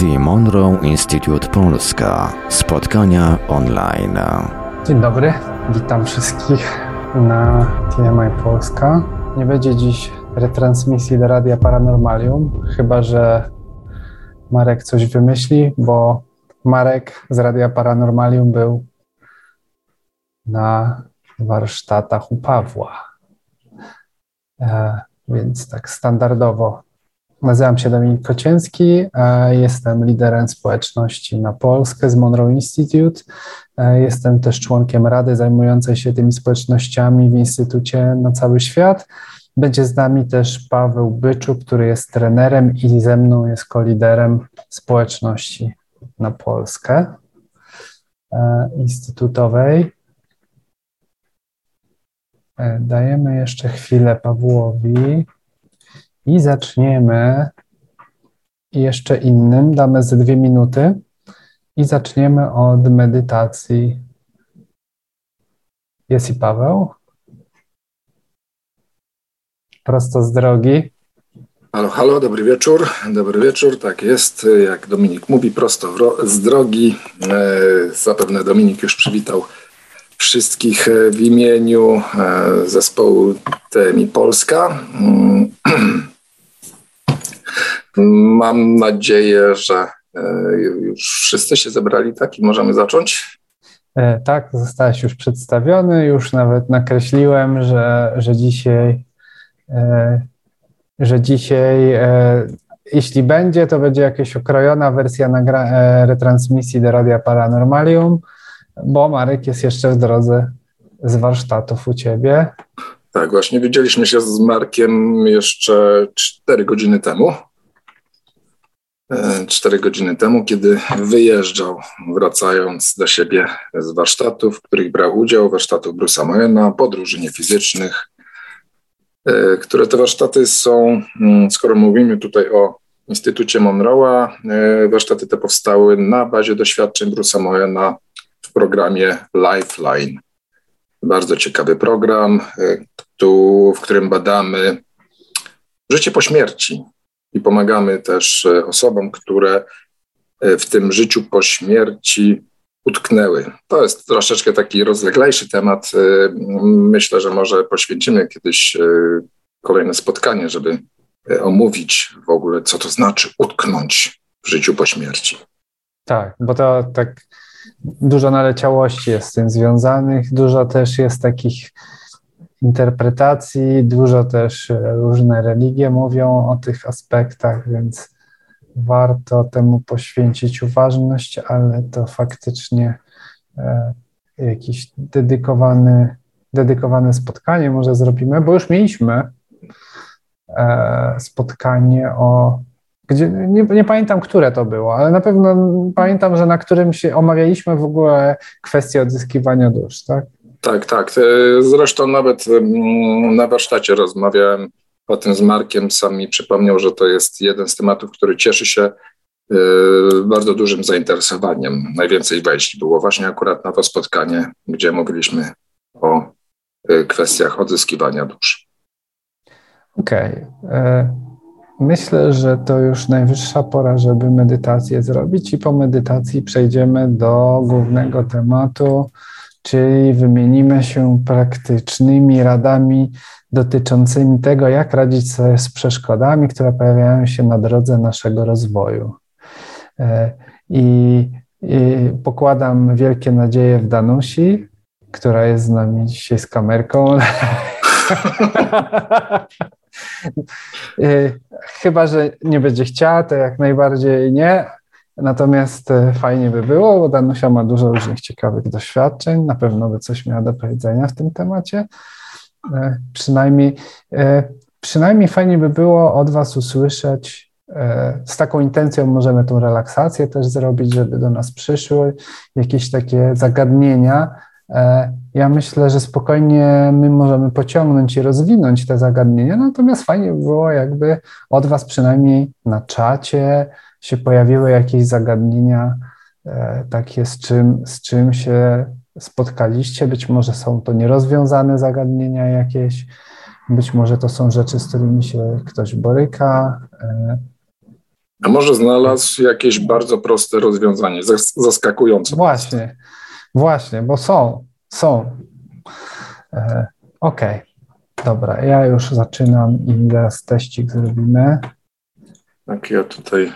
The Monroe Institute Polska. Spotkania online. Dzień dobry, witam wszystkich na TMI Polska. Nie będzie dziś retransmisji do Radia Paranormalium, chyba że Marek coś wymyśli, bo Marek z Radia Paranormalium był na warsztatach u Pawła. E, więc tak standardowo. Nazywam się Dominik Kocięcki, jestem liderem społeczności na Polskę z Monroe Institute. E, jestem też członkiem rady zajmującej się tymi społecznościami w Instytucie na cały świat. Będzie z nami też Paweł Byczu, który jest trenerem i ze mną jest koliderem społeczności na Polskę e, instytutowej. E, dajemy jeszcze chwilę Pawłowi i zaczniemy jeszcze innym, damy ze dwie minuty i zaczniemy od medytacji. Jest i Paweł. Prosto z drogi. Halo, halo, dobry wieczór. Dobry wieczór, tak jest. Jak Dominik mówi, prosto z drogi. E, zapewne Dominik już przywitał wszystkich w imieniu e, zespołu TMI Polska. Mam nadzieję, że już wszyscy się zebrali, tak? I możemy zacząć? Tak, zostałeś już przedstawiony, już nawet nakreśliłem, że, że dzisiaj że dzisiaj, e, jeśli będzie, to będzie jakaś okrojona wersja nagra- e, retransmisji do Radia Paranormalium, bo Marek jest jeszcze w drodze z warsztatów u ciebie. Tak, właśnie widzieliśmy się z Markiem jeszcze 4 godziny temu. 4 e, godziny temu, kiedy wyjeżdżał, wracając do siebie z warsztatów, w których brał udział, warsztatów Bruce'a Moyena, podróży niefizycznych, E, które te warsztaty są, mm, skoro mówimy tutaj o Instytucie Monroe'a, e, warsztaty te powstały na bazie doświadczeń Bruce'a Moyena w programie Lifeline. Bardzo ciekawy program, w którym badamy życie po śmierci i pomagamy też osobom, które w tym życiu po śmierci utknęły. To jest troszeczkę taki rozleglejszy temat. Y, myślę, że może poświęcimy kiedyś kolejne spotkanie, żeby omówić w ogóle, co to znaczy utknąć w życiu po śmierci. Tak, bo to tak dużo naleciałości jest z tym związanych, dużo też jest takich interpretacji, dużo też różne religie mówią o tych aspektach, więc warto temu poświęcić uważność, ale to faktycznie e, jakiś dedykowany, dedykowane spotkanie może zrobimy, bo już mieliśmy e, spotkanie o gdzie, nie, nie, pamiętam, które to było, ale na pewno pamiętam, że na którym się omawialiśmy w ogóle kwestię odzyskiwania dusz, tak? Tak, tak. E, zresztą nawet mm, na warsztacie rozmawiałem o tym z Markiem, sam mi przypomniał, że to jest jeden z tematów, który cieszy się y, bardzo dużym zainteresowaniem. Najwięcej wejść było właśnie akurat na to spotkanie, gdzie mówiliśmy o y, kwestiach odzyskiwania dusz. Okej. Okay. E, myślę, że to już najwyższa pora, żeby medytację zrobić, i po medytacji przejdziemy do głównego tematu, czyli wymienimy się praktycznymi radami dotyczącymi tego, jak radzić sobie z przeszkodami, które pojawiają się na drodze naszego rozwoju. E, I, i pokładam wielkie nadzieje w Danusi, która jest z nami dzisiaj z kamerką. E, chyba, że nie będzie chciała, to jak najbardziej nie. Natomiast e, fajnie by było, bo Danusia ma dużo różnych ciekawych doświadczeń, na pewno by coś miała do powiedzenia w tym temacie. E, przynajmniej, e, przynajmniej fajnie by było od Was usłyszeć. Z taką intencją możemy tą relaksację też zrobić, żeby do nas przyszły jakieś takie zagadnienia. Ja myślę, że spokojnie my możemy pociągnąć i rozwinąć te zagadnienia, natomiast fajnie by było, jakby od Was przynajmniej na czacie się pojawiły jakieś zagadnienia, takie z czym, z czym się spotkaliście. Być może są to nierozwiązane zagadnienia jakieś, być może to są rzeczy, z którymi się ktoś boryka. E, A może znalazł jakieś bardzo proste rozwiązanie, zaskakujące. Właśnie, właśnie, bo są, są. E, Okej, okay. dobra, ja już zaczynam i zaraz teścik zrobimy. Tak, ja tutaj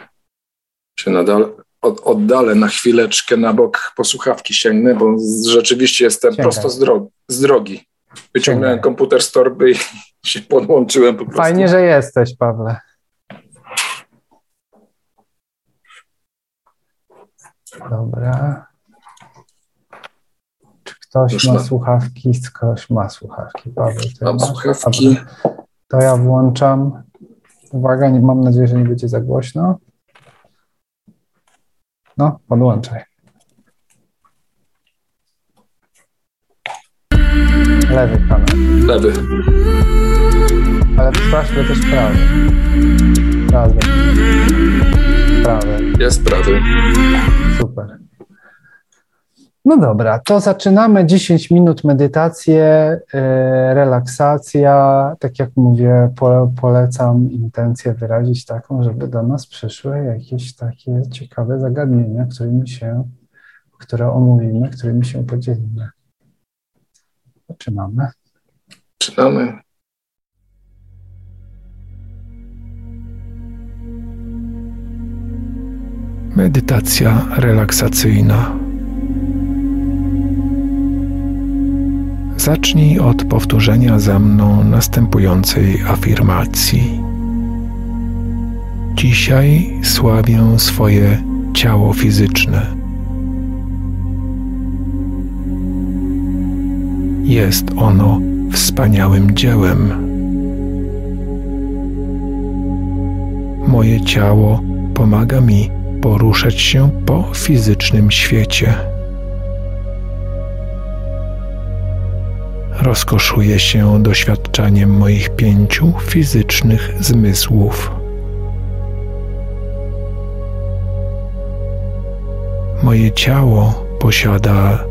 się nadal od, oddalę na chwileczkę na bok po słuchawki sięgnę, bo rzeczywiście jestem Sięgaj. prosto z, drogi, z drogi. Wyciągnąłem Sięgaj. komputer z torby i się podłączyłem po prostu. Fajnie, że jesteś, Pawle. Dobra. Czy ktoś Już ma na... słuchawki? Ktoś ma słuchawki. Paweł, Mam słuchawki. Dobra. To ja włączam. Uwaga, nie, mam nadzieję, że nie będzie za głośno. No, podłączaj. Lewy kanał. Lewy. Ale sprawdźmy też prawy. Prawy. Prawy. Jest prawy. Super. No dobra, to zaczynamy 10 minut medytację, e, relaksacja. Tak jak mówię, polecam intencję wyrazić taką, żeby do nas przyszły jakieś takie ciekawe zagadnienia, którymi się, które omówimy, którymi się podzielimy. Zaczynamy. Zaczynamy. Medytacja relaksacyjna. Zacznij od powtórzenia za mną następującej afirmacji. Dzisiaj sławię swoje ciało fizyczne. Jest ono wspaniałym dziełem. Moje ciało pomaga mi poruszać się po fizycznym świecie. Rozkoszuję się doświadczaniem moich pięciu fizycznych zmysłów. Moje ciało posiada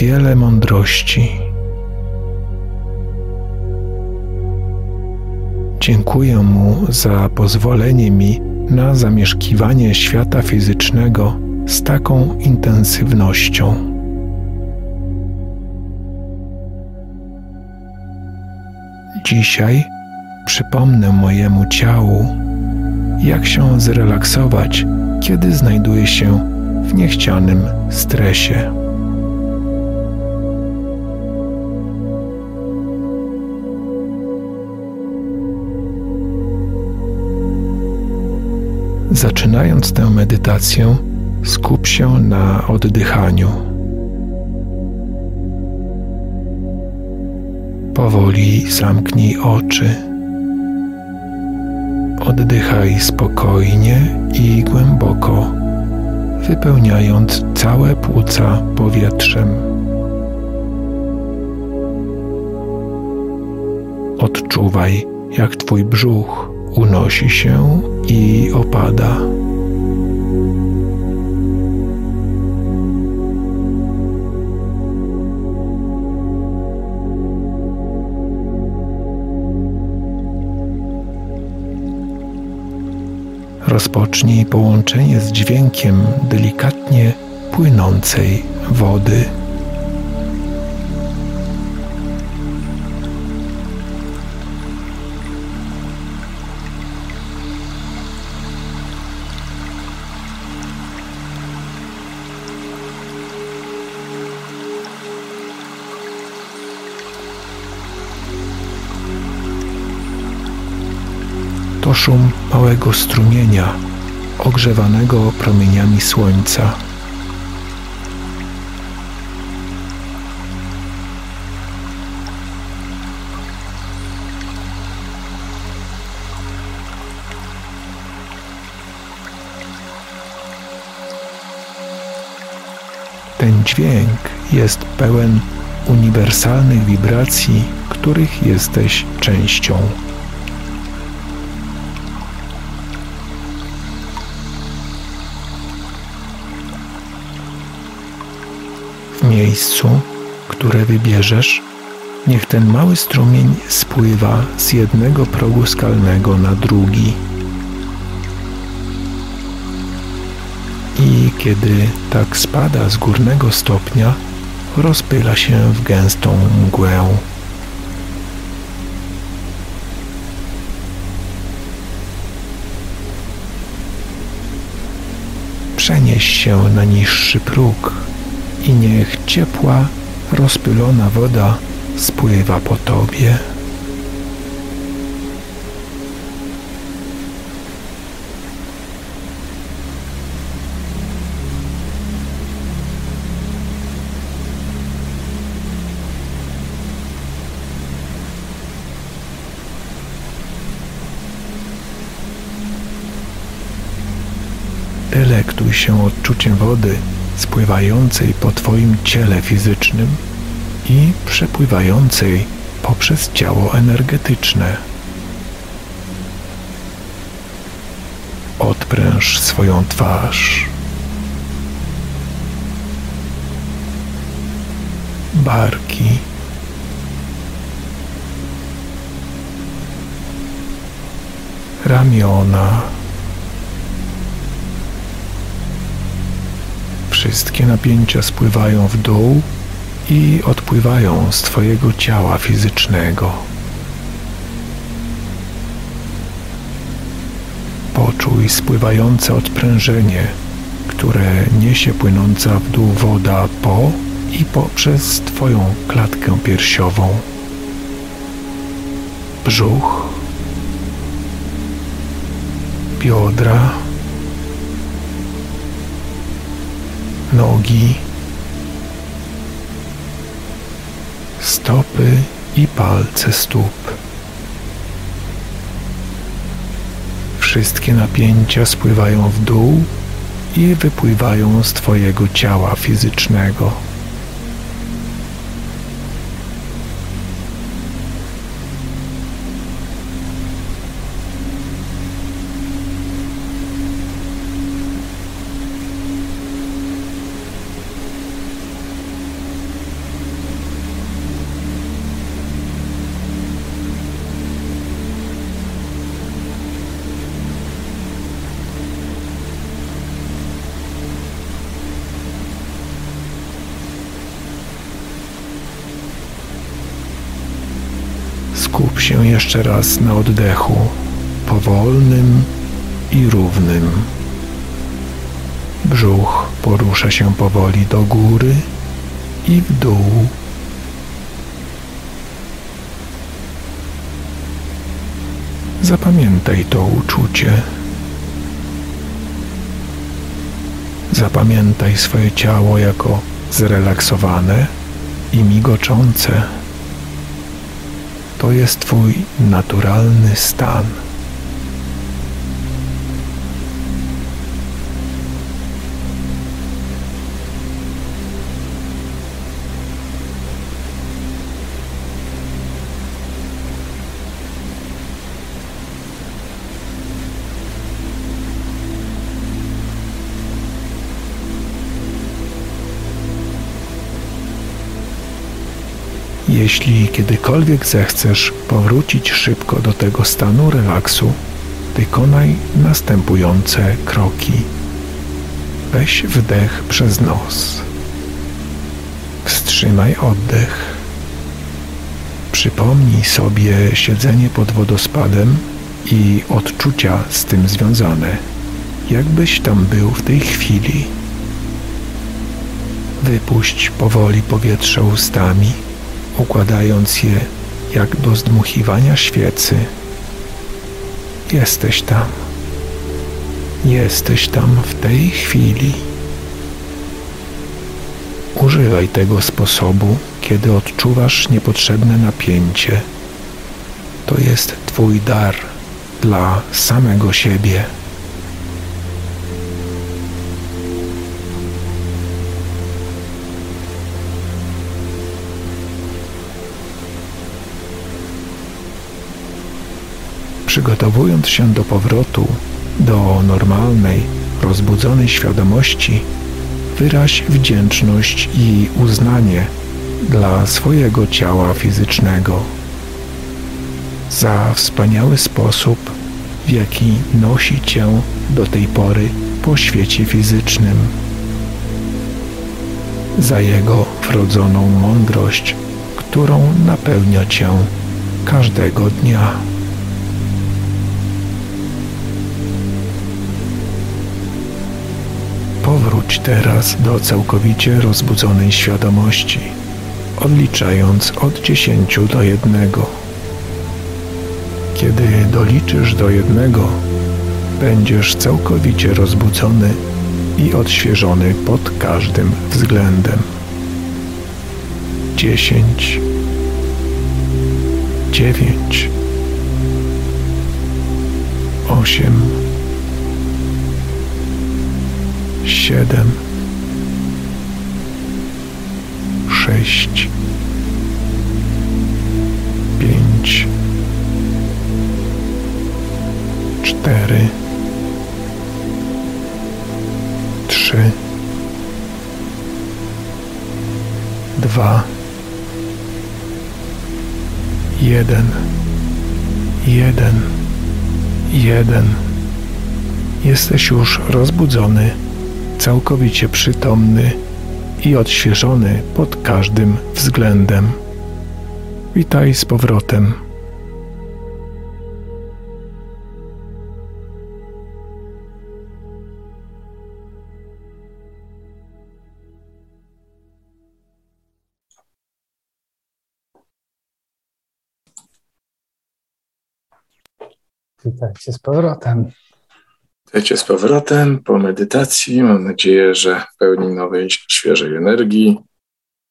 wiele mądrości. Dziękuję mu za pozwolenie mi na zamieszkiwanie świata fizycznego z taką intensywnością. Dzisiaj przypomnę mojemu ciału, jak się zrelaksować, kiedy znajduje się w niechcianym stresie. Zaczynając tę medytację, skup się na oddychaniu. Powoli zamknij oczy. Oddychaj spokojnie i głęboko, wypełniając całe płuca powietrzem. Odczuwaj, jak Twój brzuch unosi się i opada. Rozpocznij połączenie z dźwiękiem delikatnie płynącej wody. szum małego strumienia, ogrzewanego promieniami słońca. Ten dźwięk jest pełen uniwersalnych wibracji, których jesteś częścią. Miejscu, które wybierzesz, niech ten mały strumień spływa z jednego progu skalnego na drugi. kiedy tak spada z górnego stopnia, rozpyla się w gęstą mgłę. Przenieś się na niższy próg i niech ciepła, rozpylona woda spływa po tobie. Delektuj się odczuciem wody spływającej po Twoim ciele fizycznym i przepływającej poprzez ciało energetyczne. Odpręż swoją twarz. Barki. Ramiona. Wszystkie napięcia spływają w dół i odpływają z Twojego ciała fizycznego. Poczuj spływające odprężenie, które niesie płynąca w dół woda po i poprzez Twoją klatkę piersiową. Brzuch, biodra, nogi, stopy i palce stóp. Wszystkie napięcia spływają w dół i wypływają z Twojego ciała fizycznego. Jeszcze raz na oddechu, powolnym i równym. Brzuch porusza się powoli do góry i w dół. Zapamiętaj to uczucie. Zapamiętaj swoje ciało jako zrelaksowane i migoczące. To jest Twój naturalny stan. Jeśli kiedykolwiek zechcesz powrócić szybko do tego stanu relaksu, wykonaj następujące kroki. Weź wdech przez nos. Wstrzymaj oddech. Przypomnij sobie siedzenie pod wodospadem i odczucia z tym związane, jakbyś tam był w tej chwili. Wypuść powoli powietrze ustami układając je jak do zdmuchiwania świecy. Jesteś tam. Jesteś tam w tej chwili. Używaj tego sposobu, kiedy odczuwasz niepotrzebne napięcie. To jest Twój dar dla samego siebie. Przygotowując się do powrotu do normalnej, rozbudzonej świadomości, wyraź wdzięczność i uznanie dla swojego ciała fizycznego za wspaniały sposób, w jaki nosi cię do tej pory po świecie fizycznym. Za jego wrodzoną mądrość, którą napełnia cię każdego dnia. Powróć teraz do całkowicie rozbudzonej świadomości, odliczając od dziesięciu do jednego. Kiedy doliczysz do jednego, będziesz całkowicie rozbudzony i odświeżony pod każdym względem. Dziesięć, dziewięć, osiem, siedem, sześć, pięć, cztery, trzy, dwa, jeden, jeden, jeden. Jesteś już rozbudzony całkowicie przytomny i odświeżony pod każdym względem. Witaj z powrotem. Witajcie z powrotem. Witajcie z powrotem po medytacji. Mam nadzieję, że pełni nowej, świeżej energii,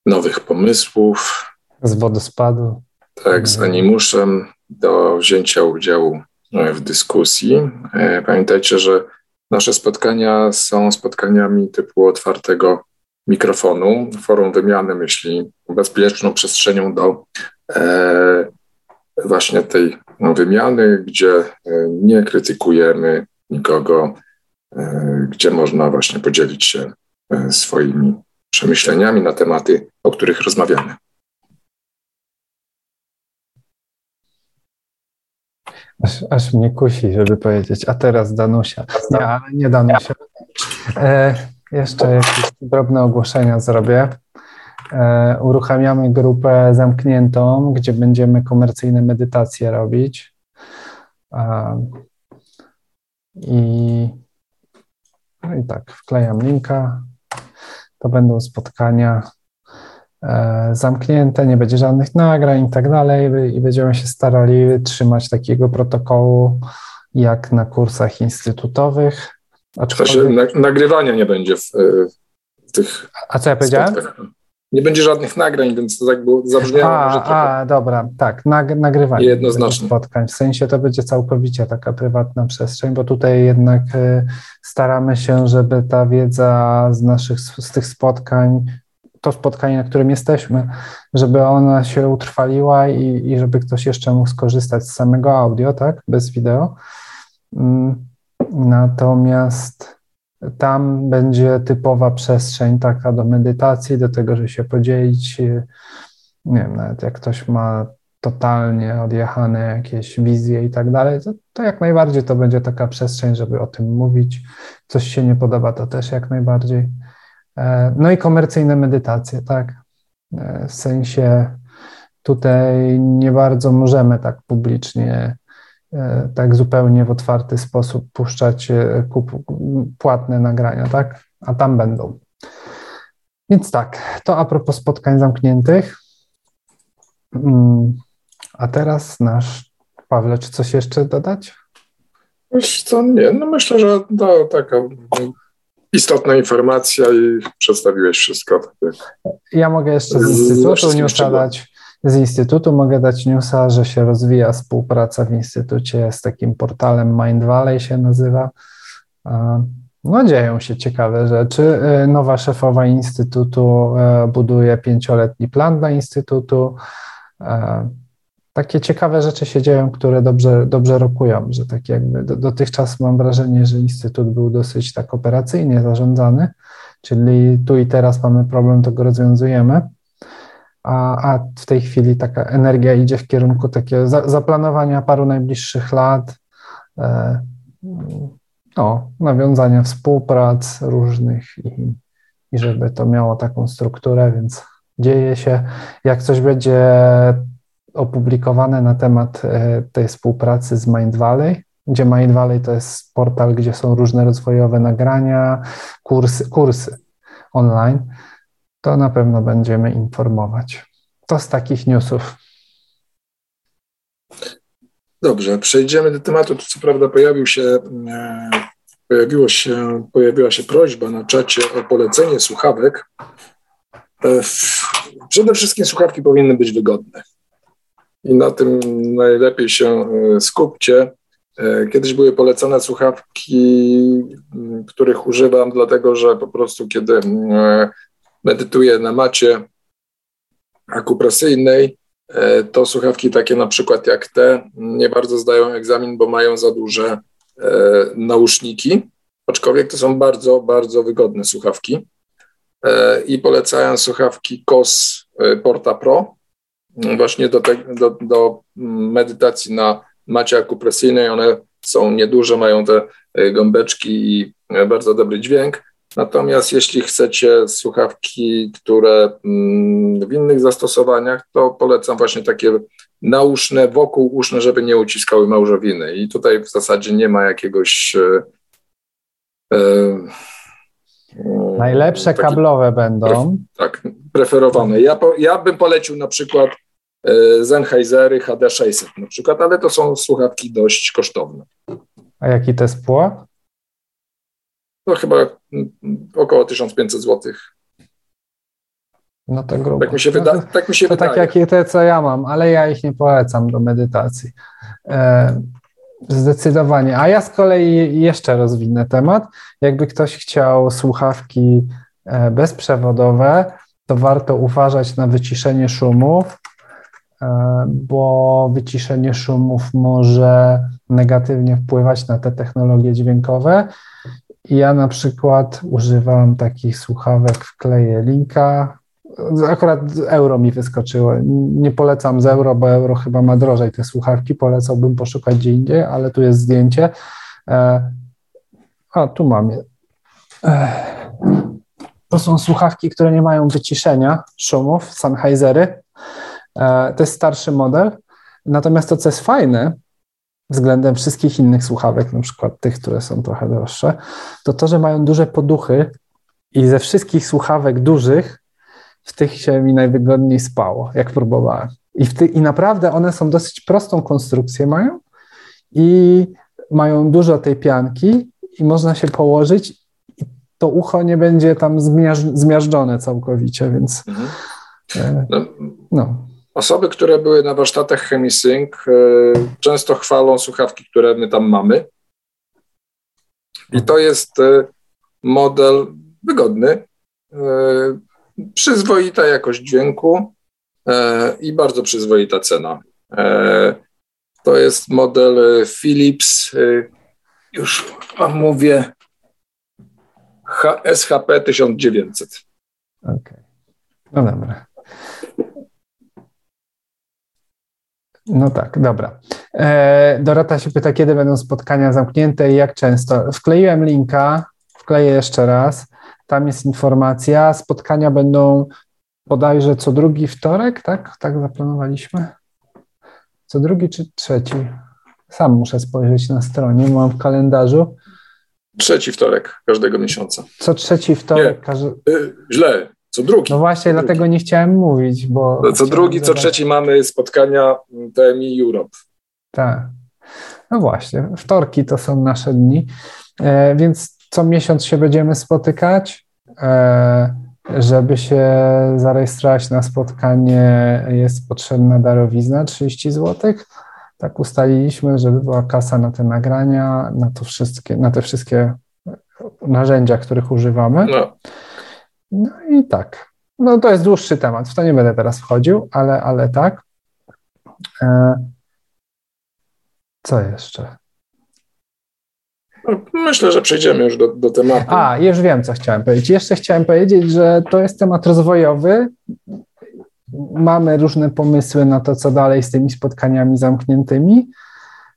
nowych pomysłów. Z wodospadu. Tak, z animuszem do wzięcia udziału w dyskusji. E, pamiętajcie, że nasze spotkania są spotkaniami typu otwartego mikrofonu, forum wymiany myśli, bezpieczną przestrzenią do e, właśnie tej wymiany, gdzie e, nie krytykujemy nikogo, e, gdzie można właśnie podzielić się e, swoimi przemyśleniami na tematy, o których rozmawiamy. Aż, aż mnie kusi, żeby powiedzieć, a teraz Danusia. Nie, ale nie Danusia. E, jeszcze jakieś drobne ogłoszenia zrobię. E, uruchamiamy grupę zamkniętą, gdzie będziemy komercyjne medytacje robić. E, i, no i tak, wklejam linka. To będą spotkania e, zamknięte, nie będzie żadnych nagrań i tak dalej. I będziemy się starali trzymać takiego protokołu jak na kursach instytutowych. Aczkolwiek... nagrywania nie będzie w, w tych. A co ja powiedziałem? Nie będzie żadnych nagrań, więc to tak było zabrzmiało. A, może trochę a dobra, tak, nag, nagrywanie jednoznacznie. spotkań. W sensie to będzie całkowicie taka prywatna przestrzeń, bo tutaj jednak y, staramy się, żeby ta wiedza z naszych, z tych spotkań, to spotkanie, na którym jesteśmy, żeby ona się utrwaliła i, i żeby ktoś jeszcze mógł skorzystać z samego audio, tak, bez wideo. Mm, natomiast tam będzie typowa przestrzeń taka do medytacji, do tego, żeby się podzielić. Nie wiem, nawet jak ktoś ma totalnie odjechane jakieś wizje i tak dalej, to, to jak najbardziej to będzie taka przestrzeń, żeby o tym mówić. Coś się nie podoba, to też jak najbardziej. E, no i komercyjne medytacje, tak. E, w sensie tutaj nie bardzo możemy tak publicznie tak zupełnie w otwarty sposób puszczać e, płatne nagrania, tak? A tam będą. Więc tak, to a propos spotkań zamkniętych. Mm, a teraz nasz Pawle, czy coś jeszcze dodać? Wiesz co, nie, no myślę, że to taka istotna informacja i przedstawiłeś wszystko. Ja mogę jeszcze z Instytutu Newsa dać z Instytutu mogę dać newsa, że się rozwija współpraca w Instytucie z takim portalem Mind Valley się nazywa. No dzieją się ciekawe rzeczy. E, nowa szefowa Instytutu e, buduje pięcioletni plan dla Instytutu. E, takie ciekawe rzeczy się dzieją, które dobrze, dobrze rokują, że tak jakby dotychczas mam wrażenie, że Instytut był dosyć tak operacyjnie zarządzany, czyli tu i teraz mamy problem, to go rozwiązujemy a, a w tej chwili taka energia idzie w kierunku takiego za, zaplanowania paru najbliższych lat e, no, nawiązania współprac różnych i, i żeby to miało taką strukturę, więc dzieje się. Jak coś będzie opublikowane na temat e, tej współpracy z Mind Valley, gdzie Mind Valley to jest portal, gdzie są różne rozwojowe nagrania, kursy, kursy online, to na pewno będziemy informować. To z takich newsów. Dobrze, przejdziemy do tematu. Tu co prawda pojawił się, e, pojawiło się, pojawiła się prośba na czacie o polecenie słuchawek. E, przede wszystkim słuchawki powinny być wygodne. I na tym najlepiej się e, skupcie. Kiedyś były polecane słuchawki, których używam, dlatego że po prostu kiedy medytuję na macie akupresyjnej, E, to słuchawki takie na przykład jak te nie bardzo zdają egzamin, bo mają za duże e, nauszniki, aczkolwiek to są bardzo, bardzo wygodne słuchawki. E, I polecają słuchawki KOS Porta Pro właśnie do, te, do, do medytacji na macie akupresyjnej. One są nieduże, mają te gąbeczki i bardzo dobry dźwięk. Natomiast jeśli chcecie słuchawki, które mm, w innych zastosowaniach, to polecam właśnie takie nauszne, wokół uszne, żeby nie uciskały małżowiny. I tutaj w zasadzie nie ma jakiegoś. E, e, Najlepsze taki, kablowe będą. Tak, preferowane. Ja, po, ja bym polecił na przykład e, Sennheisery HD600 na przykład, ale to są słuchawki dość kosztowne. A jaki to jest płat? No chyba około 1500 zł. No to grubo. Tak mi się, wyda- no to, tak mi się to wydaje. tak jak te, co ja mam, ale ja ich nie polecam do medytacji. E, zdecydowanie. A ja z kolei jeszcze rozwinę temat. Jakby ktoś chciał słuchawki e, bezprzewodowe, to warto uważać na wyciszenie szumów, e, bo wyciszenie szumów może negatywnie wpływać na te technologie dźwiękowe ja na przykład używam takich słuchawek, wkleję linka. Akurat euro mi wyskoczyło. Nie polecam z euro, bo euro chyba ma drożej te słuchawki. Polecałbym poszukać gdzie indziej, ale tu jest zdjęcie. E, a, tu mam je. E, to są słuchawki, które nie mają wyciszenia szumów, Sennheisery. E, to jest starszy model. Natomiast to, co jest fajne, względem wszystkich innych słuchawek, na przykład tych, które są trochę droższe, to to, że mają duże poduchy i ze wszystkich słuchawek dużych w tych się mi najwygodniej spało, jak próbowałem. I, ty, I naprawdę one są dosyć prostą konstrukcję mają i mają dużo tej pianki i można się położyć i to ucho nie będzie tam zmiażdżone całkowicie, więc mhm. E, no. no. Osoby, które były na warsztatach ChemiSync, e, często chwalą słuchawki, które my tam mamy. I to jest e, model wygodny, e, przyzwoita jakość dźwięku i bardzo przyzwoita cena. To jest model Philips, już wam mówię, SHP 1900. Okej, okay. no dobra. No tak, dobra. E, Dorota się pyta, kiedy będą spotkania zamknięte i jak często. Wkleiłem linka, wkleję jeszcze raz. Tam jest informacja. Spotkania będą bodajże co drugi wtorek, tak? Tak zaplanowaliśmy? Co drugi czy trzeci? Sam muszę spojrzeć na stronie, mam w kalendarzu. Trzeci wtorek każdego miesiąca. Co trzeci wtorek? Nie, każdy... Y, źle, co drugi. No właśnie, co dlatego drugi. nie chciałem mówić, bo... No co drugi, co trzeci mamy spotkania TMI Europe. Tak. No właśnie, wtorki to są nasze dni, e, więc co miesiąc się będziemy spotykać. E, żeby się zarejestrować na spotkanie, jest potrzebna darowizna 30 zł. Tak ustaliliśmy, żeby była kasa na te nagrania, na, to wszystkie, na te wszystkie narzędzia, których używamy. No. No i tak. No to jest dłuższy temat, w to nie będę teraz wchodził, ale, ale tak. E, co jeszcze? No, myślę, że przejdziemy już do, do tematu. A, już wiem, co chciałem powiedzieć. Jeszcze chciałem powiedzieć, że to jest temat rozwojowy. Mamy różne pomysły na to, co dalej z tymi spotkaniami zamkniętymi.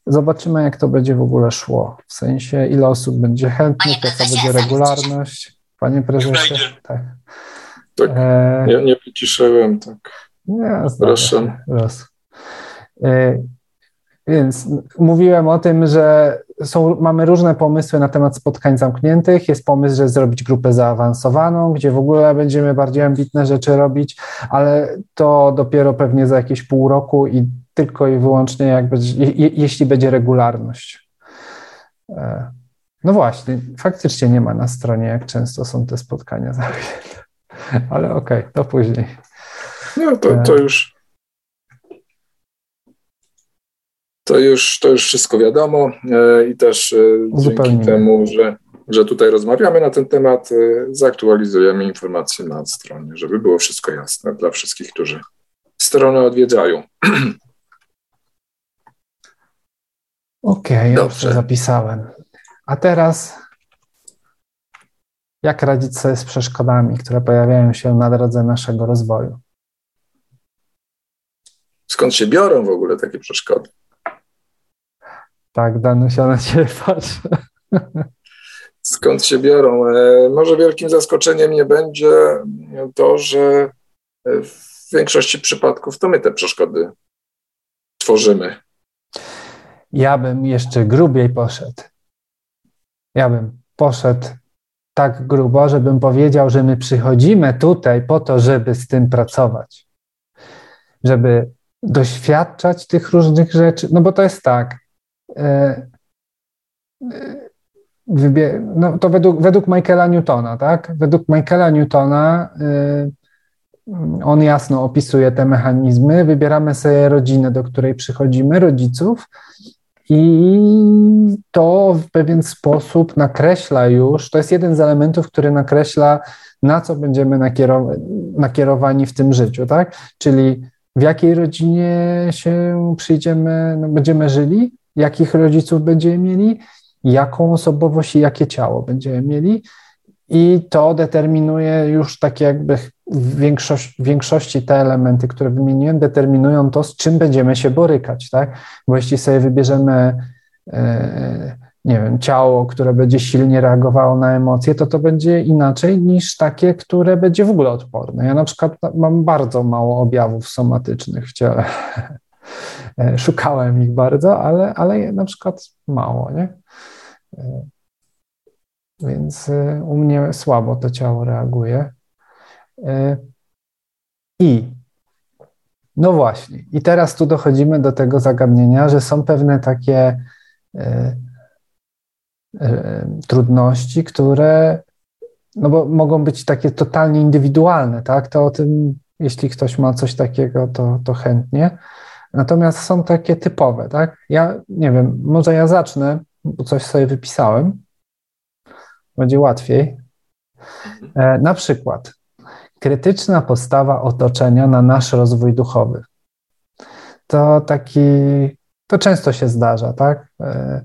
Zobaczymy, jak to będzie w ogóle szło. W sensie, ile osób będzie chętnych, jaka będzie regularność. Panie prezesie, tak. Tak, e... ja nie wyciszyłem, tak. Nie, Proszę. Raz. E... Więc mówiłem o tym, że są, mamy różne pomysły na temat spotkań zamkniętych. Jest pomysł, że zrobić grupę zaawansowaną, gdzie w ogóle będziemy bardziej ambitne rzeczy robić, ale to dopiero pewnie za jakieś pół roku i tylko i wyłącznie jak będzie, je, jeśli będzie regularność. E, no właśnie, faktycznie nie ma na stronie, jak często są te spotkania zamknięte. Ale okej, okay, to później. No to, to już to już, to już wszystko wiadomo e, i też e, dzięki temu, że, że tutaj rozmawiamy na ten temat, e, zaktualizujemy informacje na stronie, żeby było wszystko jasne dla wszystkich, którzy stronę odwiedzają. Okej, okay, dobrze zapisałem. A teraz jak radzić sobie z przeszkodami, które pojawiają się na drodze naszego rozwoju? Skąd się biorą w ogóle takie przeszkody? Tak, Danusia na ciebie patrzy. Skąd się biorą? E, może wielkim zaskoczeniem nie będzie to, że w większości przypadków to my te przeszkody tworzymy. Ja bym jeszcze grubiej poszedł. Ja bym poszedł tak grubo, żebym powiedział, że my przychodzimy tutaj po to, żeby z tym pracować. Żeby doświadczać tych różnych rzeczy. No bo to jest tak. E, e, no to według, według Michaela Newtona, tak? Według Michaela Newtona e, on jasno opisuje te mechanizmy. Wybieramy sobie rodzinę, do której przychodzimy, rodziców, i to w pewien sposób nakreśla już, to jest jeden z elementów, który nakreśla, na co będziemy nakierowani w tym życiu, tak? Czyli w jakiej rodzinie się przyjdziemy, no, będziemy żyli, jakich rodziców będziemy mieli, jaką osobowość i jakie ciało będziemy mieli. I to determinuje już tak jakby w większości, większości te elementy, które wymieniłem, determinują to, z czym będziemy się borykać, tak? Bo jeśli sobie wybierzemy, e, nie wiem, ciało, które będzie silnie reagowało na emocje, to to będzie inaczej niż takie, które będzie w ogóle odporne. Ja na przykład mam bardzo mało objawów somatycznych w ciele. E, szukałem ich bardzo, ale, ale na przykład mało, nie? E, więc u mnie słabo to ciało reaguje. I no właśnie, i teraz tu dochodzimy do tego zagadnienia, że są pewne takie trudności, które no bo mogą być takie totalnie indywidualne, tak? To o tym, jeśli ktoś ma coś takiego, to, to chętnie. Natomiast są takie typowe, tak? Ja nie wiem, może ja zacznę, bo coś sobie wypisałem. Będzie łatwiej. E, na przykład krytyczna postawa otoczenia na nasz rozwój duchowy. To taki, to często się zdarza, tak? E,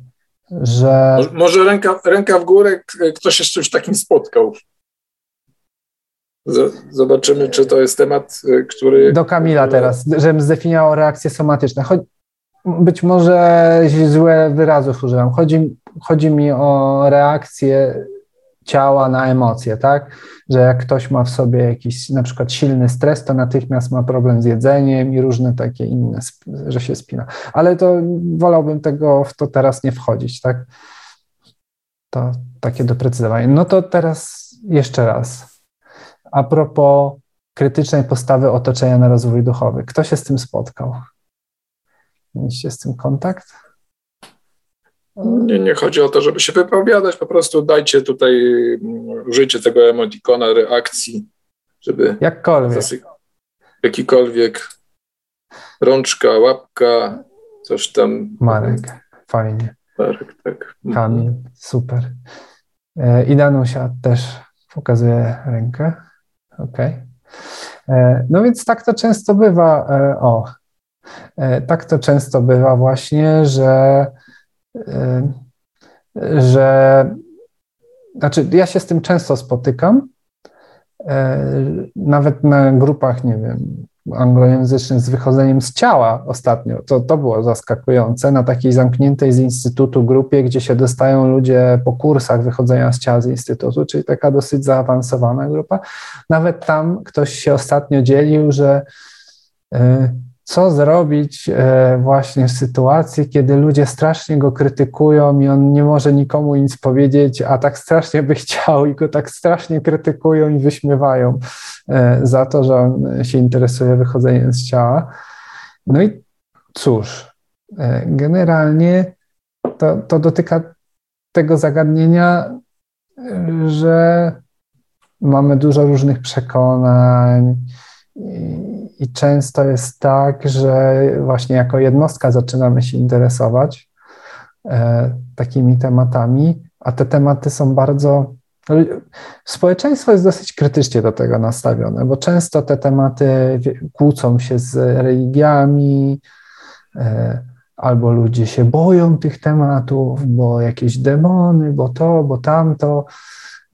że. Może ręka, ręka w górę, ktoś się z czymś takim spotkał. Zobaczymy, czy to jest temat, y, który. Do Kamila teraz, żebym zdefiniował reakcje somatyczne. być może złe wyrazów używam. Chodzi, chodzi mi o reakcję ciała na emocje, tak? Że jak ktoś ma w sobie jakiś na przykład silny stres, to natychmiast ma problem z jedzeniem i różne takie inne, że się spina. Ale to wolałbym tego w to teraz nie wchodzić, tak? To takie doprecyzowanie. No to teraz jeszcze raz a propos krytycznej postawy otoczenia na rozwój duchowy. Kto się z tym spotkał? Mieliście z tym kontakt? Nie, nie chodzi o to, żeby się wypowiadać, po prostu dajcie tutaj, użyjcie tego emotikona reakcji, żeby... Jakkolwiek. jakikolwiek rączka, łapka, coś tam. Marek, fajnie. Marek, tak. Kamil, super. E, I Danusia też pokazuje rękę. Okej. Okay. E, no więc tak to często bywa. E, o, tak to często bywa właśnie, że, że znaczy ja się z tym często spotykam, nawet na grupach, nie wiem, anglojęzycznych z wychodzeniem z ciała ostatnio. To, to było zaskakujące na takiej zamkniętej z instytutu grupie, gdzie się dostają ludzie po kursach wychodzenia z ciała z instytutu, czyli taka dosyć zaawansowana grupa. Nawet tam ktoś się ostatnio dzielił, że y, co zrobić e, właśnie w sytuacji, kiedy ludzie strasznie go krytykują i on nie może nikomu nic powiedzieć, a tak strasznie by chciał i go tak strasznie krytykują i wyśmiewają e, za to, że on się interesuje wychodzeniem z ciała. No i cóż, e, generalnie to, to dotyka tego zagadnienia, że mamy dużo różnych przekonań, i często jest tak, że właśnie jako jednostka zaczynamy się interesować e, takimi tematami, a te tematy są bardzo. Społeczeństwo jest dosyć krytycznie do tego nastawione, bo często te tematy kłócą się z religiami, e, albo ludzie się boją tych tematów, bo jakieś demony, bo to, bo tamto.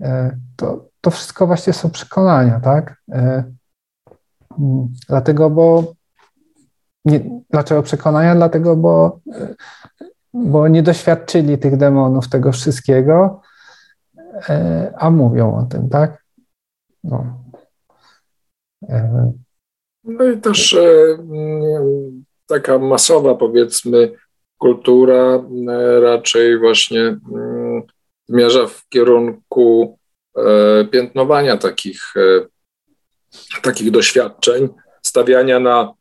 E, to, to wszystko właśnie są przekonania, tak? Dlatego, bo nie, dlaczego przekonania? Dlatego, bo, bo nie doświadczyli tych demonów, tego wszystkiego, e, a mówią o tym, tak? No, e, no i też e, taka masowa, powiedzmy, kultura raczej właśnie mm, zmierza w kierunku piętnowania takich takich doświadczeń, stawiania na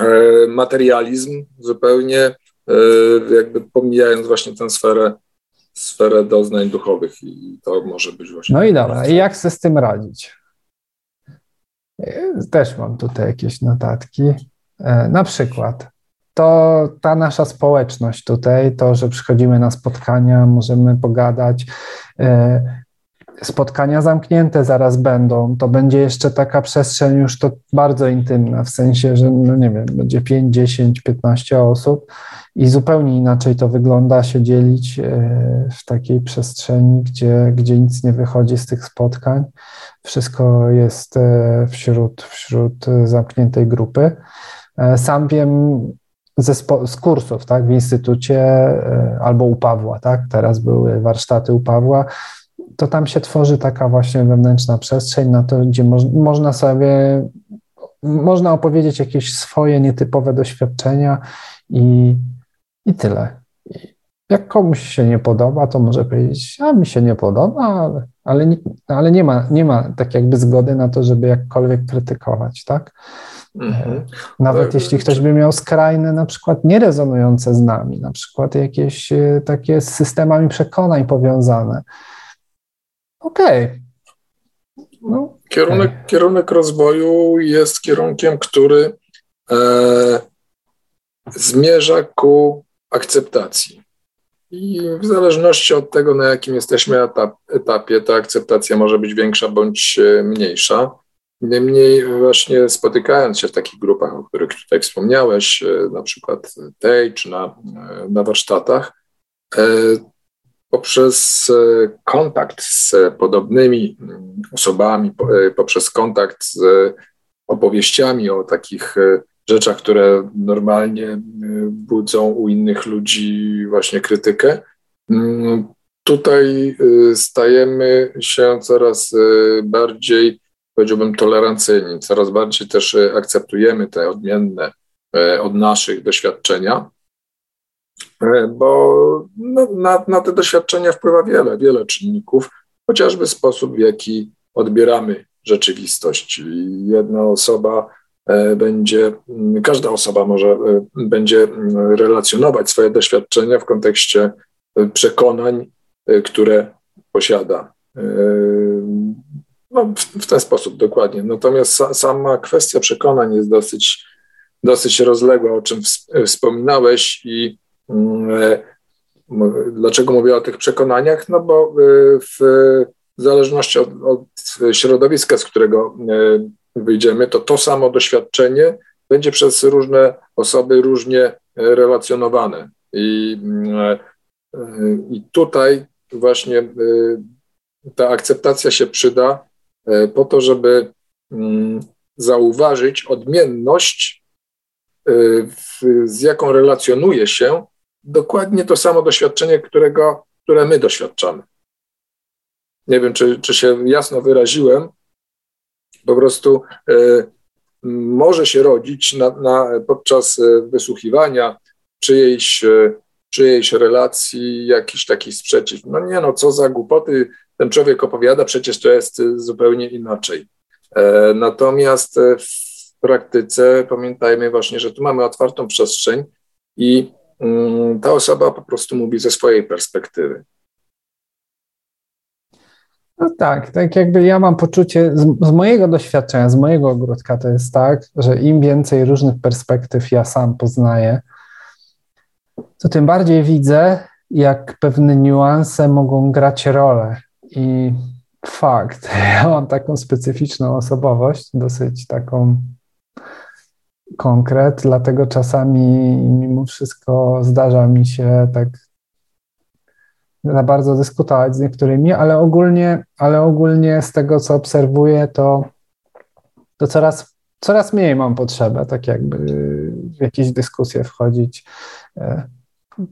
e, materializm zupełnie, e, jakby pomijając właśnie tę sferę, sferę doznań duchowych i to może być właśnie... No i dobra, i jak sobie z tym radzić? Też mam tutaj jakieś notatki. E, na przykład to ta nasza społeczność tutaj, to, że przychodzimy na spotkania, możemy pogadać, spotkania zamknięte zaraz będą, to będzie jeszcze taka przestrzeń już to bardzo intymna, w sensie, że no nie wiem, będzie 5, 10, 15 osób i zupełnie inaczej to wygląda się dzielić e, w takiej przestrzeni, gdzie, gdzie nic nie wychodzi z tych spotkań. Wszystko jest e, wśród, wśród zamkniętej grupy. E, sam wiem ze spo, z kursów, tak, w instytucie albo u Pawła, tak, teraz były warsztaty u Pawła, to tam się tworzy taka właśnie wewnętrzna przestrzeń na to, gdzie moż, można sobie, można opowiedzieć jakieś swoje nietypowe doświadczenia i, i tyle. Jak komuś się nie podoba, to może powiedzieć, a mi się nie podoba, ale, ale, nie, ale nie, ma, nie ma tak jakby zgody na to, żeby jakkolwiek krytykować, tak? Mhm. Nawet tak, jeśli ktoś by miał skrajne, na przykład nierezonujące z nami, na przykład jakieś e, takie z systemami przekonań powiązane, okej. Okay. No, kierunek, okay. kierunek rozwoju jest kierunkiem, który e, zmierza ku akceptacji. I w zależności od tego, na jakim jesteśmy etap, etapie, ta akceptacja może być większa bądź e, mniejsza. Niemniej właśnie spotykając się w takich grupach, o których tutaj wspomniałeś, e, na przykład tej czy na, e, na warsztatach, poprzez e, kontakt z podobnymi mm, osobami, e, poprzez kontakt z opowieściami o takich e, rzeczach, które normalnie budzą u innych ludzi właśnie krytykę. Mm, tutaj stajemy się coraz bardziej, powiedziałbym, tolerancyjni, coraz bardziej też akceptujemy te odmienne od naszych doświadczenia. E, bo no, na, na te doświadczenia wpływa wiele, wiele czynników, chociażby sposób, w jaki odbieramy rzeczywistość. Jedna osoba e, będzie, każda osoba może e, będzie relacjonować swoje doświadczenia w kontekście przekonań, które posiada. No, w, w ten sposób dokładnie. Natomiast sa, sama kwestia przekonań jest dosyć, dosyć rozległa, o czym wspominałeś i dlaczego mówię o tych przekonaniach? No bo e, w zależności od, od środowiska, z którego e, wyjdziemy, to to samo doświadczenie będzie przez różne osoby różnie relacjonowane. I, mm, i tutaj właśnie ta akceptacja się przyda po to, żeby mm, zauważyć odmienność, z jaką relacjonuje się dokładnie to samo doświadczenie, którego, które my doświadczamy. Nie wiem, czy, czy się jasno wyraziłem. Po prostu może się rodzić na, na, podczas wysłuchiwania czyjejś, czyjejś relacji jakiś taki sprzeciw. No nie no, co za głupoty ten człowiek opowiada, przecież to jest zupełnie inaczej. E, natomiast w praktyce pamiętajmy właśnie, że tu mamy otwartą przestrzeń i ta osoba po prostu mówi ze swojej perspektywy. No tak, tak jakby ja mam poczucie, z, z, mojego doświadczenia, z mojego ogródka to jest tak, że im więcej różnych perspektyw ja sam poznaję, to tym bardziej widzę, jak pewne niuanse mogą grać rolę. I fakt, ja mam taką specyficzną osobowość, dosyć taką konkret, dlatego czasami mimo wszystko zdarza mi się tak za bardzo dyskutować z niektórymi, ale ogólnie, ale ogólnie z tego, co obserwuję, to, to coraz, coraz mniej mam potrzebę tak jakby w jakieś dyskusje wchodzić. E,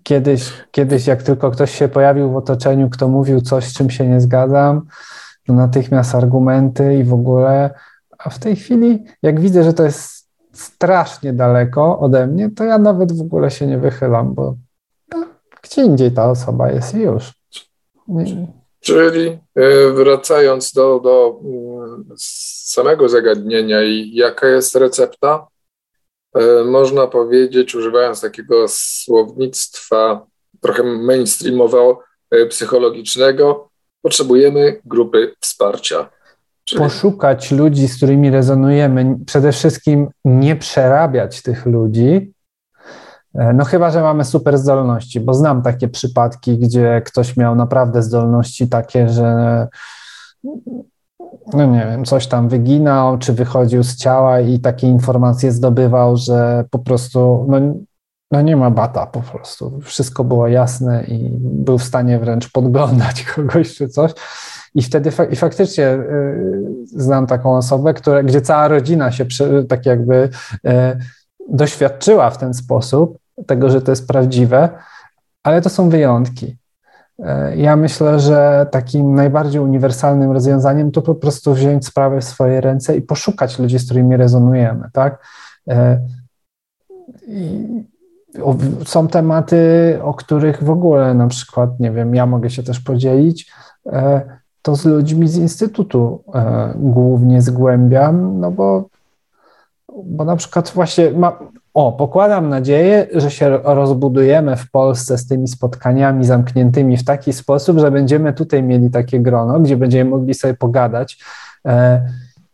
kiedyś, kiedyś, jak tylko ktoś się pojawił w otoczeniu, kto mówił coś, z czym się nie zgadzam, to natychmiast argumenty i w ogóle, a w tej chwili, jak widzę, że to jest strasznie daleko ode mnie, to ja nawet w ogóle się nie wychylam, bo gdzie indziej ta osoba jest już. Czyli e, wracając do, do mm, samego zagadnienia i jaka jest recepta, e, można powiedzieć, używając takiego słownictwa trochę mainstreamowo e, psychologicznego, potrzebujemy grupy wsparcia. Poszukać ludzi, z którymi rezonujemy, przede wszystkim nie przerabiać tych ludzi, E, no chyba, że mamy super zdolności, bo znam takie przypadki, gdzie ktoś miał naprawdę zdolności takie, że no nie wiem, coś tam wyginał, czy wychodził z ciała i takie informacje zdobywał, że po prostu no, no nie ma bata po prostu. Wszystko było jasne i był w stanie wręcz podglądać kogoś czy coś. I wtedy fa i faktycznie y, znam taką osobę, która, gdzie cała rodzina się tak jakby y, doświadczyła w ten sposób tego, że to jest prawdziwe, ale to są wyjątki. E, ja myślę, że takim najbardziej uniwersalnym rozwiązaniem to po prostu wziąć sprawę w swoje ręce i poszukać ludzi, z którymi rezonujemy, tak? E, są tematy, o których w ogóle na przykład, nie wiem, ja mogę się też podzielić, e, to z ludźmi z Instytutu głównie zgłębiam, no bo, bo na przykład właśnie ma, o, pokładam nadzieję, że się rozbudujemy w Polsce z tymi spotkaniami zamkniętymi w taki sposób, że będziemy tutaj mieli takie grono, gdzie będziemy mogli sobie pogadać.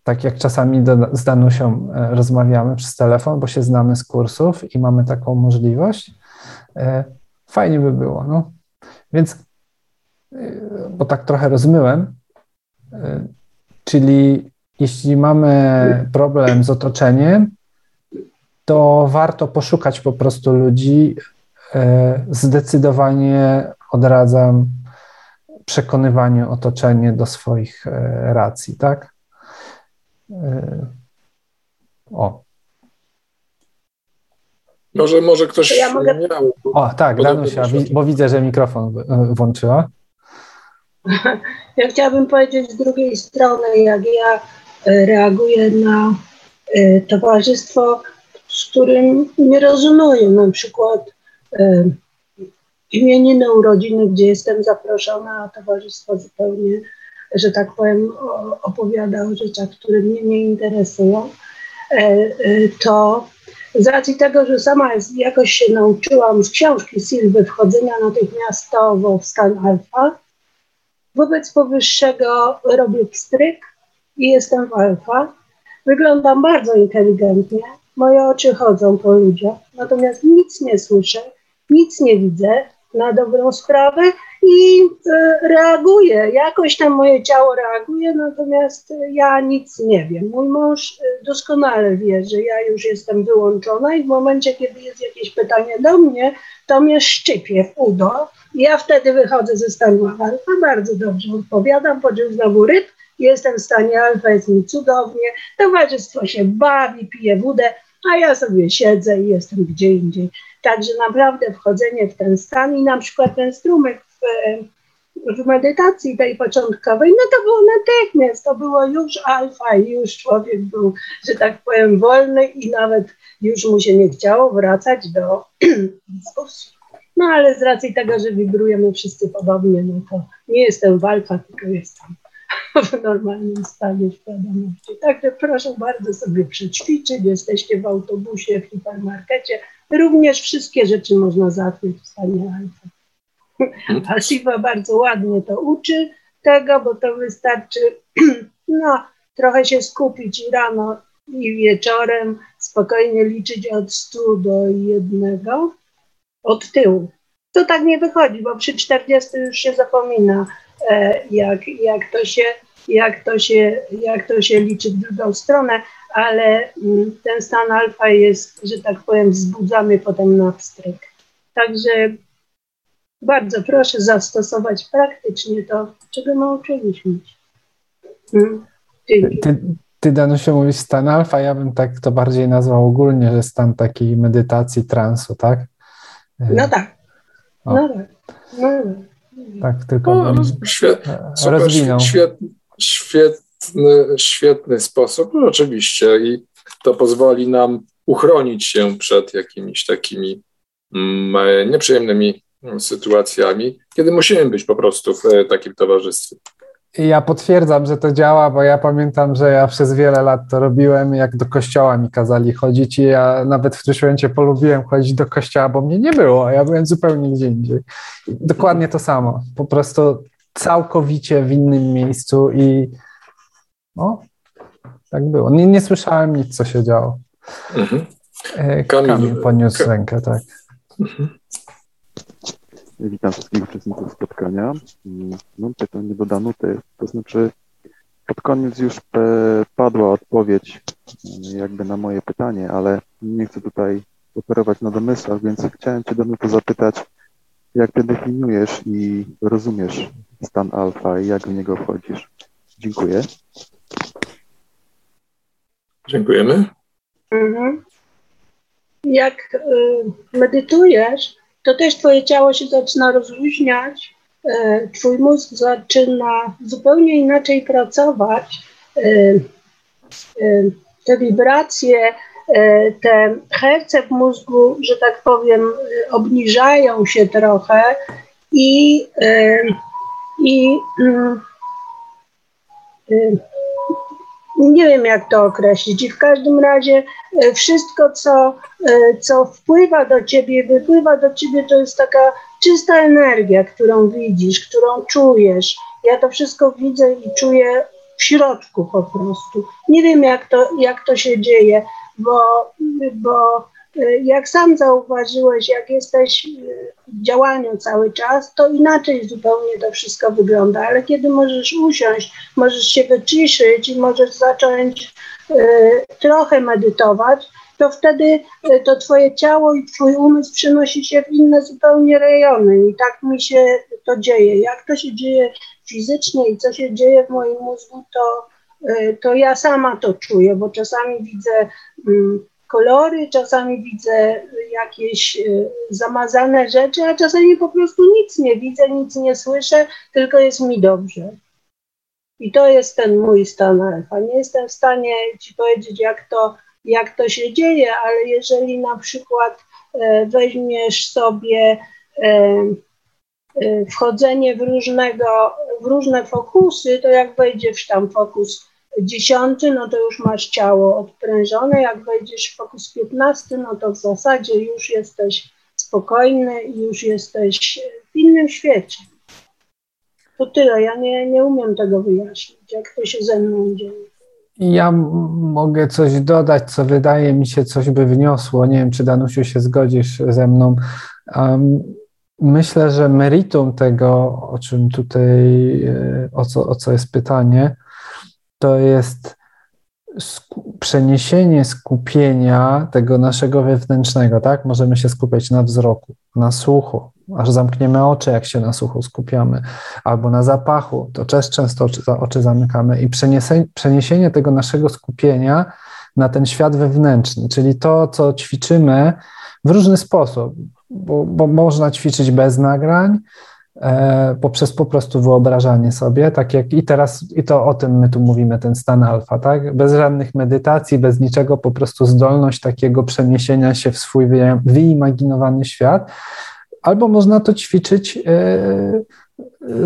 Tak jak czasami do, z Danusią e, rozmawiamy przez telefon, bo się znamy z kursów i mamy taką możliwość. E, fajnie by było. No. Więc, e, bo tak trochę rozmyłem, czyli jeśli mamy problem z otoczeniem, to warto poszukać po prostu ludzi. Zdecydowanie odradzam przekonywanie otoczenie do swoich racji, tak? E, o. Może, może ktoś ja mogę... miał. O, tak, Danusia, bo widzę, że mikrofon włączyła. Ja chciałabym powiedzieć z drugiej strony, jak ja reaguję na towarzystwo z którym nie rezonują. Na przykład e, imieniny urodziny, gdzie jestem zaproszona, a towarzystwo zupełnie, że tak powiem, opowiada o rzeczach, które mnie nie interesują, e, e, to z racji tego, że sama jakoś się nauczyłam z książki Silwy wchodzenia natychmiastowo w stan alfa, wobec powyższego robię pstryk i jestem w alfa. Wyglądam bardzo inteligentnie, Moje oczy chodzą po ludziach, natomiast nic nie słyszę, nic nie widzę na dobrą sprawę i e, reaguję. Jakoś tam moje ciało reaguje, natomiast ja nic nie wiem. Mój mąż e, doskonale wie, że ja już jestem wyłączona i w momencie, kiedy jest jakieś pytanie do mnie, to mnie szczypie w udo. Ja wtedy wychodzę ze stanu alfa, bardzo dobrze odpowiadam, po znowu ryb jestem w stanie alfa, jest mi cudownie, towarzystwo się bawi, pije wódę, a ja sobie siedzę i jestem gdzie indziej. Także naprawdę wchodzenie w ten stan i na przykład ten strumyk w, w medytacji tej początkowej, no to było natychmiast, to było już alfa i już człowiek był, że tak powiem, wolny i nawet już mu się nie chciało wracać do dyskusji. No ale z racji tego, że wibrujemy wszyscy podobnie, no to nie jestem w alfa, tylko jestem w normalnym stanie świadomości. Także proszę bardzo sobie przećwiczyć, jesteście w autobusie, w hipermarkecie. Również wszystkie rzeczy można załatwić w stanie alfa. A Shiva bardzo ładnie to uczy tego, bo to wystarczy no, trochę się skupić i rano i wieczorem, spokojnie liczyć od 100 do jednego od tyłu. To tak nie wychodzi, bo przy 40 już się zapomina, e, jak, jak, to, się, jak, to, się, jak to się liczy w drugą stronę, ale mm, ten stan alfa jest, że tak powiem, wzbudzany potem na wstryk. Także bardzo proszę zastosować praktycznie to, czego nauczyliśmy się. Hmm. Ty, ty, Danusiu, mówisz stan alfa, ja bym tak to bardziej nazwał ogólnie, że stan takiej medytacji, transu, tak? No tak. No tak. No, tak, tylko no, bym świet, rozwinął. Świetny, świetny, świetny sposób, no oczywiście i to pozwoli nam uchronić się przed jakimiś takimi mm, nieprzyjemnymi sytuacjami, kiedy musimy być po prostu w e, takim towarzystwie. Ja potwierdzam, że to działa, bo ja pamiętam, że ja przez wiele lat to robiłem, jak do kościoła mi kazali chodzić i ja nawet w którymś momencie polubiłem chodzić do kościoła, bo mnie nie było, a ja byłem zupełnie gdzie indziej. dokładnie to samo, po prostu całkowicie w innym miejscu i no, tak było. Nie, nie słyszałem nic, co się działo. Mhm. E, Kamil, Kamil podniósł rękę, tak. Mhm. Witam wszystkich uczestników spotkania. Mam pytanie do Danuty, to znaczy pod koniec już padła odpowiedź jakby na moje pytanie, ale nie chcę tutaj operować na domysłach, więc chciałem Cię Danuto zapytać, jak Ty definiujesz i rozumiesz stan alfa i jak w niego wchodzisz? Dziękuję. Dziękujemy. Mhm. Jak y, medytujesz, to też twoje ciało się zaczyna rozluźniać, e, twój mózg zaczyna zupełnie inaczej pracować, e, e, te wibracje, te herce w mózgu, że tak powiem, obniżają się trochę i, i mm, nie wiem jak to określić. I w każdym razie e, wszystko, co, e, co wpływa do ciebie, wypływa do ciebie, to jest taka czysta energia, którą widzisz, którą czujesz. Ja to wszystko widzę i czuję w środku po prostu. Nie wiem, jak to, jak to się dzieje, bo, bo jak sam zauważyłeś, jak jesteś e, w działaniu cały czas, to inaczej zupełnie to wszystko wygląda, ale kiedy możesz usiąść, możesz się wyciszyć i możesz zacząć e, trochę medytować, to wtedy to twoje ciało i twój umysł przenosi się w inne zupełnie rejony i tak mi się to dzieje. Jak to się dzieje fizycznie i co się dzieje w moim mózgu, to, to ja sama to czuję, bo czasami widzę mm, kolory, czasami widzę jakieś y, zamazane rzeczy, a czasami po prostu nic nie widzę, nic nie słyszę, tylko jest mi dobrze. I to jest ten mój stan alfa. Nie jestem w stanie ci powiedzieć, jak to, jak to się dzieje, ale jeżeli na przykład e, weźmiesz sobie e, e, wchodzenie w, różnego, w różne fokusy, to jak wejdziesz tam fokus dziesiąty, no to już masz ciało odprężone. Jak wejdziesz w fokus 15, no to w zasadzie już jesteś spokojny już jesteś w innym świecie. To tyle. Ja nie, nie umiem tego wyjaśnić, jak to się ze mną dzieje. Ja mogę coś dodać, co wydaje mi się, coś by wniosło. Nie wiem, czy Danusiu się zgodzisz ze mną. Um, myślę, że meritum tego, o czym tutaj, e, o co, o co jest pytanie, to jest przeniesienie skupienia tego naszego wewnętrznego, tak? Możemy się skupiać na wzroku, na słuchu, aż zamkniemy oczy, jak się na słuchu skupiamy, albo na zapachu, to też często oczy, oczy zamykamy. I przeniesienie tego naszego skupienia na ten świat wewnętrzny, czyli to, co ćwiczymy w różny sposób, bo, bo można ćwiczyć bez nagrań, poprzez po prostu wyobrażanie sobie, tak jak i teraz, i to o tym my tu mówimy, ten stan alfa, tak? Bez żadnych medytacji, bez niczego, po prostu zdolność takiego przeniesienia się w swój wyimaginowany świat. Albo można to ćwiczyć e,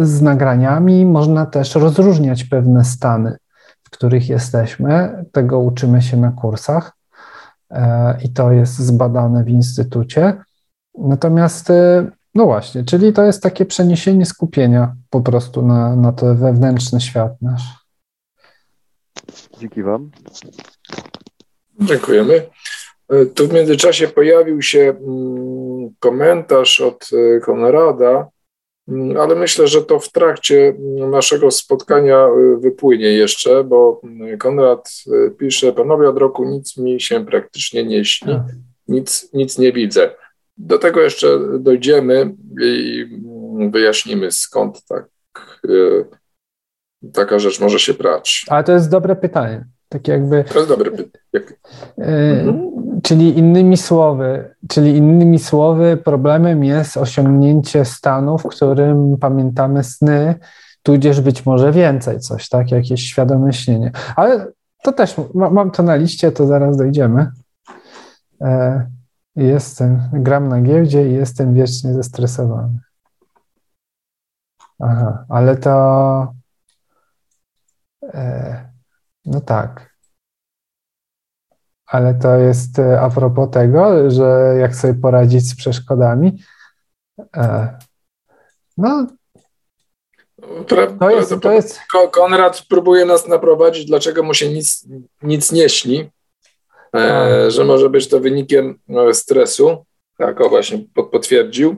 z nagraniami, można też rozróżniać pewne stany, w których jesteśmy. Tego uczymy się na kursach e, i to jest zbadane w instytucie. Natomiast, e, no właśnie, czyli to jest takie przeniesienie skupienia po prostu na, na to wewnętrzny świat nasz. Dzięki Wam. Dziękujemy. E, tu w międzyczasie pojawił się mm, komentarz od e, Konrada, mm, ale myślę, że to w trakcie naszego spotkania wypłynie jeszcze, bo mm, Konrad pisze, panowie od roku nic mi się praktycznie nie śni, tak. nic, nic nie widzę. Do tego jeszcze dojdziemy i wyjaśnimy, skąd tak, e, taka rzecz może się brać. Ale to jest dobre pytanie. Tak jakby. To jest dobre pytanie. Mhm. Czyli innymi słowy, czyli innymi słowy, problemem jest osiągnięcie stanu, w którym pamiętamy sny, tudzież być może więcej, coś, tak, jakieś świadome śnienie. Ale to też mam to na liście, to zaraz dojdziemy. Yy, Jestem, gram na giełdzie i jestem wiecznie zestresowany. Aha, ale to. E, no tak. Ale to jest e, a propos tego, że jak sobie poradzić z przeszkodami. E, no. To jest, to jest... Konrad próbuje nas naprowadzić, dlaczego mu się nic, nic nie śni. E, że może być to wynikiem e, stresu. Tak, o właśnie potwierdził.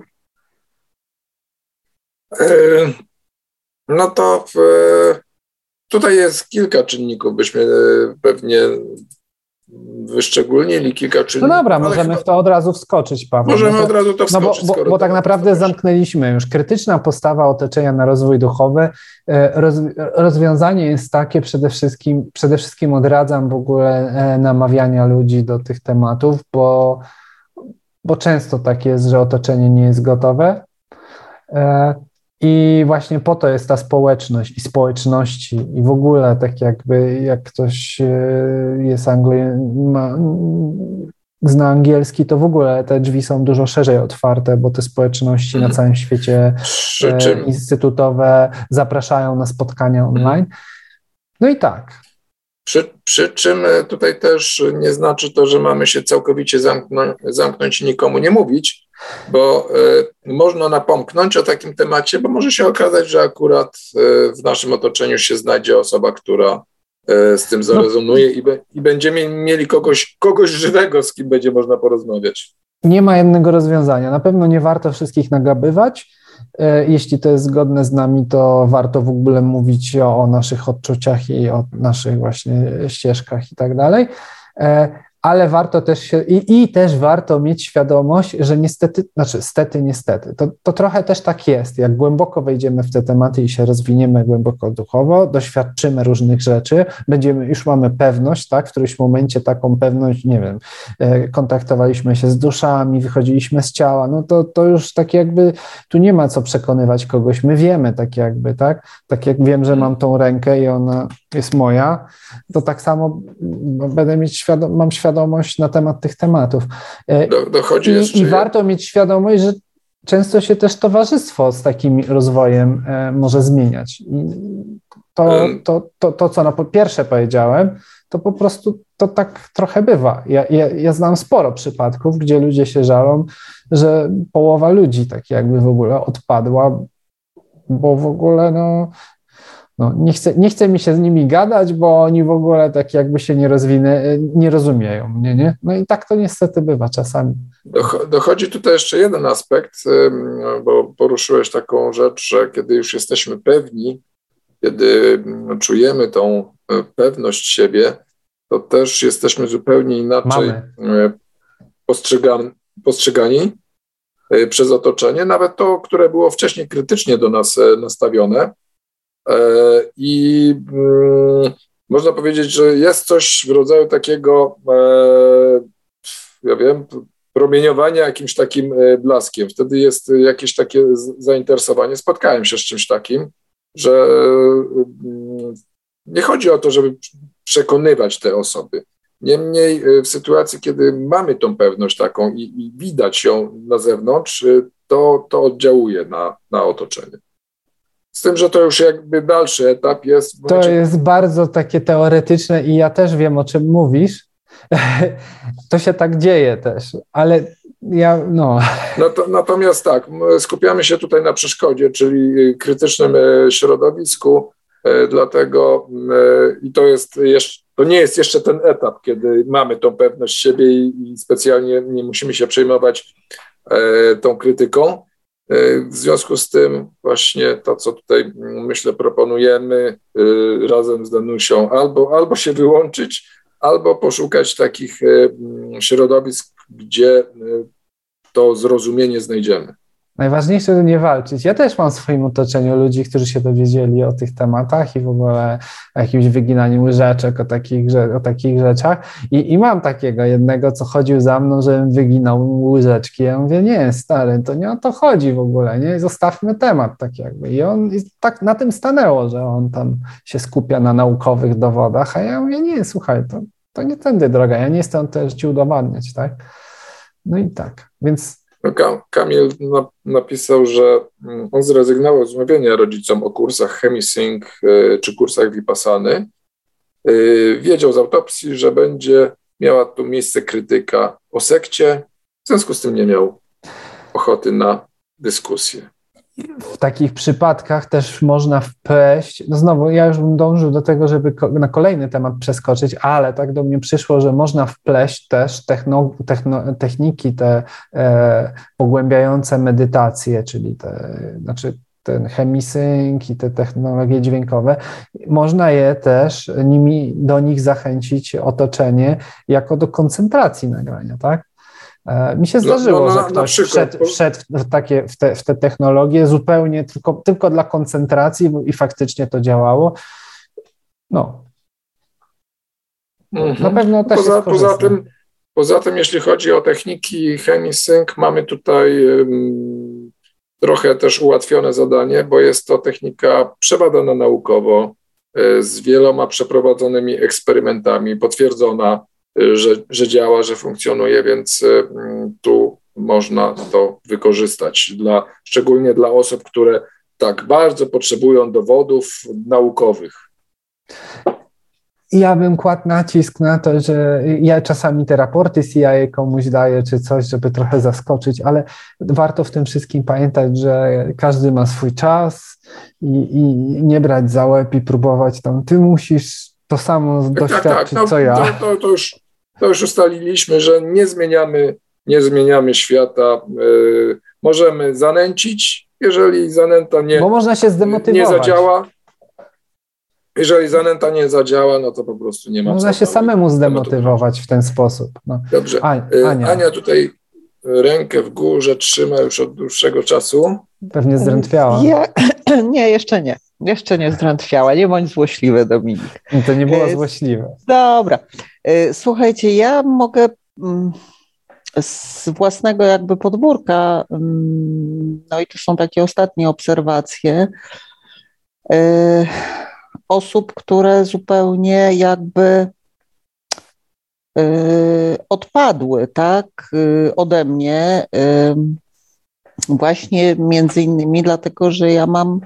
E, no to w, tutaj jest kilka czynników, byśmy pewnie wyszczególnili kilka czynników. No dobra, możemy chyba... w to od razu wskoczyć, Paweł. Możemy no to, od razu to wskoczyć. No bo, bo, bo tak naprawdę zamknęliśmy już. Krytyczna postawa otoczenia na rozwój duchowy. E, roz, rozwiązanie jest takie przede wszystkim, przede wszystkim odradzam w ogóle e, namawiania ludzi do tych tematów, bo, bo często tak jest, że otoczenie nie jest gotowe. I właśnie po to jest ta społeczność i społeczności i w ogóle tak jakby jak ktoś e, jest Angli ma, zna angielski, to w ogóle te drzwi są dużo szerzej otwarte, bo te społeczności na mhm. całym świecie e, instytutowe zapraszają na spotkania online. No i tak, przy, przy, czym e, tutaj też nie znaczy to, że mamy się całkowicie zamknąć, zamknąć i nikomu nie mówić, bo y, można napomknąć o takim temacie, bo może się okazać, że akurat y, w naszym otoczeniu się znajdzie osoba, która y, z tym no. zarezonuje no. i, be, i będziemy mieli kogoś, kogoś żywego, z kim będzie można porozmawiać. Nie ma jednego rozwiązania. Na pewno nie warto wszystkich nagabywać. Jeśli to jest zgodne z nami, to warto w ogóle mówić o, o naszych odczuciach i o naszych właśnie ścieżkach i tak dalej ale warto też się, i, i, też warto mieć świadomość, że niestety, znaczy stety, niestety, to, to trochę też tak jest, jak głęboko wejdziemy w te tematy i się rozwiniemy głęboko duchowo, doświadczymy różnych rzeczy, będziemy, już mamy pewność, tak, w którymś momencie taką pewność, nie wiem, e, kontaktowaliśmy się z duszami, wychodziliśmy z ciała, no to, to już tak jakby, tu nie ma co przekonywać kogoś, my wiemy tak jakby, tak, tak jak wiem, że mam tą rękę i ona jest moja, to tak samo będę mieć świadom, mam świadomość na temat tych tematów. E, Do, dochodzi I, jeszcze... I warto mieć świadomość, że często się też towarzystwo z takim rozwojem e, może zmieniać. I to, to, to, to, co na pierwsze powiedziałem, to po prostu to tak trochę bywa. Ja, ja, ja znam sporo przypadków, gdzie ludzie się żalą, że połowa ludzi tak jakby w ogóle odpadła, bo w ogóle no, no, nie, chce, nie chce mi się z nimi gadać, bo oni w ogóle tak jakby się nie rozwinę, nie rozumieją mnie, nie? No i tak to niestety bywa czasami. Dochodzi tutaj jeszcze jeden aspekt, bo poruszyłeś taką rzecz, że kiedy już jesteśmy pewni, kiedy czujemy tą e, pewność siebie, to też jesteśmy zupełnie inaczej Mamy. postrzegani, postrzegani przez otoczenie, nawet to, które było wcześniej krytycznie do nas nastawione. I mm, można powiedzieć, że jest coś w rodzaju takiego, ja wiem, promieniowania jakimś takim blaskiem. Wtedy jest jakieś takie zainteresowanie. Spotkałem się z czymś takim, że nie chodzi o to, żeby przekonywać te osoby. Niemniej w sytuacji, kiedy mamy tą pewność taką i, i widać ją na zewnątrz, to, to oddziałuje na, na otoczenie. Z tym, że to już jakby dalszy etap jest. To jest bardzo takie teoretyczne i ja też wiem, o czym mówisz. to się tak dzieje też, ale ja, no. Natomiast tak, skupiamy się tutaj na przeszkodzie, czyli krytycznym e, środowisku, e, dlatego e, i to jest jeszcze, to nie jest jeszcze ten etap, kiedy mamy tą pewność siebie i, i specjalnie nie musimy się przejmować tą krytyką. W związku z tym właśnie to, co tutaj myślę proponujemy razem z Danusią, albo, albo się wyłączyć, albo poszukać takich środowisk, gdzie to zrozumienie znajdziemy. Najważniejsze to nie walczyć. Ja też mam w swoim otoczeniu ludzi, którzy się dowiedzieli o tych tematach i w ogóle o jakimś wyginaniu łyżeczek, o takich, o takich rzeczach. I, I mam takiego jednego, co chodził za mną, żebym wyginał łyżeczki. Ja mówię, nie, stary, to nie o to chodzi w ogóle, nie? Zostawmy temat tak jakby. I on i tak na tym stanęło, że on tam się skupia na naukowych dowodach, a ja mówię, nie, słuchaj, to, to nie tędy droga, ja nie jestem też ci udowadniać, tak? No i tak, więc Kamil napisał, że mm, on zrezygnował z mówienia rodzicom o kursach chemisync e, czy kursach Vipassany. E, wiedział z autopsji, że będzie miała tu miejsce krytyka o sekcie, w związku z tym nie miał ochoty na dyskusję w takich przypadkach też można wpleść, no znowu ja już bym dążył do tego, żeby na kolejny temat przeskoczyć, ale tak do mnie przyszło, że można wpleść też techno, techno, techniki te e, pogłębiające medytację, czyli te, znaczy ten chemisync i te technologie dźwiękowe, można je też nimi, do nich zachęcić otoczenie jako do koncentracji nagrania, tak? E, mi się no, zdarzyło, no, no, że ktoś wszedł, wszedł, w, takie, w, te, w te technologie zupełnie tylko, tylko dla koncentracji i faktycznie to działało. No. Mhm. Na pewno też poza, poza tym, poza tym, jeśli chodzi o techniki ChemiSync, mamy tutaj um, trochę też ułatwione zadanie, bo jest to technika przebadana naukowo, e, z wieloma przeprowadzonymi eksperymentami, potwierdzona że, że działa, że funkcjonuje, więc y, tu można to wykorzystać, dla, szczególnie dla osób, które tak bardzo potrzebują dowodów naukowych. Ja bym kładł nacisk na to, że ja czasami te raporty CIA komuś daję czy coś, żeby trochę zaskoczyć, ale warto w tym wszystkim pamiętać, że każdy ma swój czas i, i nie brać za łeb i próbować tam, ty musisz to samo tak, doświadczyć, tak, tak. No, co ja. To, to, to, już, to już ustaliliśmy, że nie zmieniamy, nie zmieniamy świata. Yy, możemy zanęcić, jeżeli zanęta nie, Bo można się zdemotywować. nie zadziała. Jeżeli zanęta nie zadziała, no to po prostu nie ma Można się samemu zdemotywować w ten sposób. No. Dobrze. Y, Ania. Ania tutaj rękę w górze trzyma już od dłuższego czasu. Pewnie zdrętwiała. Ja, nie, jeszcze nie. Jeszcze nie zdrętwiała. Nie bądź złośliwy, Dominik. To nie było złośliwe. Dobra. Y, słuchajcie, ja mogę mm, z własnego jakby podwórka, mm, no i to są takie ostatnie obserwacje y, osób, które zupełnie jakby odpadły, tak, ode mnie, właśnie między innymi dlatego, że ja mam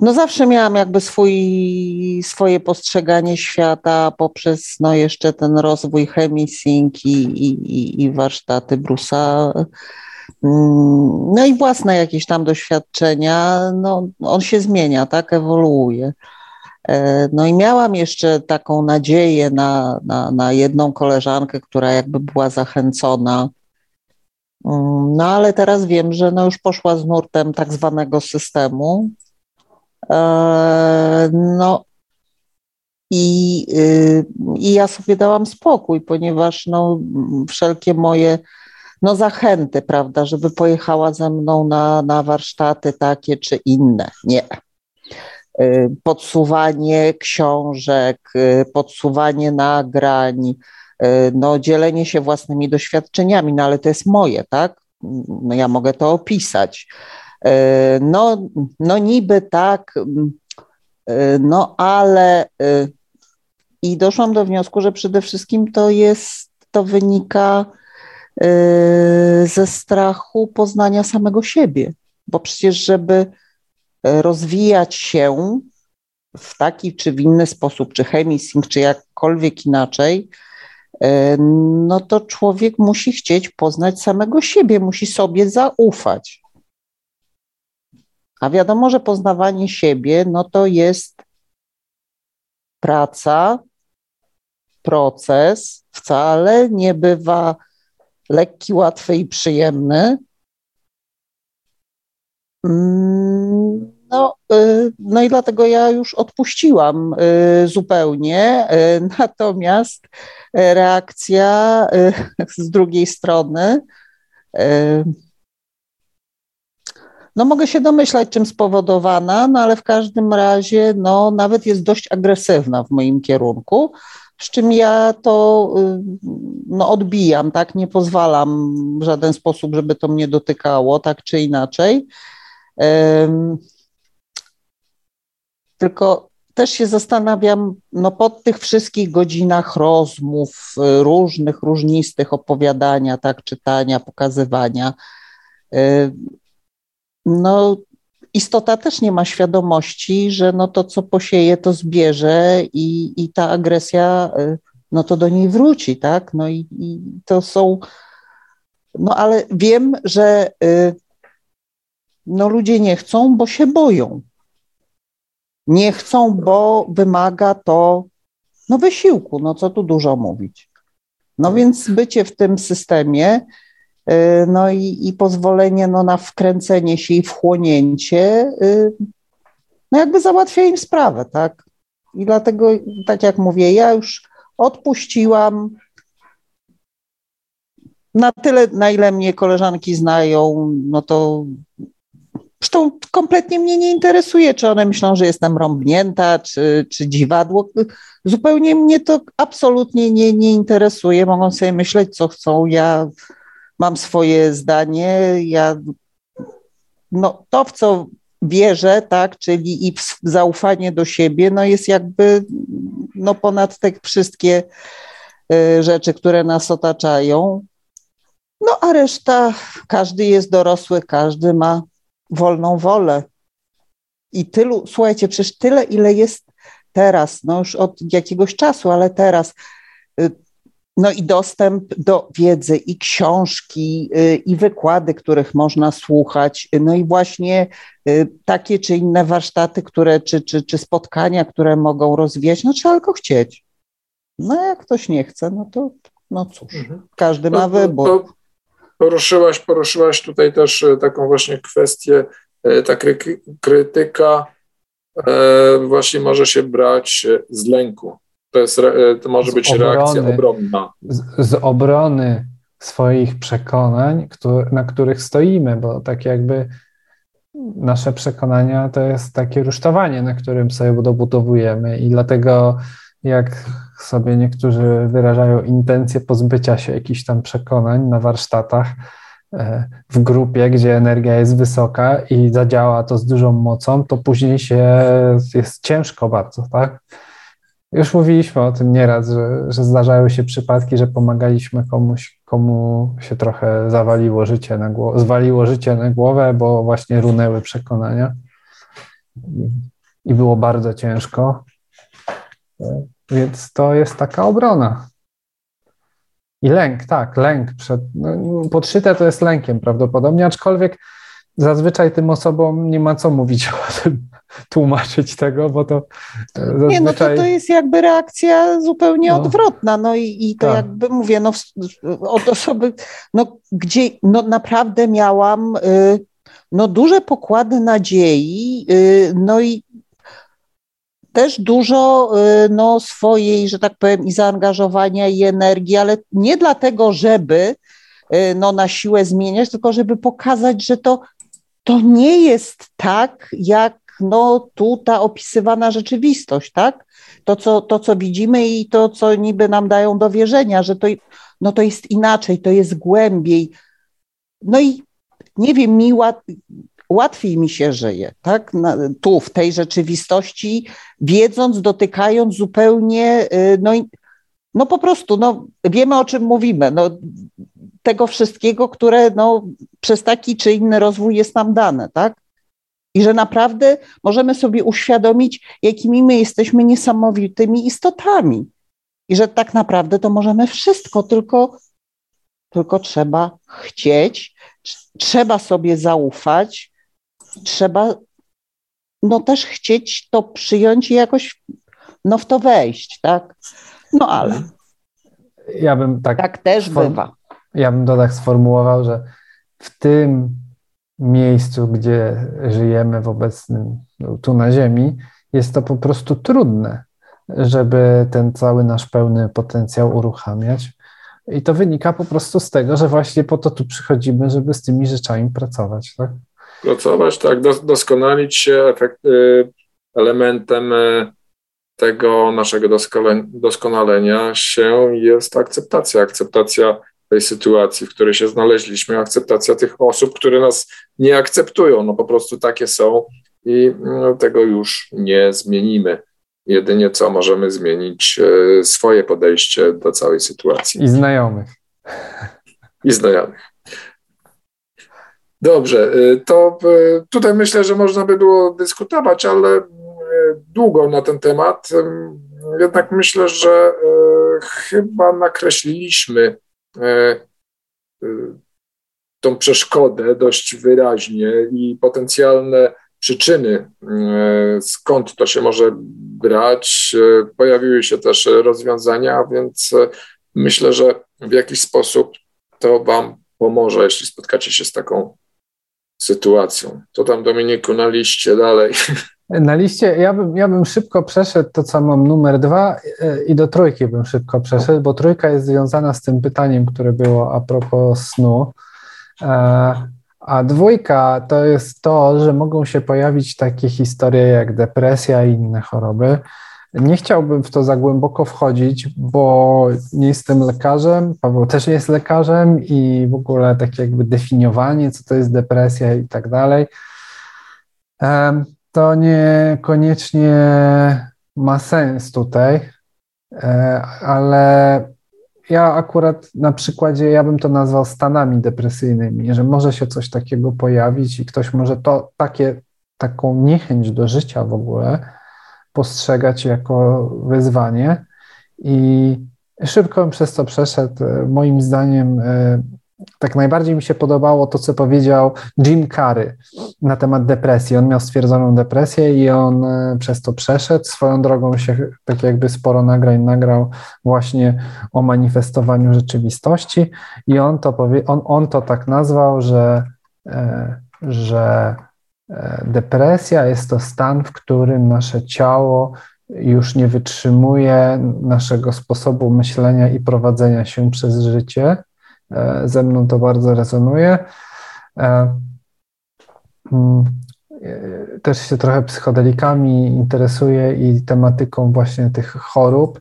no zawsze miałam jakby swój, swoje postrzeganie świata poprzez no jeszcze ten rozwój chemii Sync i, i, i warsztaty Brusa. Mm, no i własne jakieś tam doświadczenia, no on się zmienia, tak, ewoluuje. E, no i miałam jeszcze taką nadzieję na, na, na jedną koleżankę, która jakby była zachęcona. Mm, no ale teraz wiem, że no już poszła z nurtem tak zwanego systemu, no, I, y, I ja sobie dałam spokój, ponieważ no, wszelkie moje no, zachęty, prawda, żeby pojechała ze mną na, na warsztaty takie czy inne. Nie. Y, podsuwanie książek, y, podsuwanie nagrań, no, dzielenie się własnymi doświadczeniami, no ale to jest moje, tak? No, ja mogę to opisać. No, no niby tak, no ale i doszłam do wniosku, że przede wszystkim to jest, to wynika ze strachu poznania samego siebie, bo przecież, żeby rozwijać się w taki czy w inny sposób, czy chemising, czy jakkolwiek inaczej, no to człowiek musi chcieć poznać samego siebie, musi sobie zaufać. A wiadomo, że poznawanie siebie, no to jest praca, proces wcale nie bywa lekki, łatwy i przyjemny. Mm, no, y, no i dlatego ja już odpuściłam y, zupełnie. Y, natomiast reakcja z drugiej strony, no mogę się domyślać, czym spowodowana, no ale w każdym razie, no nawet jest dość agresywna w moim kierunku z czym ja to y, no, odbijam, tak? Nie pozwalam w żaden sposób, żeby to mnie dotykało, tak czy inaczej. Um, tylko też się zastanawiam, no po tych wszystkich godzinach rozmów, y, różnych, różnistych opowiadania, tak, czytania, pokazywania, y, no istota też nie ma świadomości, że no to, co posieje, to zbierze i, i ta agresja, y, no to do niej wróci, tak? No i, i to są, no ale wiem, że y, no ludzie nie chcą, bo się boją. Nie chcą, bo wymaga to no wysiłku, no co tu dużo mówić. No więc bycie w tym systemie no i, i pozwolenie no, na wkręcenie się i wchłonięcie, y, no jakby załatwia im sprawę, tak? I dlatego, tak jak mówię, ja już odpuściłam na tyle, na ile mnie koleżanki znają, no to zresztą kompletnie mnie nie interesuje, czy one myślą, że jestem rąbnięta, czy, czy dziwadło. Zupełnie mnie to absolutnie nie, nie interesuje. Mogą sobie myśleć, co chcą. Ja mam swoje zdanie, ja no, to, w co wierzę, tak, czyli i zaufanie do siebie, no jest jakby no, ponad te wszystkie y, rzeczy, które nas otaczają. No a reszta, każdy jest dorosły, każdy ma wolną wolę. I tylu, słuchajcie, przecież tyle, ile jest teraz, no już od jakiegoś czasu, ale teraz y, no i dostęp do wiedzy i książki, y, i wykłady, których można słuchać, no i właśnie y, takie czy inne warsztaty, które, czy, czy, czy spotkania, które mogą rozwijać, no trzeba tylko chcieć. No jak ktoś nie chce, no to no cóż, mhm. każdy ma no, wybór. Poruszyłaś, poruszyłaś tutaj też e, taką właśnie kwestię, e, ta krytyka e, właśnie może się brać z lęku to, jest, to może być obrony, reakcja obronna. Z, z, obrony swoich przekonań, który, na których stoimy, bo tak jakby nasze przekonania to jest takie rusztowanie, na którym sobie dobudowujemy i dlatego jak sobie niektórzy wyrażają intencje pozbycia się jakichś tam przekonań na warsztatach, e, w grupie, gdzie energia jest wysoka i zadziała to z dużą mocą, to później się jest ciężko bardzo, tak? Już mówiliśmy o tym nieraz, że, że zdarzały się przypadki, że pomagaliśmy komuś, komu się trochę zawaliło życie na głowę, zwaliło życie na głowę, bo właśnie runęły przekonania i było bardzo ciężko. Więc to jest taka obrona. I lęk, tak, lęk. Przed, no, podszyte to jest lękiem prawdopodobnie, aczkolwiek zazwyczaj tym osobom nie ma co mówić o tym, tłumaczyć tego, bo to zazwyczaj... Nie, no to, to jest jakby reakcja zupełnie no. odwrotna, no i, i to tak. jakby mówię, no od osoby, no gdzie no naprawdę miałam y, no duże pokłady nadziei, y, no i też dużo y, no, swojej, że tak powiem, i zaangażowania, i energii, ale nie dlatego, żeby no, na siłę zmieniać, tylko żeby pokazać, że to, to nie jest tak, jak no, tu ta opisywana rzeczywistość, tak? To co, to, co widzimy i to, co niby nam dają do wierzenia, że to, no, to jest inaczej, to jest głębiej. No i nie wiem, mi łat, łatwiej mi się żyje, tak? Na, tu, w tej rzeczywistości, wiedząc, dotykając zupełnie, y, no, no po prostu, no, wiemy o czym mówimy, no, tego wszystkiego, które no, przez taki czy inny rozwój jest nam dane, tak? I że naprawdę możemy sobie uświadomić, jakimi my jesteśmy niesamowitymi istotami. I że tak naprawdę to możemy wszystko, tylko, tylko trzeba chcieć, trzeba sobie zaufać, trzeba no też chcieć to przyjąć i jakoś no w to wejść, tak? No ale. Ja bym tak. Tak też bywa. Ja bym to tak sformułował, że w tym miejscu, gdzie żyjemy w obecnym, no, tu na Ziemi, jest to po prostu trudne, żeby ten cały nasz pełny potencjał uruchamiać. I to wynika po prostu z tego, że właśnie po to tu przychodzimy, żeby z tymi rzeczami pracować. Tak? Pracować, tak, doskonalić się. Efekt, y, elementem y, tego naszego doskonalenia się jest akceptacja. Akceptacja tej sytuacji, w której się znaleźliśmy, akceptacja tych osób, które nas nie akceptują. No po prostu takie są i no, tego już nie zmienimy. Jedynie co możemy zmienić e, swoje podejście do całej sytuacji. I znajomych. I znajomych. Dobrze, e, to e, tutaj myślę, że można by było dyskutować, ale długo na ten temat. Jednak myślę, że chyba nakreśliliśmy tą przeszkodę dość wyraźnie i potencjalne przyczyny, e, skąd to się może brać. E, pojawiły się też rozwiązania, więc e, myślę, że w jakiś sposób to Wam pomoże, jeśli spotkacie się z taką sytuacją. To tam, Dominiku, na liście dalej. Na liście ja bym, ja bym szybko przeszedł to, co mam numer dwa i do trójki bym szybko przeszedł, bo trójka jest związana z tym pytaniem, które było a propos snu. A dwójka to jest to, że mogą się pojawić takie historie jak depresja i inne choroby. Nie chciałbym w to za głęboko wchodzić, bo nie jestem lekarzem, Paweł też jest lekarzem i w ogóle takie jakby definiowanie, co to jest depresja i tak dalej, to niekoniecznie ma sens tutaj, e, ale ja akurat na przykładzie, ja bym to nazwał stanami depresyjnymi, że może się coś takiego pojawić i ktoś może to takie, taką niechęć do życia w ogóle postrzegać jako wyzwanie i szybko bym przez to przeszedł. Moim zdaniem e, tak najbardziej mi się podobało to, co powiedział Jim Carrey na temat depresji. On miał stwierdzoną depresję i on e, przez to przeszedł. Swoją drogą się tak jakby sporo nagrań nagrał właśnie o manifestowaniu rzeczywistości i on to, powie, on, on to tak nazwał, że, e, że e, depresja jest to stan, w którym nasze ciało już nie wytrzymuje naszego sposobu myślenia i prowadzenia się przez życie ze mną to bardzo rezonuje. E, mm, e, też się trochę psychodelikami interesuję i tematyką właśnie tych chorób,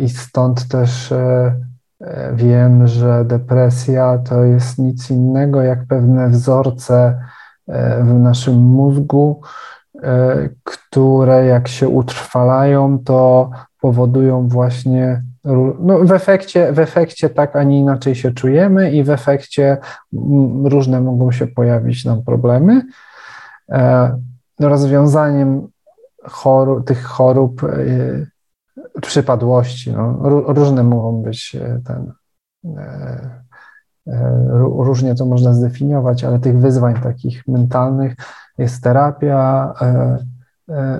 i stąd też wiem, że depresja to jest nic innego jak pewne wzorce w naszym mózgu, które jak się utrwalają, to powodują właśnie no, w, efekcie, w efekcie tak, a nie inaczej się czujemy i w efekcie różne mogą się pojawić nam problemy. E, rozwiązaniem choru, tych chorób, e, przypadłości, no, różne mogą być e, ten, różnie to można zdefiniować, ale tych wyzwań takich mentalnych jest terapia,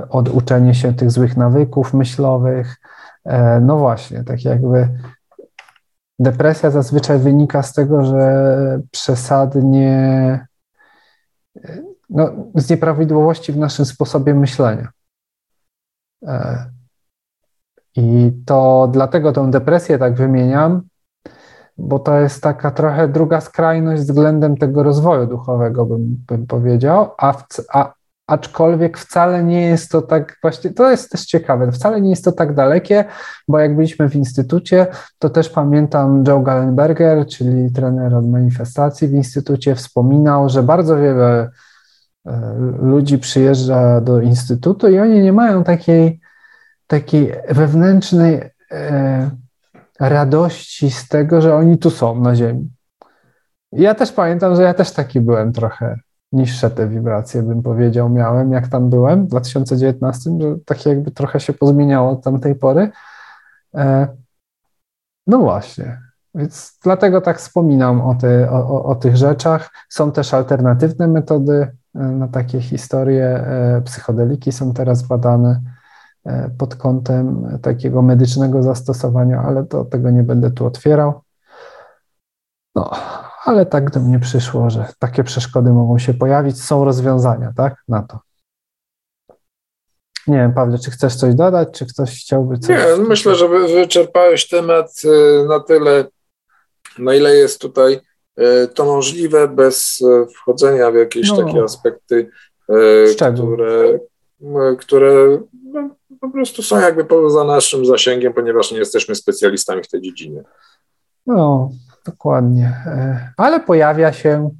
oduczenie się tych złych nawyków myślowych, no właśnie, tak jakby depresja zazwyczaj wynika z tego, że przesadnie, no, z nieprawidłowości w naszym sposobie myślenia. I to dlatego tą depresję tak wymieniam, bo to jest taka trochę druga skrajność względem tego rozwoju duchowego, bym, bym powiedział, a, w, a aczkolwiek wcale nie jest to tak, właśnie to jest też ciekawe, wcale nie jest to tak dalekie, bo jak byliśmy w instytucie, to też pamiętam Joe Gallenberger, czyli trener od manifestacji w instytucie, wspominał, że bardzo wiele e, ludzi przyjeżdża do instytutu i oni nie mają takiej, takiej wewnętrznej e, radości z tego, że oni tu są na ziemi. Ja też pamiętam, że ja też taki byłem trochę niższe te wibracje, bym powiedział, miałem, jak tam byłem w 2019, że takie jakby trochę się pozmieniało od tamtej pory. E, no właśnie, więc dlatego tak wspominam o, te, o, o tych rzeczach. Są też alternatywne metody e, na takie historie. E, psychodeliki są teraz badane pod kątem takiego medycznego zastosowania, ale to tego nie będę tu otwierał. No, ale tak do mnie przyszło, że takie przeszkody mogą się pojawić, są rozwiązania, tak, na to. Nie wiem, Pawle, czy chcesz coś dodać, czy ktoś chciałby coś... Nie, myślę, że wyczerpałeś temat y, na tyle, na ile jest tutaj y, to możliwe, bez y, wchodzenia w jakieś no, takie aspekty, które, które no, po prostu są jakby poza naszym zasięgiem, ponieważ nie jesteśmy specjalistami w tej dziedzinie. No, dokładnie. E, ale pojawia się,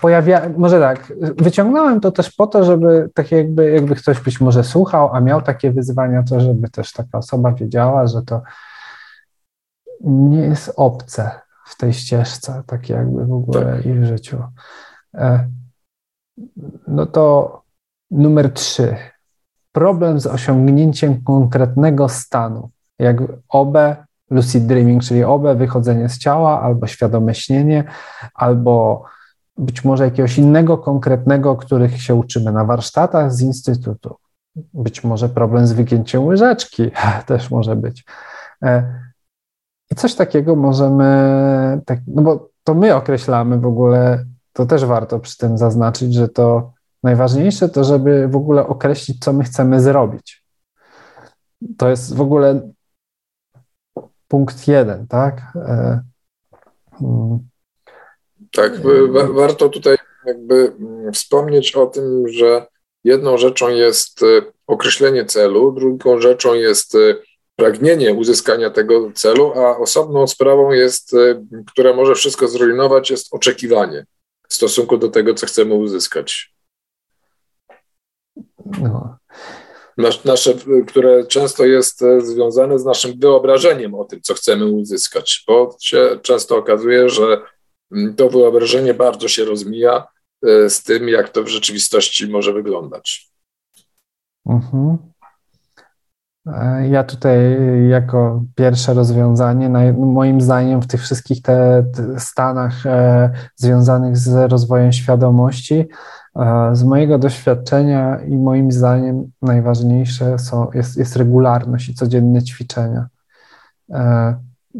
pojawia, może tak, wyciągnąłem to też po to, żeby tak jakby, jakby ktoś być może słuchał, a miał takie wyzwania, to żeby też taka osoba wiedziała, że to nie jest obce w tej ścieżce, tak jakby w ogóle tak. i w życiu. E, no to numer trzy. Problem z osiągnięciem konkretnego stanu. Jak OB lucid dreaming, czyli obe wychodzenie z ciała, albo świadome śnienie, albo być może jakiegoś innego konkretnego, których się uczymy na warsztatach z instytutu. Być może problem z wygięciem łyżeczki też może być. E, I coś takiego możemy, tak, no bo to my określamy w ogóle, to też warto przy tym zaznaczyć, że to najważniejsze to, żeby w ogóle określić, co my chcemy zrobić. To jest w ogóle punkt jeden, tak? E, hmm. Tak, warto tutaj jakby mm, wspomnieć o tym, że jedną rzeczą jest e, określenie celu, drugą rzeczą jest e, pragnienie uzyskania tego celu, a osobną sprawą jest, która może wszystko zrujnować, jest oczekiwanie w stosunku do tego, co chcemy uzyskać. No nasze, które często jest e, związane z naszym wyobrażeniem o tym, co chcemy uzyskać, bo się często okazuje, że mm, to wyobrażenie bardzo się rozmija e, z tym, jak to w rzeczywistości może wyglądać. Mhm. E, ja tutaj jako pierwsze rozwiązanie, moim zdaniem w tych wszystkich te, stanach związanych z rozwojem świadomości, z mojego doświadczenia i moim zdaniem najważniejsze są, jest, jest regularność i codzienne ćwiczenia. E,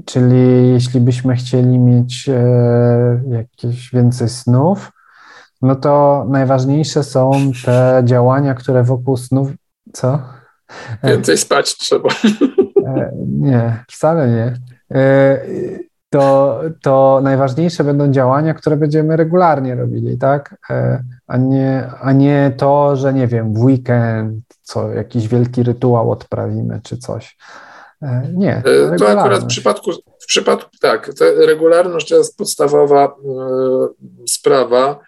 czyli jeśli byśmy chcieli mieć e, jakieś więcej snów, no to najważniejsze są te działania, które wokół snów. Co? E, więcej spać trzeba. Nie, wcale nie to, to najważniejsze będą działania, które będziemy regularnie robili, tak? E, a nie, a nie to, że nie wiem, w weekend co, jakiś wielki rytuał odprawimy czy coś. E, nie. E, to akurat w przypadku, w przypadku tak, regularność to jest podstawowa sprawa.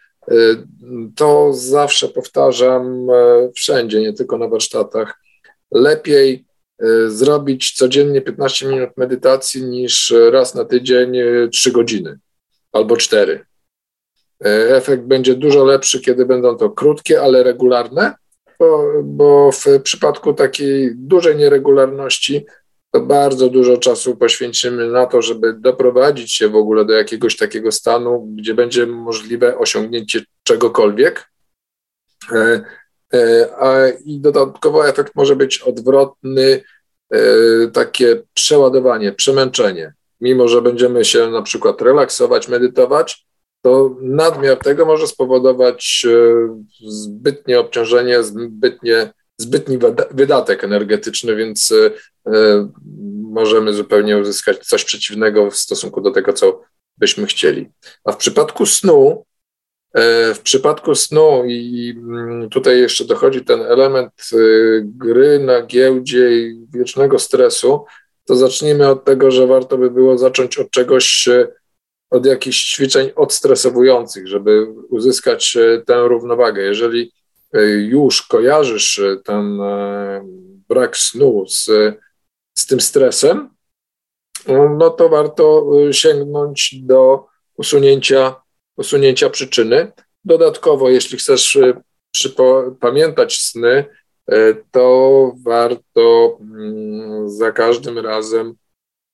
To zawsze powtarzam wszędzie, nie tylko na warsztatach. Lepiej Y, zrobić codziennie 15 minut medytacji niż raz na tydzień 3 y, godziny albo 4. Y, efekt będzie dużo lepszy, kiedy będą to krótkie, ale regularne, bo, bo w przypadku takiej dużej nieregularności to bardzo dużo czasu poświęcimy na to, żeby doprowadzić się w ogóle do jakiegoś takiego stanu, gdzie będzie możliwe osiągnięcie czegokolwiek. E, a i dodatkowo efekt może być odwrotny, e, takie przeładowanie, przemęczenie. Mimo, że będziemy się na przykład relaksować, medytować, to nadmiar tego może spowodować e, zbytnie obciążenie, zbytnie zbytni wydatek energetyczny, więc możemy zupełnie uzyskać coś przeciwnego w stosunku do tego, co byśmy chcieli. A w przypadku snu, w przypadku snu, i mm, tutaj jeszcze dochodzi ten element gry na giełdzie i wiecznego stresu, to zacznijmy od tego, że warto by było zacząć od czegoś, e, od jakichś ćwiczeń odstresowujących, żeby uzyskać e, tę równowagę. Jeżeli e, już kojarzysz ten brak snu z, z tym stresem, no to warto sięgnąć do usunięcia, usunięcia przyczyny. Dodatkowo, jeśli chcesz pamiętać sny, E, to warto mm, za każdym razem,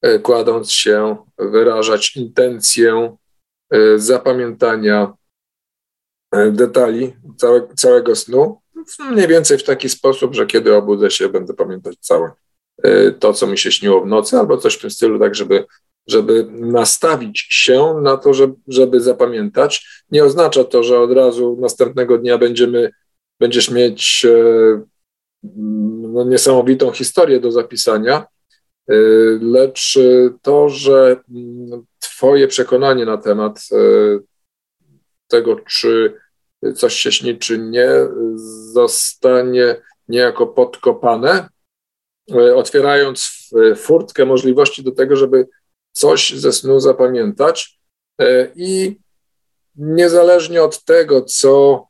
e, kładąc się, wyrażać intencję zapamiętania detali całe, całego snu, mniej więcej w taki sposób, że kiedy obudzę się, będę pamiętać całe to, co mi się śniło w nocy, albo coś w tym stylu, tak żeby, żeby nastawić się na to, żeby, żeby zapamiętać. Nie oznacza to, że od razu następnego dnia będziemy, będziesz mieć no, niesamowitą historię do zapisania, y, lecz to, że mm, Twoje przekonanie na temat y, tego, czy coś się śni, czy nie, zostanie niejako podkopane, otwierając furtkę możliwości do tego, żeby coś ze snu zapamiętać i niezależnie od tego, co,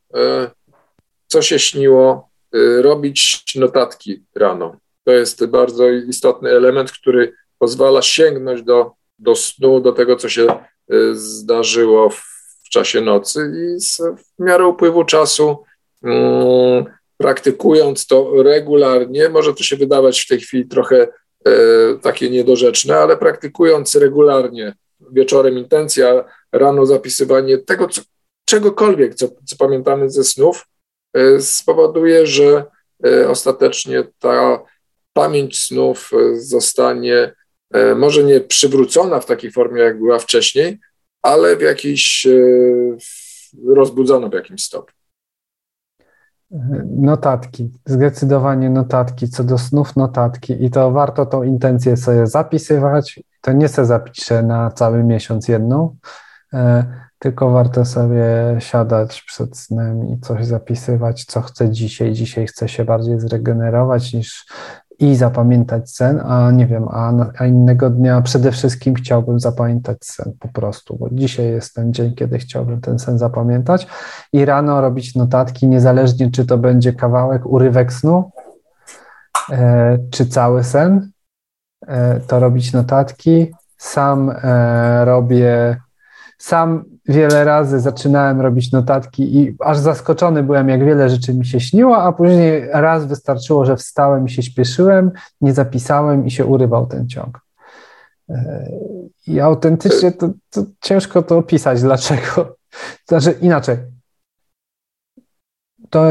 co się śniło, Y, robić notatki rano. To jest bardzo istotny element, który pozwala sięgnąć do, do snu, do tego, co się zdarzyło w, w czasie nocy i z, w miarę upływu czasu, um, praktykując to regularnie, może to się wydawać w tej chwili trochę e, takie niedorzeczne, ale praktykując regularnie wieczorem intencja, rano zapisywanie tego, co, czegokolwiek, co, co pamiętamy ze snów, E, spowoduje, że e, ostatecznie ta pamięć snów e, zostanie może nie przywrócona w takiej formie, jak była wcześniej, ale w jakiejś rozbudzona w jakimś stopniu. Notatki, zdecydowanie notatki, co do snów notatki i to warto tą intencję sobie zapisywać, to nie se zapiszę na cały miesiąc jedną, tylko warto sobie siadać przed snem i coś zapisywać, co chcę dzisiaj. Dzisiaj chcę się bardziej zregenerować niż i zapamiętać sen, a nie wiem, a, a innego dnia przede wszystkim chciałbym zapamiętać sen po prostu, bo dzisiaj jest ten dzień, kiedy chciałbym ten sen zapamiętać i rano robić notatki, niezależnie czy to będzie kawałek, urywek snu, e, czy cały sen, e, to robić notatki. Sam e, robię, sam wiele razy zaczynałem robić notatki i aż zaskoczony byłem, jak wiele rzeczy mi się śniło, a później raz wystarczyło, że wstałem i się śpieszyłem, nie zapisałem i się urywał ten ciąg. E, I autentycznie to, to ciężko to opisać, dlaczego. Znaczy inaczej. To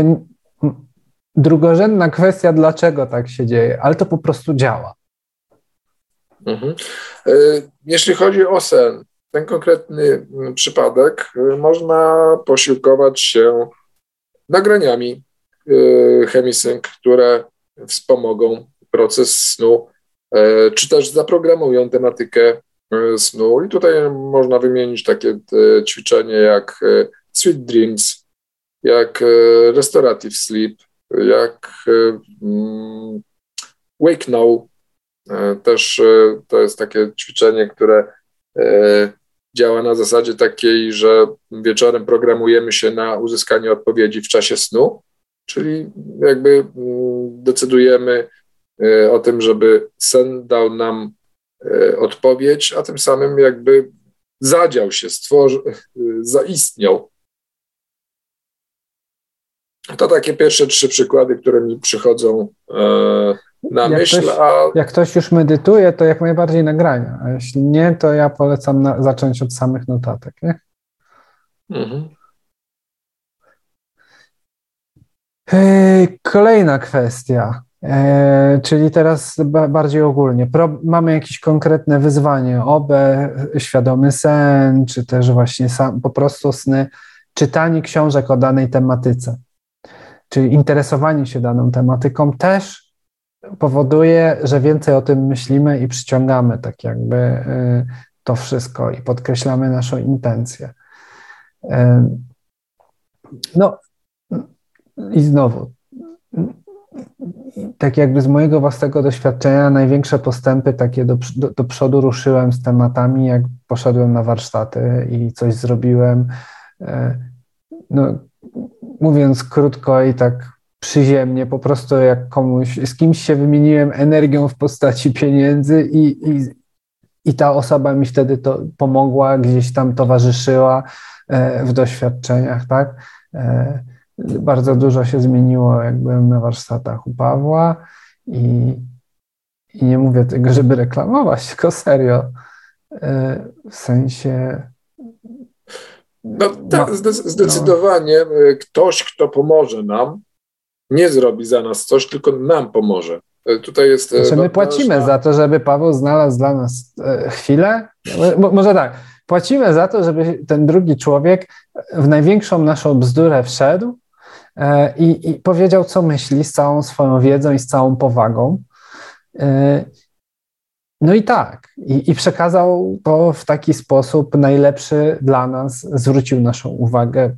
drugorzędna kwestia, dlaczego tak się dzieje, ale to po prostu działa. Mhm. E, jeśli chodzi o sen, ten konkretny mm, przypadek y, można posiłkować się nagraniami y, chemisync, które wspomogą proces snu, e, czy też zaprogramują tematykę y, snu. I tutaj można wymienić takie ćwiczenie jak Sweet Dreams, jak Restorative Sleep, jak mm, Wake Now. E, też to jest takie ćwiczenie, które e, działa na zasadzie takiej, że wieczorem programujemy się na uzyskanie odpowiedzi w czasie snu, czyli jakby mm, decydujemy e, o tym, żeby sen dał nam e, odpowiedź, a tym samym jakby zadział się, stworzył, e, zaistniał. To takie pierwsze trzy przykłady, które mi przychodzą na jak myśl. Ktoś, a... Jak ktoś już medytuje, to jak najbardziej nagrania, a jeśli nie, to ja polecam na, zacząć od samych notatek. Nie? Mhm. Kolejna kwestia, e, czyli teraz bardziej ogólnie. Mamy jakieś konkretne wyzwanie, OB, świadomy sen, czy też właśnie sam, po prostu sny, czytanie książek o danej tematyce. czy interesowanie się daną tematyką też powoduje, że więcej o tym myślimy i przyciągamy tak jakby y, to wszystko i podkreślamy naszą intencję. Y, no i znowu, tak jakby z mojego własnego doświadczenia największe postępy takie do, do, do, przodu ruszyłem z tematami, jak poszedłem na warsztaty i coś zrobiłem. E, no, mówiąc krótko i tak przyziemnie, po prostu jak komuś, z kimś się wymieniłem energią w postaci pieniędzy i, i, i ta osoba mi wtedy to pomogła, gdzieś tam towarzyszyła e, w doświadczeniach, tak? E, bardzo dużo się zmieniło, jak byłem na warsztatach u Pawła i, i nie mówię tego, żeby reklamować, tylko serio. E, w sensie. No tak, zdecydowanie ktoś, kto pomoże nam, nie zrobi za nas coś, tylko nam pomoże. E, tutaj jest. Znaczy my płacimy za to, żeby Paweł znalazł dla nas chwilę. Może tak. Płacimy za to, żeby ten drugi człowiek w największą naszą bzdurę wszedł E, i, i powiedział, co myśli z całą swoją wiedzą i z całą powagą. E, no i tak, i, i, przekazał to w taki sposób najlepszy dla nas, zwrócił naszą uwagę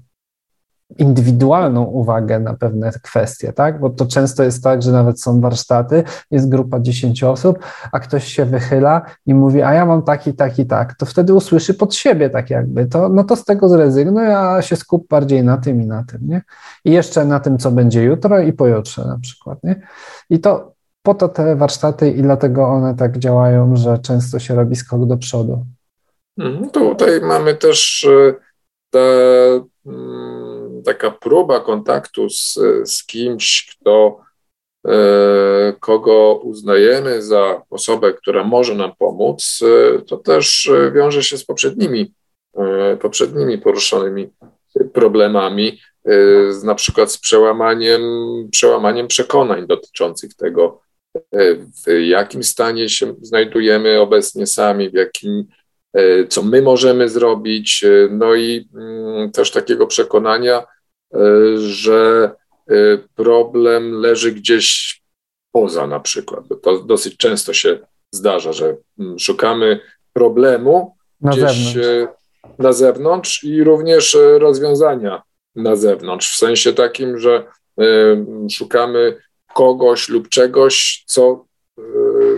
indywidualną uwagę na pewne kwestie, tak? Bo to często jest tak, że nawet są warsztaty, jest grupa 10 osób, a ktoś się wychyla i mówi, a ja mam taki, taki, tak, to wtedy usłyszy pod siebie tak jakby, to, no to z tego zrezygnuj, a się skup bardziej na tym i na tym, nie? I jeszcze na tym, co będzie jutro i pojutrze na przykład, nie? I to po to te warsztaty i dlatego one tak działają, że często się robi skok do przodu. Mhm, tutaj mamy też e, te mm, taka próba kontaktu z, z kimś, kto, e, kogo uznajemy za osobę, która może nam pomóc, e, to też wiąże się z poprzednimi, e, poprzednimi poruszonymi problemami, z, na przykład z przełamaniem, przełamaniem przekonań dotyczących tego, w jakim stanie się znajdujemy obecnie sami, w jakim E, co my możemy zrobić, e, no i mm, też takiego przekonania, e, że problem leży gdzieś poza na przykład. To dosyć często się zdarza, że mm, szukamy problemu na gdzieś zewnątrz. na zewnątrz i również rozwiązania na zewnątrz, w sensie takim, że szukamy kogoś lub czegoś, co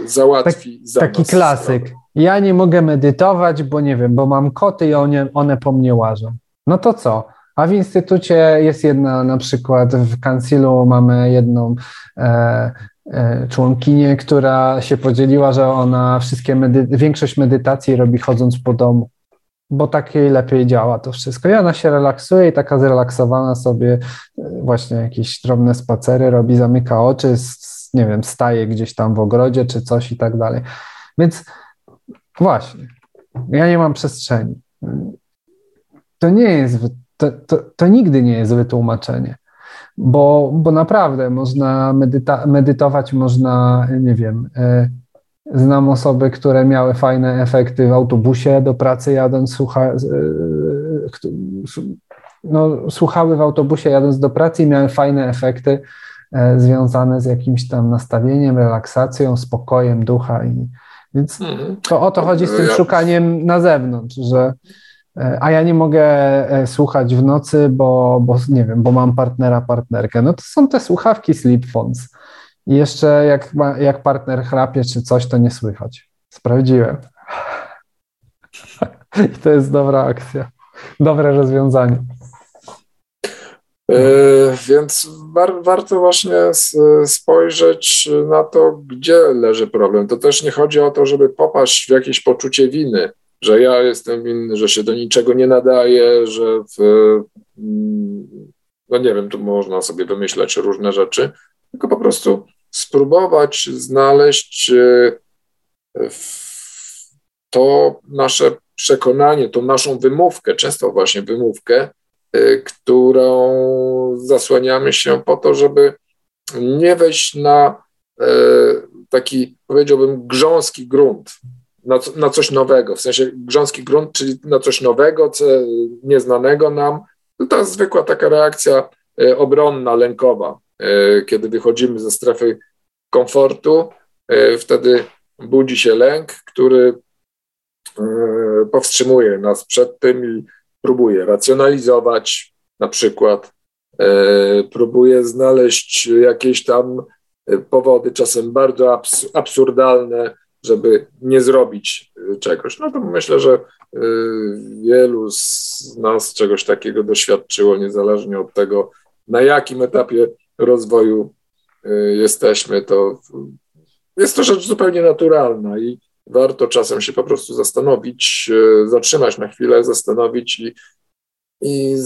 załatwi tak, za Taki klasyk. Sprawę ja nie mogę medytować, bo nie wiem, bo mam koty i one, one po mnie łażą. No to co? A w instytucie jest jedna, na przykład w kancilu mamy jedną e, e, członkinię, która się podzieliła, że ona wszystkie medy większość medytacji robi chodząc po domu, bo tak jej lepiej działa to wszystko. I ona się relaksuje i taka zrelaksowana sobie e, właśnie jakieś drobne spacery robi, zamyka oczy, nie wiem, staje gdzieś tam w ogrodzie czy coś i tak dalej. Więc Właśnie. Ja nie mam przestrzeni. To nie jest, to, to, to nigdy nie jest wytłumaczenie, bo, bo naprawdę można medyta, medytować, można, nie wiem, e, znam osoby, które miały fajne efekty w autobusie do pracy jadąc, słucha, e, no, słuchały w autobusie jadąc do pracy i miały fajne efekty e, związane z jakimś tam nastawieniem, relaksacją, spokojem ducha i, więc mhm. to o to chodzi z tym szukaniem na zewnątrz, że e, a ja nie mogę e, słuchać w nocy, bo, bo nie wiem, bo mam partnera, partnerkę. No to są te słuchawki Sleep Phones. I jeszcze jak, jak partner chrapie czy coś, to nie słychać. Sprawdziłem. I to jest dobra akcja. Dobre rozwiązanie. E, więc war, warto właśnie spojrzeć na to, gdzie leży problem. To też nie chodzi o to, żeby popaść w jakieś poczucie winy, że ja jestem winny, że się do niczego nie nadaje, że w, mm, no nie wiem, tu można sobie wymyślać różne rzeczy, tylko po prostu spróbować znaleźć e, to nasze przekonanie, tą naszą wymówkę, często właśnie wymówkę, którą zasłaniamy się po to, żeby nie wejść na y, taki, powiedziałbym, grząski grunt, na, na coś nowego, w sensie grząski grunt, czyli na coś nowego, co nieznanego nam. To ta zwykła taka reakcja e, obronna, lękowa. Kiedy wychodzimy ze strefy komfortu, wtedy budzi się lęk, który powstrzymuje nas przed tym i próbuje racjonalizować, na przykład, próbuje znaleźć jakieś tam powody, czasem bardzo absurdalne, żeby nie zrobić czegoś. No to myślę, że wielu z nas czegoś takiego doświadczyło, niezależnie od tego, na jakim etapie rozwoju jesteśmy, to jest to rzecz zupełnie naturalna i warto czasem się po prostu zastanowić, y, zatrzymać na chwilę, zastanowić i, i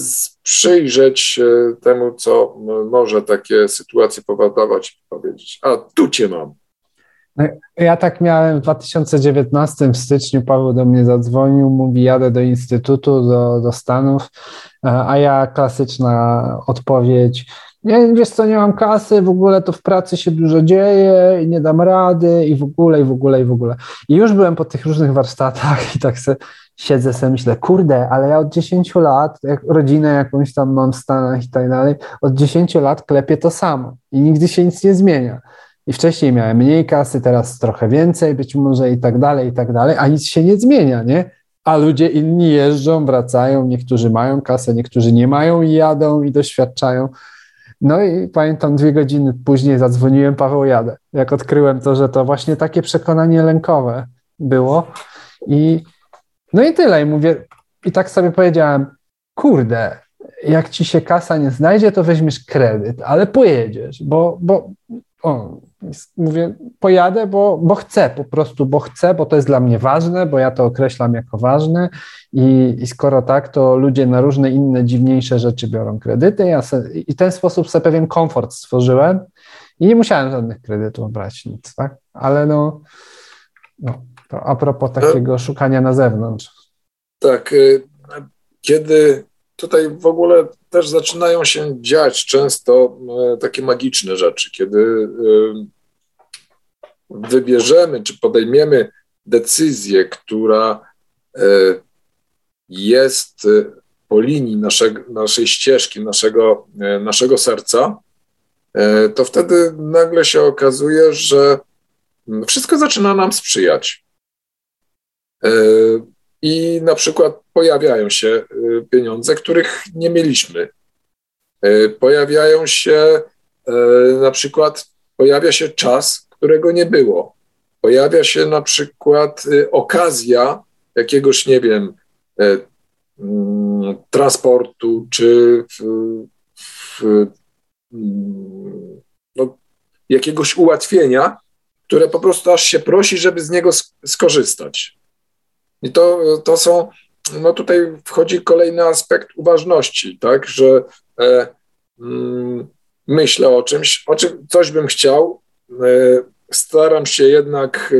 przyjrzeć temu, co może takie sytuacje powodować, powiedzieć, a tu cię mam. No, ja tak miałem w 2019 w styczniu, Paweł do mnie zadzwonił, mówi jadę do Instytutu, do, do Stanów, a ja klasyczna odpowiedź, nie, wiesz co, nie mam kasy, w ogóle to w pracy się dużo dzieje i nie dam rady i w ogóle, i w ogóle, i w ogóle. I już byłem po tych różnych warsztatach i tak se siedzę sobie, myślę, kurde, ale ja od 10 lat, jak rodzinę jakąś tam mam w Stanach i tak dalej, od 10 lat klepię to samo i nigdy się nic nie zmienia. I wcześniej miałem mniej kasy, teraz trochę więcej, być może i tak dalej, i tak dalej, a nic się nie zmienia, nie? A ludzie inni jeżdżą, wracają, niektórzy mają kasę, niektórzy nie mają i jadą i doświadczają. No i pamiętam, dwie godziny później zadzwoniłem, Paweł jadę. Jak odkryłem to, że to właśnie takie przekonanie lękowe było. I no i tyle. I mówię, i tak sobie powiedziałem, kurde, jak ci się kasa nie znajdzie, to weźmiesz kredyt, ale pojedziesz, bo, bo o, mówię, pojadę, bo, bo chcę, po prostu, bo chcę, bo to jest dla mnie ważne, bo ja to określam jako ważne i, i skoro tak, to ludzie na różne inne dziwniejsze rzeczy biorą kredyty ja se, i w ten sposób sobie pewien komfort stworzyłem i nie musiałem żadnych kredytów brać, nic, tak? Ale no, no to a propos takiego szukania na zewnątrz. Tak, y, kiedy tutaj w ogóle też zaczynają się dziać często e, takie magiczne rzeczy, kiedy e, wybierzemy czy podejmiemy decyzję, która e, jest po linii naszego, naszej ścieżki, naszego, naszego serca, to wtedy nagle się okazuje, że wszystko zaczyna nam sprzyjać i na przykład pojawiają się pieniądze, których nie mieliśmy. Pojawiają się na przykład, pojawia się czas, którego nie było. Pojawia się na przykład okazja jakiegoś, nie wiem, mm, transportu czy w, w, mm, no, jakiegoś ułatwienia, które po prostu aż się prosi, żeby z niego skorzystać. I to, to są, no tutaj wchodzi kolejny aspekt uważności, tak, że e, mm, myślę o czymś, o czym coś bym chciał, e, staram się jednak,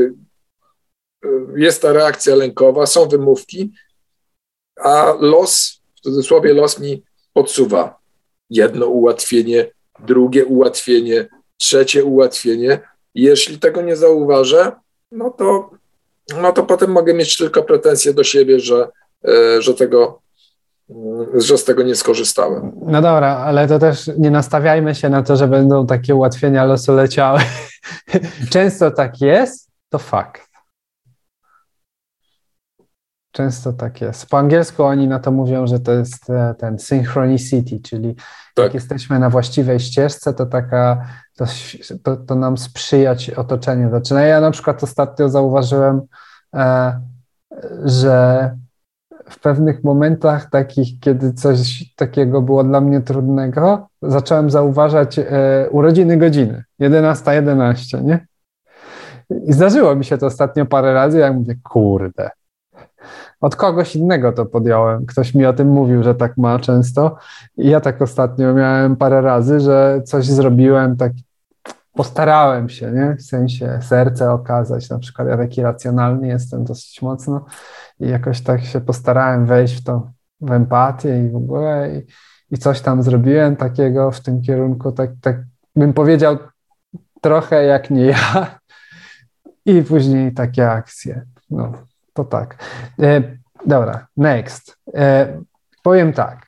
e, jest ta reakcja lękowa, są wymówki, a los, w cudzysłowie los mi podsuwa jedno ułatwienie, drugie ułatwienie, trzecie ułatwienie. Jeśli tego nie zauważę, no to no to potem mogę mieć tylko pretensje do siebie, że, e, że tego że z tego nie skorzystałem. No dobra, ale to też nie nastawiajmy się na to, że będą takie ułatwienia losu leciały. Często tak jest, to fakt. Często tak jest. Po angielsku oni na to mówią, że to jest e, ten synchronicity, czyli tak. jak jesteśmy na właściwej ścieżce, to taka, to, to, to nam sprzyjać otoczenie zaczyna. Ja na przykład ostatnio zauważyłem, e, że w pewnych momentach takich, kiedy coś takiego było dla mnie trudnego, zacząłem zauważać e, urodziny godziny, 11.11, 11, nie? I zdarzyło mi się to ostatnio parę razy, jak mówię, kurde, od kogoś innego to podjąłem. Ktoś mi o tym mówił, że tak ma często. I ja tak ostatnio miałem parę razy, że coś zrobiłem, tak postarałem się, nie? W sensie serce okazać. Na przykład ja taki racjonalny jestem dosyć mocno i jakoś tak się postarałem wejść w tą w empatię i w ogóle i, i coś tam zrobiłem takiego w tym kierunku, tak, tak bym powiedział trochę jak nie ja i później takie akcje. No to tak. E, dobra, next. E, powiem tak.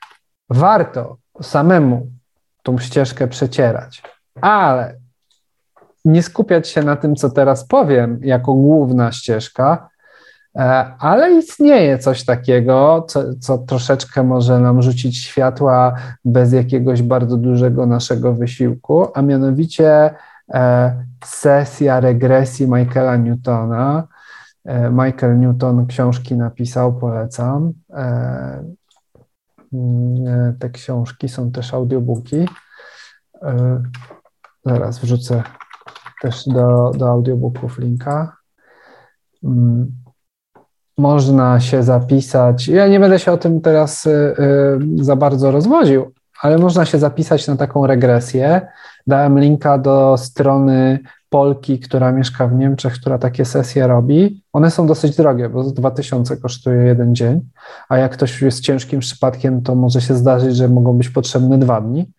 Warto samemu tą ścieżkę przecierać. Ale nie skupiać się na tym, co teraz powiem, jako główna ścieżka, e, ale istnieje coś takiego, co, co, troszeczkę może nam rzucić światła bez jakiegoś bardzo dużego naszego wysiłku, a mianowicie e, sesja regresji Michaela Newtona. E, Michael Newton książki napisał, polecam. Mm, te książki są też audiobooki. Zaraz wrzucę też do, do audiobooków linka. Mm, można się zapisać. Ja nie będę się o tym teraz y, y, za bardzo rozwodził, ale można się zapisać na taką regresję. Dałem linka do strony Polki, która mieszka w Niemczech, która takie sesje robi. One są dosyć drogie, bo 2000 kosztuje jeden dzień, a jak ktoś jest ciężkim przypadkiem, to może się zdarzyć, że mogą być potrzebne dwa dni.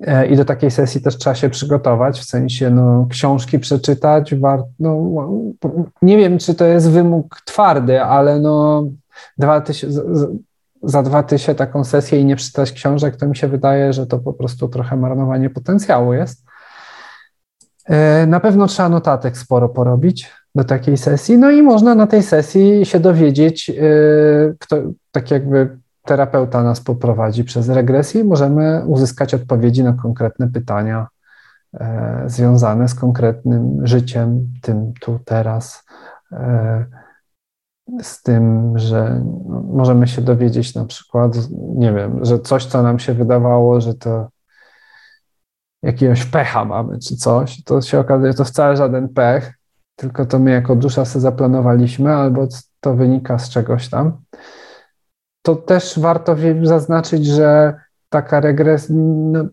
E, I do takiej sesji też trzeba się przygotować, w sensie no, książki przeczytać. War, no, nie wiem, czy to jest wymóg twardy, ale no, dwa tysiące, za dwa tysiące taką sesję i nie przeczytać książek, to mi się wydaje, że to po prostu trochę marnowanie potencjału jest. E, na pewno trzeba notatek sporo porobić do takiej sesji, no i można na tej sesji się dowiedzieć, e, kto, tak jakby terapeuta nas poprowadzi przez regresję i możemy uzyskać odpowiedzi na konkretne pytania e, związane z konkretnym życiem, tym tu, teraz. E, z tym, że możemy się dowiedzieć na przykład, nie wiem, że coś, co nam się wydawało, że to jakiegoś pecha mamy czy coś, to się okazuje, że to wcale żaden pech, tylko to my jako dusza sobie zaplanowaliśmy, albo to wynika z czegoś tam to też warto zaznaczyć, że taka regresja, no,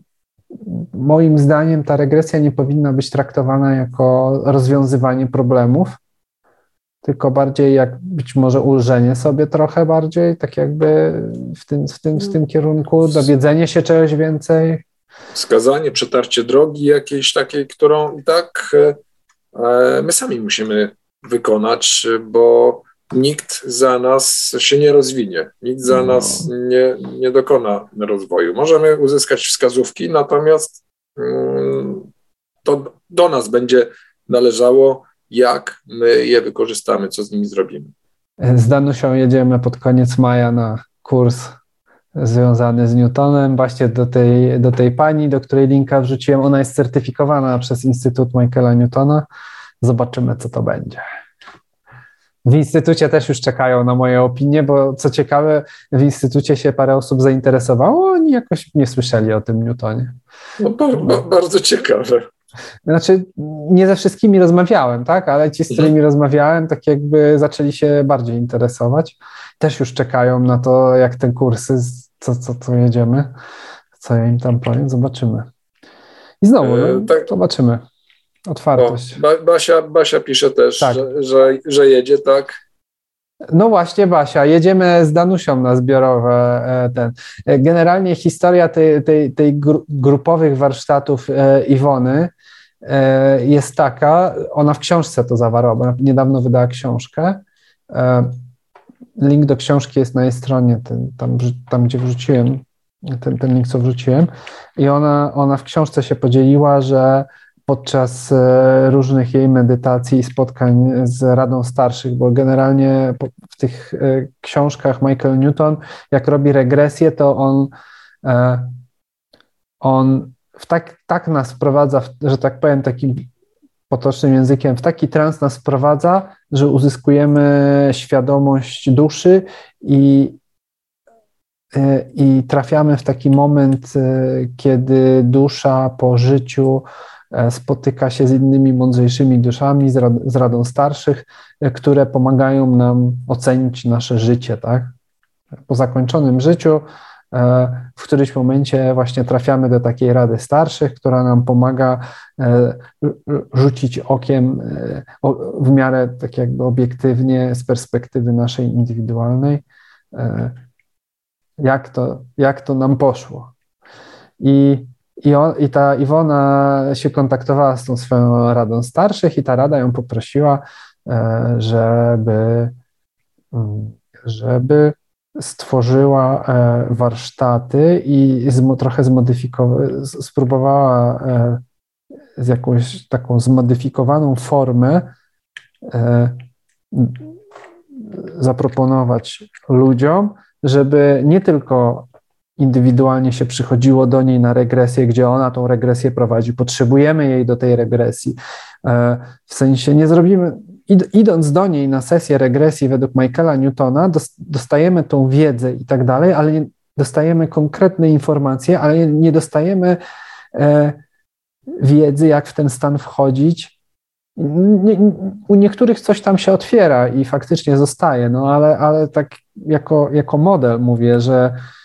moim zdaniem ta regresja nie powinna być traktowana jako rozwiązywanie problemów, tylko bardziej jak być może ulżenie sobie trochę bardziej, tak jakby w tym, w tym, w tym kierunku, dowiedzenie się czegoś więcej. Wskazanie, przetarcie drogi jakiejś takiej, którą i tak e, my sami musimy wykonać, bo nikt za nas się nie rozwinie, nikt za no. nas nie, nie dokona rozwoju. Możemy uzyskać wskazówki, natomiast mm, to do nas będzie należało, jak my je wykorzystamy, co z nimi zrobimy. Z Danusią jedziemy pod koniec maja na kurs związany z Newtonem, właśnie do tej, do tej pani, do której linka wrzuciłem. Ona jest certyfikowana przez Instytut Michaela Newtona. Zobaczymy, co to będzie. W instytucie też już czekają na moje opinie, bo co ciekawe, w instytucie się parę osób zainteresowało, oni jakoś nie słyszeli o tym Newtonie. No, bardzo, bardzo ciekawe. Znaczy, nie ze wszystkimi rozmawiałem, tak, ale ci, z którymi mhm. rozmawiałem, tak jakby zaczęli się bardziej interesować. Też już czekają na to, jak te kursy, co, co, co jedziemy, co ja im tam powiem, zobaczymy. I znowu, no, e, tak. zobaczymy. Otwartość. O, Basia, Basia pisze też, tak. że, że, że jedzie, tak? No właśnie, Basia, jedziemy z Danusią na zbiorowe e, ten. E, generalnie historia tej, tej, tej grupowych warsztatów e, Iwony jest taka, ona w książce to zawarła, bo niedawno wydała książkę. Link do książki jest na jej stronie, ten, tam, tam gdzie wrzuciłem, ten, ten link, co wrzuciłem. I ona, ona w książce się podzieliła, że podczas e, różnych jej medytacji i spotkań z Radą Starszych, bo generalnie w tych e, książkach Michael Newton, jak robi regresję, to on, e, on w tak, tak nas wprowadza, że tak powiem, takim potocznym językiem, w taki trans nas wprowadza, że uzyskujemy świadomość duszy i, i trafiamy w taki moment, kiedy dusza po życiu spotyka się z innymi mądrzejszymi duszami, z Radą Starszych, e, które pomagają nam ocenić nasze życie, tak? Po zakończonym życiu, e, w którymś momencie właśnie trafiamy do takiej Rady Starszych, która nam pomaga rzucić okiem w miarę tak jakby obiektywnie z perspektywy naszej indywidualnej, jak to, jak to nam poszło. I i, on, I ta Iwona się kontaktowała z tą swoją radą starszych, i ta rada ją poprosiła, e, żeby, mm, żeby stworzyła e, warsztaty i trochę zmodyfikowała, spróbowała e, z jakąś taką zmodyfikowaną formę zaproponować ludziom, żeby nie tylko indywidualnie się przychodziło do niej na regresję, gdzie ona tą regresję prowadzi. Potrzebujemy jej do tej regresji. W sensie nie zrobimy, idąc do niej na sesję regresji według Michaela Newtona, dostajemy tą wiedzę i tak dalej, ale nie dostajemy konkretne informacje, ale nie dostajemy e, wiedzy, jak w ten stan wchodzić. Nie, u niektórych coś tam się otwiera i faktycznie zostaje, no ale, ale tak jako, jako model mówię, że e,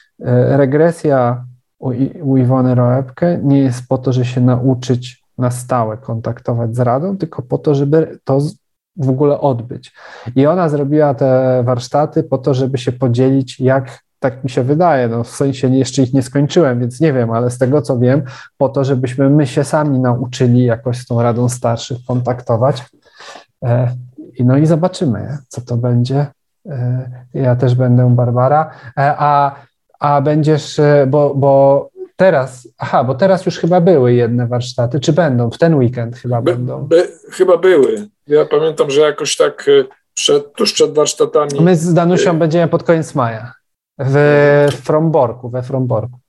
regresja u, u Iwony Roebke nie jest po to, żeby się nauczyć na stałe kontaktować z radą, tylko po to, żeby to w ogóle odbyć. I ona zrobiła te warsztaty po to, żeby się podzielić, jak tak mi się wydaje, no w sensie jeszcze ich nie skończyłem, więc nie wiem, ale z tego co wiem, po to, żebyśmy my się sami nauczyli jakoś z tą Radą Starszych kontaktować. E, no i zobaczymy, co to będzie. E, ja też będę Barbara. E, a, a będziesz, bo, bo teraz, aha, bo teraz już chyba były jedne warsztaty, czy będą? W ten weekend chyba by, będą. By, chyba były. Ja pamiętam, że jakoś tak y, przed, tuż przed warsztatami. My z Danusią y będziemy pod koniec maja w Fromborku, we Fromborku.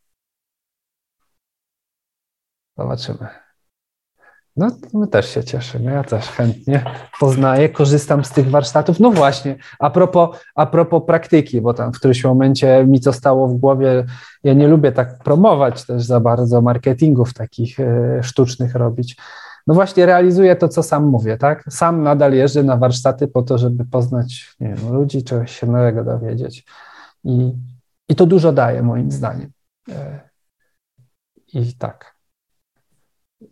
Zobaczymy. No, my też się cieszymy, ja też chętnie poznaję, korzystam z tych warsztatów. No właśnie, a propos, a propos praktyki, bo tam w którymś momencie mi to stało w głowie, ja nie lubię tak promować też za bardzo marketingów takich y, sztucznych robić. No właśnie realizuję to, co sam mówię, tak? Sam nadal jeżdżę na warsztaty po to, żeby poznać wiem, ludzi, czegoś się nowego dowiedzieć. I, I to dużo daje, moim zdaniem. E, I tak.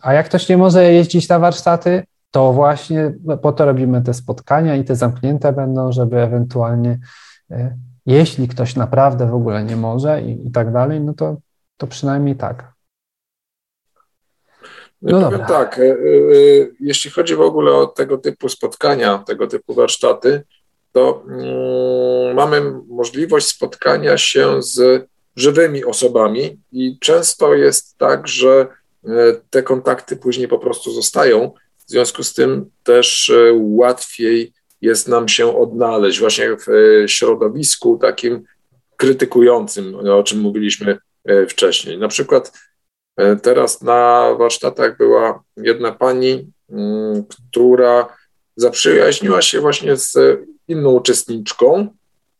A jak ktoś nie może jeździć na warsztaty, to właśnie po to robimy te spotkania i te zamknięte będą, żeby ewentualnie, e, jeśli ktoś naprawdę w ogóle nie może i, i tak dalej, no to, to przynajmniej tak. No Powiem tak, e, jeśli chodzi w ogóle o tego typu spotkania, tego typu warsztaty, to mm, mamy możliwość spotkania się z żywymi osobami i często jest tak, że e, te kontakty później po prostu zostają. W związku z tym też e, łatwiej jest nam się odnaleźć właśnie w e, środowisku takim krytykującym, o czym mówiliśmy wcześniej. Na przykład teraz na warsztatach była jedna pani, mm, która zaprzyjaźniła się właśnie z inną uczestniczką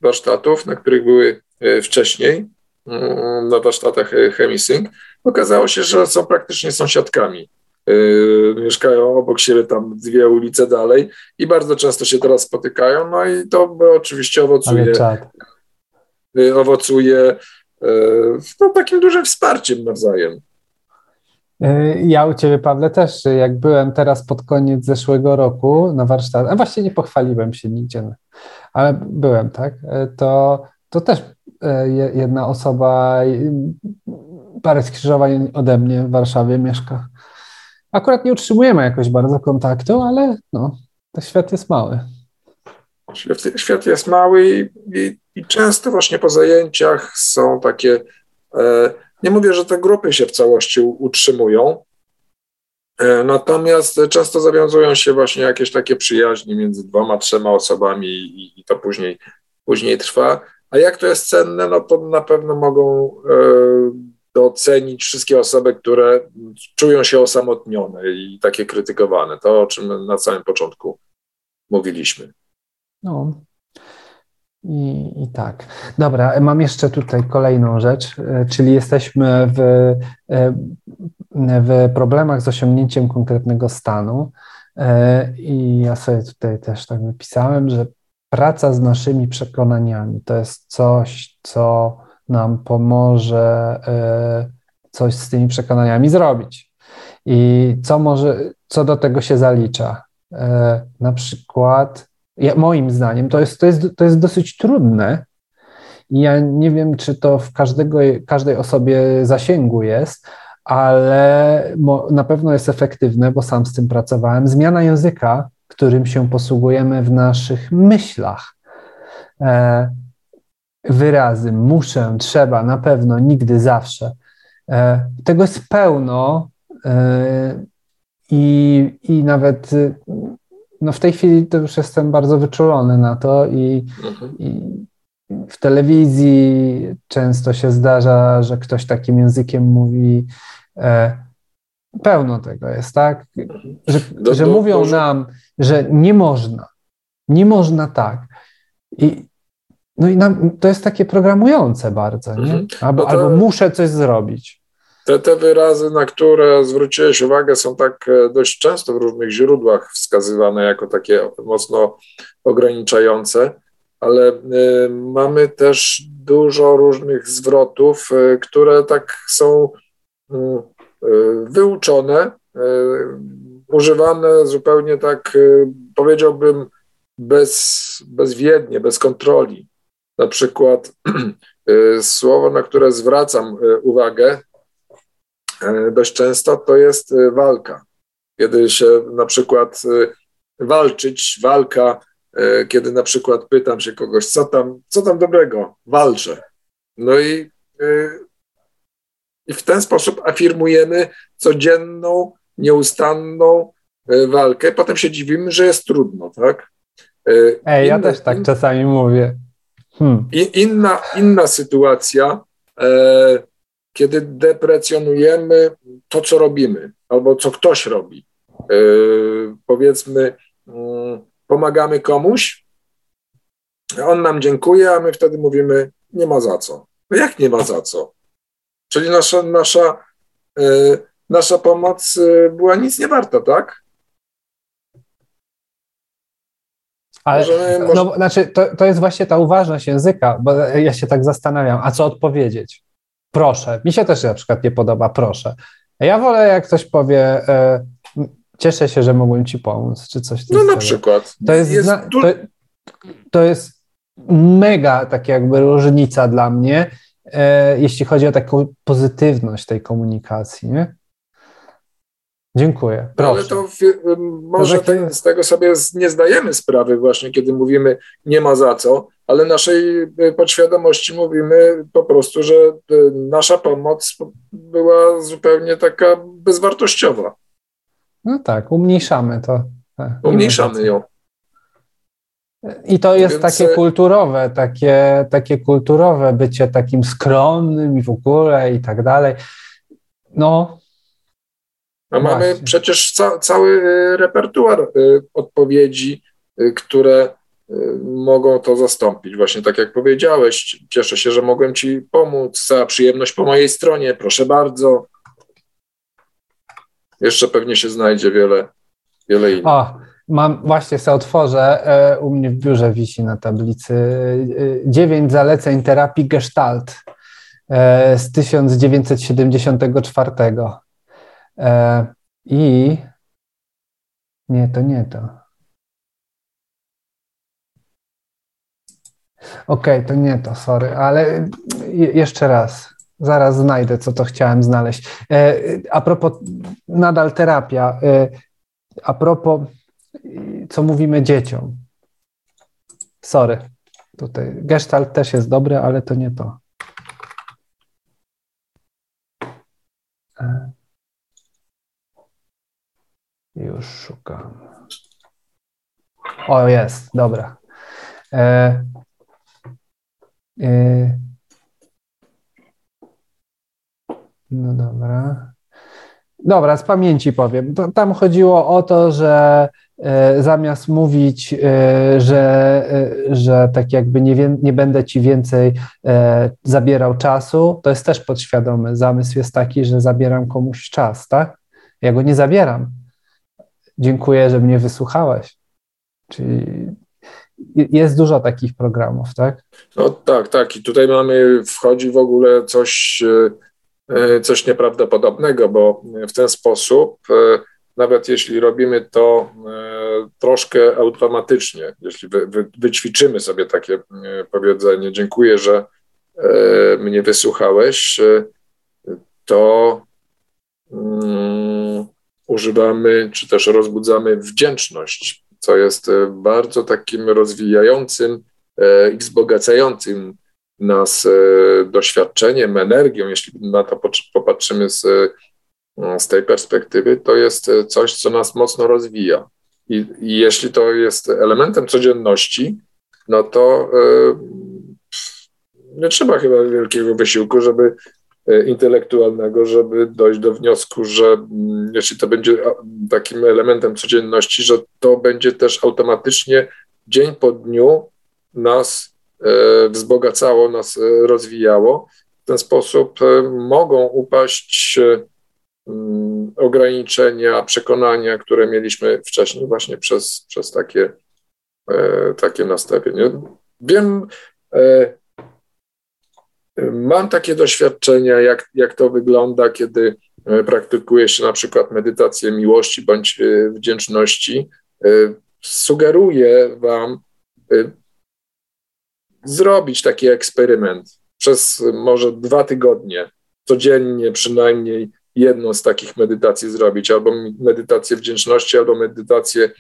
warsztatów, na których były e, wcześniej, mm, na warsztatach e, ChemiSync. Okazało się, że są praktycznie sąsiadkami. E, mieszkają obok siebie tam dwie ulice dalej i bardzo często się teraz spotykają, no i to oczywiście owocuje, owocuje no, takim dużym wsparciem nawzajem. Ja u Ciebie, Pawle, też, jak byłem teraz pod koniec zeszłego roku na warsztat, a właśnie nie pochwaliłem się nigdzie, ale byłem, tak, to, to też e, jedna osoba parę skrzyżowań ode mnie w Warszawie mieszka. Akurat nie utrzymujemy jakoś bardzo kontaktu, ale no, to świat jest mały. Świat, świat jest mały i, i, i, często właśnie po zajęciach są takie e, nie mówię, że te grupy się w całości utrzymują, e, natomiast często zawiązują się właśnie jakieś takie przyjaźnie między dwoma, trzema osobami i, i to później, później trwa. A jak to jest cenne, no to na pewno mogą e, docenić wszystkie osoby, które czują się osamotnione i takie krytykowane. To, o czym na samym początku mówiliśmy. No, i, I, tak. Dobra, mam jeszcze tutaj kolejną rzecz, e, czyli jesteśmy w, e, w problemach z osiągnięciem konkretnego stanu. E, I ja sobie tutaj też tak napisałem, że praca z naszymi przekonaniami to jest coś, co nam pomoże coś z tymi przekonaniami zrobić. I co może, co do tego się zalicza? Na przykład ja, moim zdaniem to jest, to, jest, to jest dosyć trudne. I ja nie wiem, czy to w każdego, każdej osobie zasięgu jest, ale na pewno jest efektywne, bo sam z tym pracowałem. Zmiana języka, którym się posługujemy w naszych myślach. E, wyrazy muszę, trzeba, na pewno, nigdy, zawsze. E, tego jest pełno e, i, i nawet no w tej chwili to już jestem bardzo wyczulony na to i, mhm. i w telewizji często się zdarza, że ktoś takim językiem mówi. E, pełno tego jest, tak? Że, do, że do, mówią do, nam, że nie można, nie można tak. I, no i nam, to jest takie programujące bardzo, nie? Mhm. Albo, no to, albo muszę coś zrobić. Te, te wyrazy, na które zwróciłeś uwagę, są tak e, dość często w różnych źródłach wskazywane jako takie mocno ograniczające, ale y, mamy też dużo różnych zwrotów, y, które tak są y, wyuczone, używane zupełnie tak, powiedziałbym, bez, bezwiednie, bez kontroli. Na przykład słowo, na które zwracam uwagę dość często, to jest walka. Kiedy się na przykład walczyć, walka, kiedy na przykład pytam się kogoś, co tam, co tam dobrego, walczę. No i, i w ten sposób afirmujemy codzienną, nieustanną walkę. Potem się dziwimy, że jest trudno, tak? Ej, ja też tak czasami mówię. Hmm. Inna, inna sytuacja, e, kiedy deprecjonujemy to, co robimy, albo co ktoś robi. E, powiedzmy, mm, pomagamy komuś, on nam dziękuje, a my wtedy mówimy, nie ma za co. No jak nie ma za co? Czyli nasza, nasza, e, nasza pomoc była nic nie warta, tak? Ale Możemy, może... no, znaczy, to, to jest właśnie ta uważność języka, bo ja się tak zastanawiam, a co odpowiedzieć? Proszę. Mi się też na przykład nie podoba, proszę. Ja wolę, jak ktoś powie, e, cieszę się, że mogłem ci pomóc, czy coś No na przykład. To jest, jest to, to, jest mega tak jakby różnica dla mnie, e, jeśli chodzi o taką pozytywność tej komunikacji, nie? Dziękuję. Proszę. Ale to w, może to tak z tego sobie nie zdajemy sprawy właśnie, kiedy mówimy nie ma za co, ale naszej y, podświadomości mówimy po prostu, że y, nasza pomoc była zupełnie taka bezwartościowa. No tak, umniejszamy to. Tak, umniejszamy ją. I to jest Więc... takie kulturowe, takie, takie kulturowe bycie takim skromnym i w ogóle i tak dalej. No, a mamy przecież ca cały y, repertuar y, odpowiedzi, y, które mogą to zastąpić. Właśnie tak jak powiedziałeś, cieszę się, że mogłem Ci pomóc. Cała przyjemność po mojej stronie, proszę bardzo. Jeszcze pewnie się znajdzie wiele, wiele innych. O, mam, właśnie sobie otworzę, e, u mnie w biurze wisi na tablicy dziewięć zaleceń terapii gestalt e, z 1974. E, I nie, to nie to. Okej, okay, to nie to, sorry, ale jeszcze raz. Zaraz znajdę, co to chciałem znaleźć. E, a propos, nadal terapia. E, a propos, co mówimy dzieciom. Sorry. Tutaj gestalt też jest dobry, ale to nie to. Już szukam. O, jest, dobra. E, e, no dobra. Dobra, z pamięci powiem. Tam chodziło o to, że e, zamiast mówić, e, że, e, że tak jakby nie, nie będę ci więcej e, zabierał czasu, to jest też podświadomy. Zamysł jest taki, że zabieram komuś czas, tak? Ja go nie zabieram dziękuję, że mnie wysłuchałeś. Czyli jest dużo takich programów, tak? No tak, tak. I tutaj mamy, wchodzi w ogóle coś, e, e, coś nieprawdopodobnego, bo w ten sposób, e, nawet jeśli robimy to troszkę automatycznie, jeśli wy, wy, wyćwiczymy sobie takie powiedzenie, dziękuję, że mnie wysłuchałeś, to mm, używamy, czy też rozbudzamy wdzięczność, co jest e, bardzo takim rozwijającym e, i wzbogacającym nas doświadczeniem, energią, jeśli na to popatrzymy z, z tej perspektywy, to jest coś, co nas mocno rozwija. I, I, jeśli to jest elementem codzienności, no to nie trzeba chyba wielkiego wysiłku, żeby E, intelektualnego, żeby dojść do wniosku, że mm, jeśli to będzie takim elementem codzienności, że to będzie też automatycznie dzień po dniu nas e, wzbogacało, nas e, rozwijało. W ten sposób mogą upaść mm, ograniczenia, przekonania, które mieliśmy wcześniej właśnie przez, przez takie, takie nastawienie. Wiem, Mam takie doświadczenia, jak, jak to wygląda, kiedy e, praktykuje się na przykład medytację miłości bądź e, wdzięczności. E, sugeruję Wam zrobić taki eksperyment przez może dwa tygodnie, codziennie przynajmniej jedną z takich medytacji zrobić, albo medytację wdzięczności, albo medytację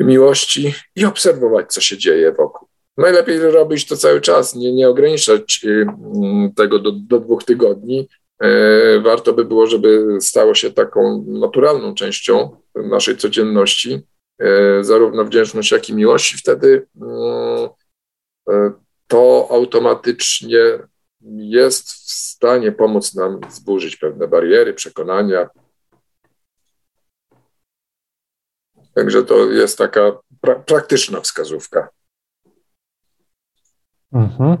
miłości i obserwować, co się dzieje wokół. Najlepiej robić to cały czas, nie, nie ograniczać y, mm, tego do, do dwóch tygodni. E, warto by było, żeby stało się taką naturalną częścią naszej codzienności, e, zarówno wdzięczność, jak i miłość. Wtedy mm, e, to automatycznie jest w stanie pomóc nam zburzyć pewne bariery, przekonania. Także to jest taka pra praktyczna wskazówka. Mhm.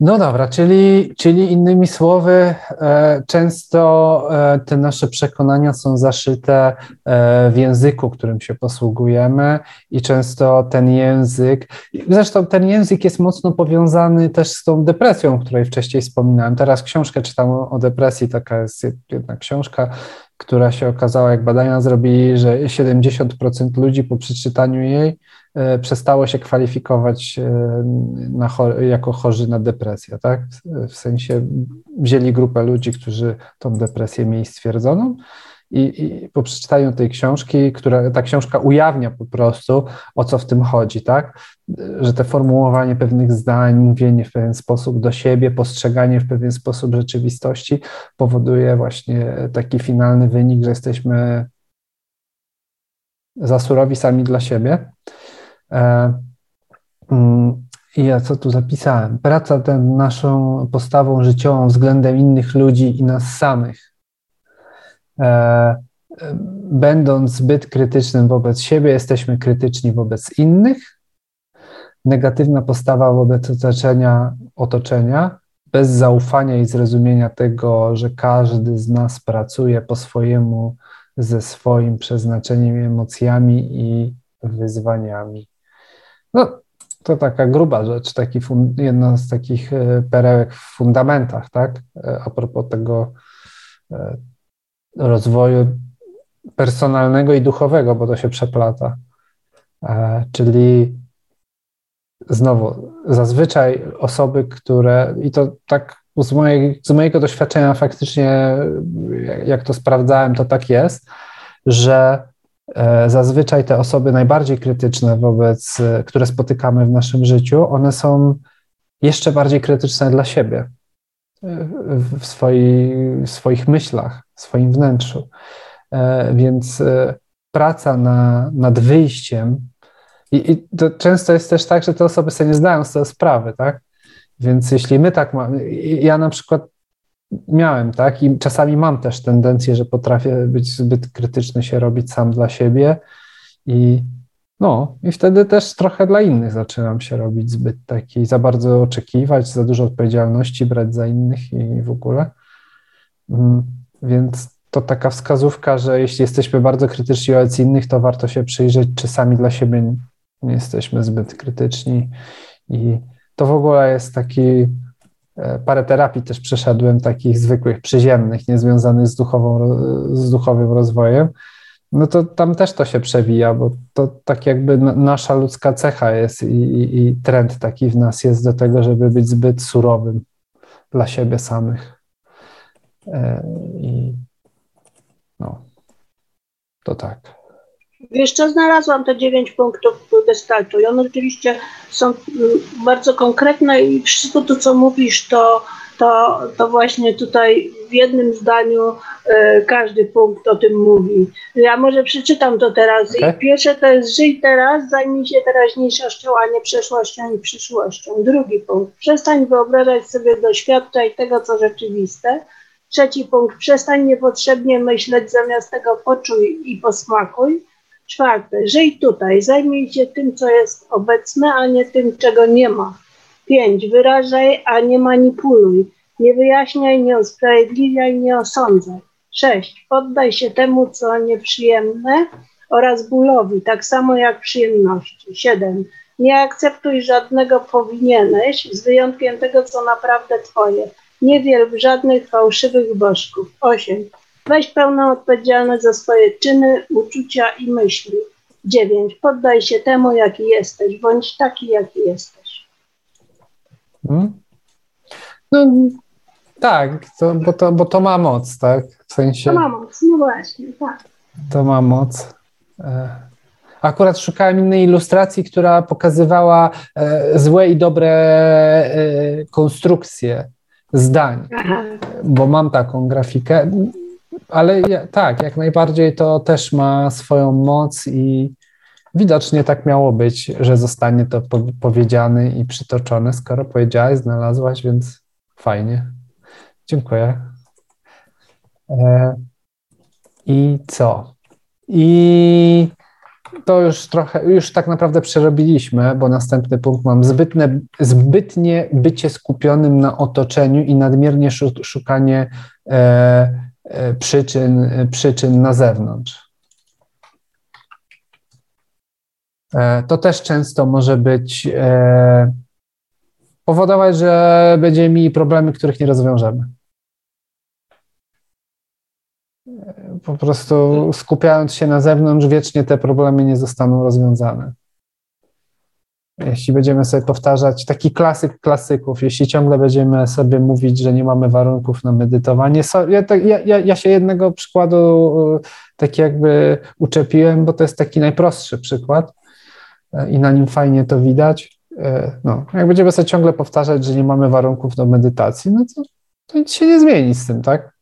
No dobra, czyli, czyli innymi słowy, e, często e, te nasze przekonania są zaszyte e, w języku, którym się posługujemy, i często ten język, zresztą ten język jest mocno powiązany też z tą depresją, o której wcześniej wspominałem. Teraz książkę czytam o depresji, taka jest jedna książka, która się okazała, jak badania zrobili, że 70% ludzi po przeczytaniu jej E, przestało się kwalifikować e, na, jako chorzy na depresję, tak? W sensie wzięli grupę ludzi, którzy tą depresję mieli stwierdzoną i, i po przeczytaniu tej książki, która ta książka ujawnia po prostu, o co w tym chodzi, tak? Że te formułowanie pewnych zdań, mówienie w pewien sposób do siebie, postrzeganie w pewien sposób rzeczywistości powoduje właśnie taki finalny wynik, że jesteśmy za surowi sami dla siebie. E, mm, I ja co tu zapisałem? Praca tę naszą postawą życiową względem innych ludzi i nas samych. E, będąc zbyt krytycznym wobec siebie, jesteśmy krytyczni wobec innych. Negatywna postawa wobec otoczenia, otoczenia bez zaufania i zrozumienia tego, że każdy z nas pracuje po swojemu, ze swoim przeznaczeniem, emocjami i wyzwaniami. No, to taka gruba rzecz, taki fun, jedna z takich e, perełek w fundamentach, tak? E, a propos tego rozwoju personalnego i duchowego, bo to się przeplata. Czyli znowu, zazwyczaj osoby, które, i to tak z, mojej, z mojego doświadczenia faktycznie, jak to sprawdzałem, to tak jest, że E, zazwyczaj te osoby najbardziej krytyczne wobec, e, które spotykamy w naszym życiu, one są jeszcze bardziej krytyczne dla siebie e, w, w swoich myślach, w swoim wnętrzu. Więc praca na, nad wyjściem, i, i to często jest też tak, że te osoby sobie nie zdają z tego sprawy, tak? Więc jeśli my tak mamy, ja na przykład miałem, tak? I czasami mam też tendencję, że potrafię być zbyt krytyczny, się robić sam dla siebie i no, i wtedy też trochę dla innych zaczynam się robić zbyt taki, za bardzo oczekiwać, za dużo odpowiedzialności brać za innych i w ogóle. Mm, więc to taka wskazówka, że jeśli jesteśmy bardzo krytyczni wobec innych, to warto się przyjrzeć, czy sami dla siebie nie jesteśmy zbyt krytyczni. I to w ogóle jest taki E, parę terapii też przeszedłem, takich zwykłych, przyziemnych, niezwiązanych z, z duchowym rozwojem, no to tam też to się przewija, bo to tak jakby nasza ludzka cecha jest i, i, i trend taki w nas jest do tego, żeby być zbyt surowym dla siebie samych. E, I no, to tak. Jeszcze znalazłam te dziewięć punktów gestaltu i one rzeczywiście są mm, bardzo konkretne i wszystko to, co mówisz, to, to, to właśnie tutaj w jednym zdaniu każdy punkt o tym mówi. Ja może przeczytam to teraz. Okay. Pierwsze to jest żyj teraz, zajmij się teraźniejszością, a nie przeszłością i przyszłością. Drugi punkt, przestań wyobrażać sobie doświadczaj tego, co rzeczywiste. Trzeci punkt, przestań niepotrzebnie myśleć, zamiast tego poczuj i posmakuj. Czwarte, żyj tutaj, zajmij się tym, co jest obecne, a nie tym, czego nie ma. Pięć, wyrażaj, a nie manipuluj. Nie wyjaśniaj, nie usprawiedliwiaj, nie osądzaj. Sześć, poddaj się temu, co nieprzyjemne oraz bólowi, tak samo jak przyjemności. Siedem, nie akceptuj żadnego powinieneś, z wyjątkiem tego, co naprawdę twoje. Nie wiel w żadnych fałszywych bożków. Osiem, weź pełną odpowiedzialność za swoje czyny, uczucia i myśli. Dziewięć, poddaj się temu, jaki jesteś, bądź taki, jaki jesteś. Hmm? No tak, to, bo, to, bo to ma moc, tak? W sensie. To ma moc, no właśnie, tak. To ma moc. E, Akurat szukałem innej ilustracji, która pokazywała e, złe i dobre e, konstrukcje zdań, Aha. bo mam taką grafikę, ale ja, tak, jak najbardziej to też ma swoją moc i widocznie tak miało być, że zostanie to po, powiedziane i przytoczone, skoro powiedziałaś, znalazłaś, więc fajnie. Dziękuję. E, I co? I to już trochę, już tak naprawdę przerobiliśmy, bo następny punkt mam zbytne, zbytnie bycie skupionym na otoczeniu i nadmiernie szu- szukanie e, e, przyczyn, przyczyn na zewnątrz. E, to też często może być e, powodować, że będziemy mieli problemy, których nie rozwiążemy. Po prostu skupiając się na zewnątrz, wiecznie te problemy nie zostaną rozwiązane. Jeśli będziemy sobie powtarzać taki klasyk klasyków, jeśli ciągle będziemy sobie mówić, że nie mamy warunków na medytowanie, tak, ja, ja, ja się jednego przykładu tak jakby uczepiłem, bo to jest taki najprostszy przykład i na nim fajnie to widać. No, jak będziemy sobie ciągle powtarzać, że nie mamy warunków do medytacji, no to, to nic się nie zmieni z tym, tak?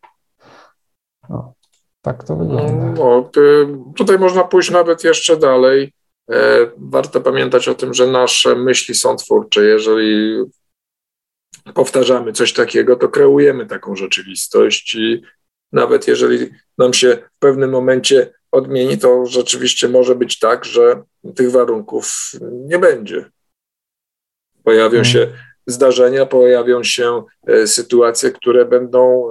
No, tak to wygląda. No, tutaj można pójść nawet jeszcze dalej. Warto pamiętać o tym, że nasze myśli są twórcze. Jeżeli powtarzamy coś takiego, to kreujemy taką rzeczywistość i nawet jeżeli nam się w pewnym momencie odmieni, to rzeczywiście może być tak, że tych warunków nie będzie. Pojawią się zdarzenia, pojawią się sytuacje, które będą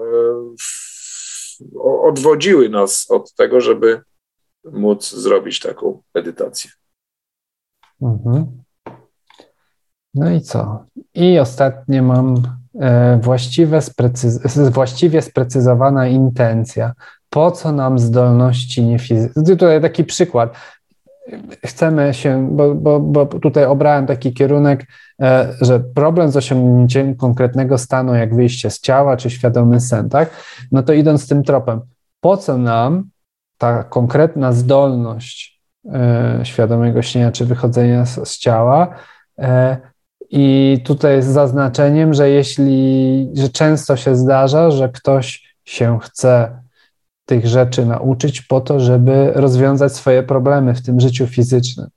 odwodziły nas od tego, żeby móc zrobić taką medytację. Mhm. No i co? I ostatnie mam e, właściwe sprecyz- właściwie sprecyzowana intencja. Po co nam zdolności niefizyczne? Tutaj taki przykład. Chcemy się, bo, bo, bo tutaj obrałem taki kierunek, e, że problem z osiągnięciem konkretnego stanu, jak wyjście z ciała czy świadomy sen, tak? No to idąc tym tropem, po co nam ta konkretna zdolność e, świadomego śnienia czy wychodzenia z, z ciała? E, I tutaj z zaznaczeniem, że jeśli, że często się zdarza, że ktoś się chce tych rzeczy nauczyć po to, żeby rozwiązać swoje problemy w tym życiu fizycznym.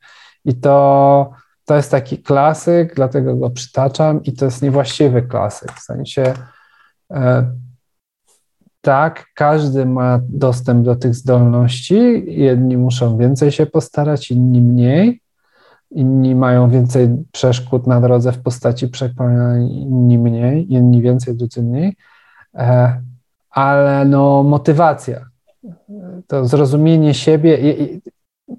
I to, to jest taki klasyk, dlatego go przytaczam, i to jest niewłaściwy klasyk. W sensie e, tak, każdy ma dostęp do tych zdolności. Jedni muszą więcej się postarać, inni mniej. Inni mają więcej przeszkód na drodze w postaci przekonania, inni mniej, inni więcej, drudzy mniej. E, ale no motywacja, to zrozumienie siebie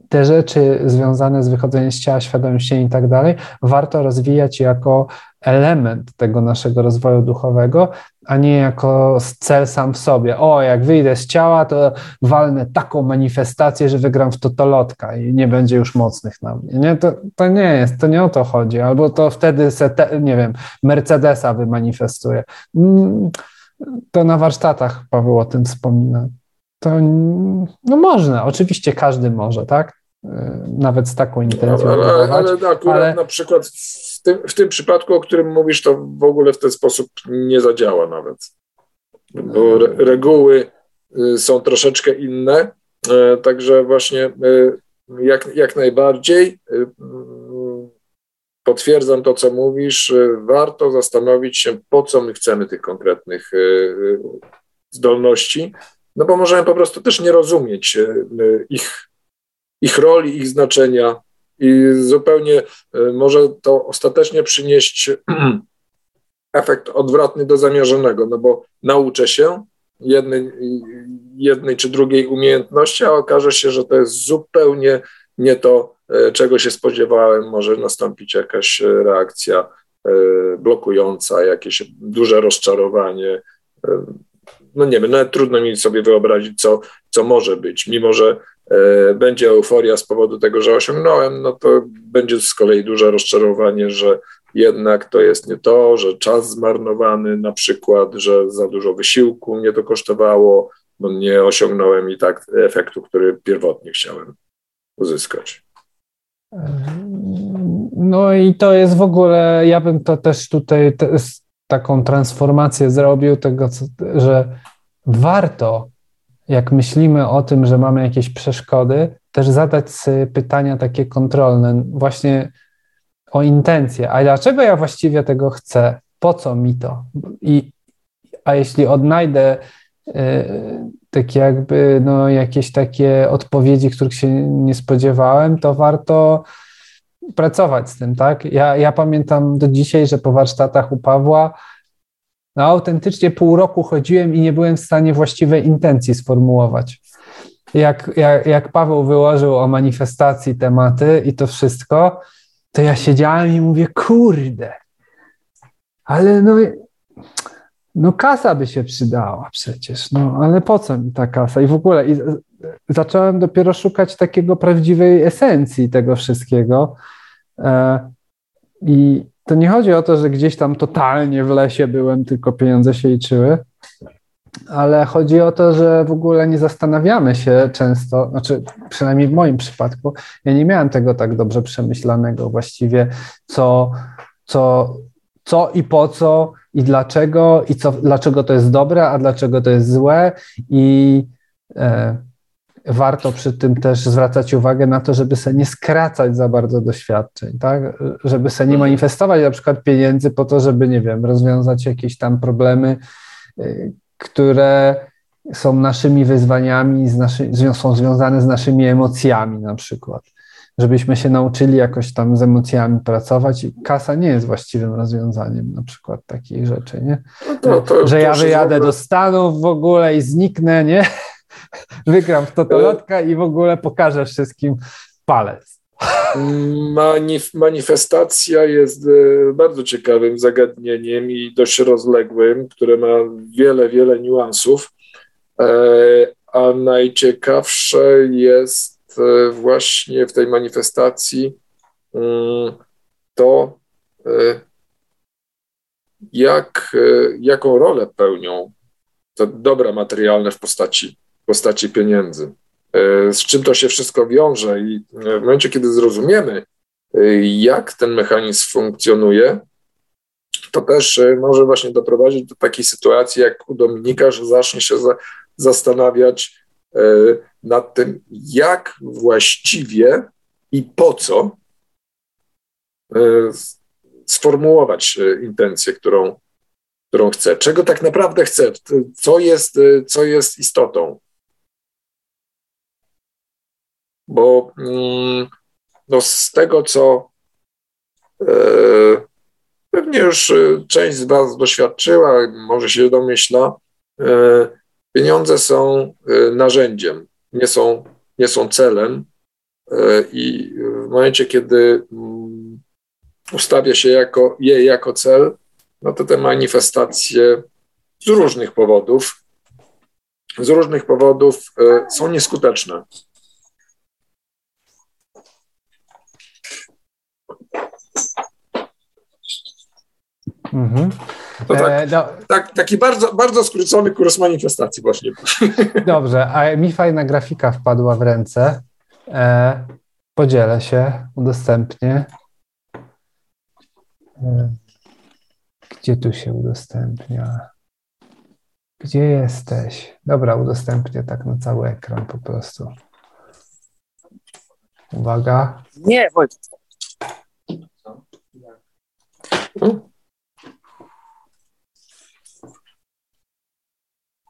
te rzeczy związane z wychodzeniem z ciała, świadomością i tak dalej, warto rozwijać jako element tego naszego rozwoju duchowego, a nie jako cel sam w sobie. O, jak wyjdę z ciała, to walnę taką manifestację, że wygram w totolotka i nie będzie już mocnych na mnie. Nie, to, to nie jest, to nie o to chodzi. Albo to wtedy se, te, nie wiem, Mercedesa wymanifestuje. To na warsztatach Paweł o tym wspomina. To no można, oczywiście każdy może, tak? nawet z taką intencją. ale, ale, ale akurat ale... na przykład w tym, w tym przypadku, o którym mówisz, to w ogóle w ten sposób nie zadziała nawet. Bo re, reguły y, są troszeczkę inne, e, także właśnie y, jak, jak najbardziej y, potwierdzam to, co mówisz. Warto zastanowić się, po co my chcemy tych konkretnych zdolności, no bo możemy po prostu też nie rozumieć ich, ich roli, ich znaczenia i zupełnie może to ostatecznie przynieść efekt odwrotny do zamierzonego, no bo nauczę się jednej, jednej czy drugiej umiejętności, a okaże się, że to jest zupełnie nie to, e, czego się spodziewałem. Może nastąpić jakaś e, reakcja e, blokująca, jakieś duże rozczarowanie. No nie wiem, nawet trudno mi sobie wyobrazić, co, co może być. Mimo, że będzie euforia z powodu tego, że osiągnąłem, no to będzie z kolei duże rozczarowanie, że jednak to jest nie to, że czas zmarnowany na przykład, że za dużo wysiłku mnie to kosztowało, bo nie osiągnąłem i tak efektu, który pierwotnie chciałem uzyskać. No i to jest w ogóle, ja bym to też tutaj taką transformację zrobił tego, co, że warto, jak myślimy o tym, że mamy jakieś przeszkody, też zadać sobie pytania takie kontrolne. Właśnie o intencję. A dlaczego ja właściwie tego chcę? Po co mi to? I, a jeśli odnajdę y, takie jakby no, jakieś takie odpowiedzi, których się nie spodziewałem, to warto pracować z tym, tak? Ja, ja pamiętam do dzisiaj, że po warsztatach u Pawła no, autentycznie pół roku chodziłem i nie byłem w stanie właściwej intencji sformułować. Jak, jak, jak Paweł wyłożył o manifestacji tematy i to wszystko, to ja siedziałem i mówię, kurde, ale no, no kasa by się przydała przecież, no ale po co mi ta kasa? I w ogóle i zacząłem dopiero szukać takiego prawdziwej esencji tego wszystkiego. E, I to nie chodzi o to, że gdzieś tam totalnie w lesie byłem, tylko pieniądze się liczyły, ale chodzi o to, że w ogóle nie zastanawiamy się często, znaczy przynajmniej w moim przypadku, ja nie miałem tego tak dobrze przemyślanego właściwie, co, co, co i po co i dlaczego i co, dlaczego to jest dobre, a dlaczego to jest złe i e, warto przy tym też zwracać uwagę na to, żeby sobie nie skracać za bardzo doświadczeń, tak? Żeby sobie nie mhm. manifestować na przykład pieniędzy po to, żeby, nie wiem, rozwiązać jakieś tam problemy, które są naszymi wyzwaniami, z naszy, są związane z naszymi emocjami na przykład. Żebyśmy się nauczyli jakoś tam z emocjami pracować i kasa nie jest właściwym rozwiązaniem na przykład takich rzeczy, nie? No to, to, że ja wyjadę do Stanów w ogóle i zniknę, nie? Wygram w totolotka i w ogóle pokażę wszystkim palec. Manif manifestacja jest e, bardzo ciekawym zagadnieniem i dość rozległym, które ma wiele, wiele niuansów, e, a najciekawsze jest e, właśnie w tej manifestacji mm, to, jak, jaką rolę pełnią te dobra materialne w postaci, postaci pieniędzy. E, z czym to się wszystko wiąże. I w momencie, kiedy zrozumiemy, e, jak ten mechanizm funkcjonuje, to też e, może właśnie doprowadzić do takiej sytuacji jak u Dominika, że zacznie się za, zastanawiać nad tym, jak właściwie i po co sformułować intencję, którą, którą chce, czego tak naprawdę chce, co jest, co jest istotą bo mm, no z tego, co e, pewnie już e, część z Was doświadczyła, może się domyśla, e, pieniądze są narzędziem, nie są, nie są celem. I w momencie, kiedy mm, ustawia się jako, je jako cel, no to te manifestacje z różnych powodów, z różnych powodów są nieskuteczne. Mhm. To tak, e, do... tak, taki bardzo, bardzo skrócony kurs manifestacji właśnie. Dobrze, a mi fajna grafika wpadła w ręce. E, podzielę się, udostępnię. E, Gdzie tu się udostępnia? Gdzie jesteś? Dobra, udostępnię tak na cały ekran po prostu. Uwaga. Nie, Wojtek.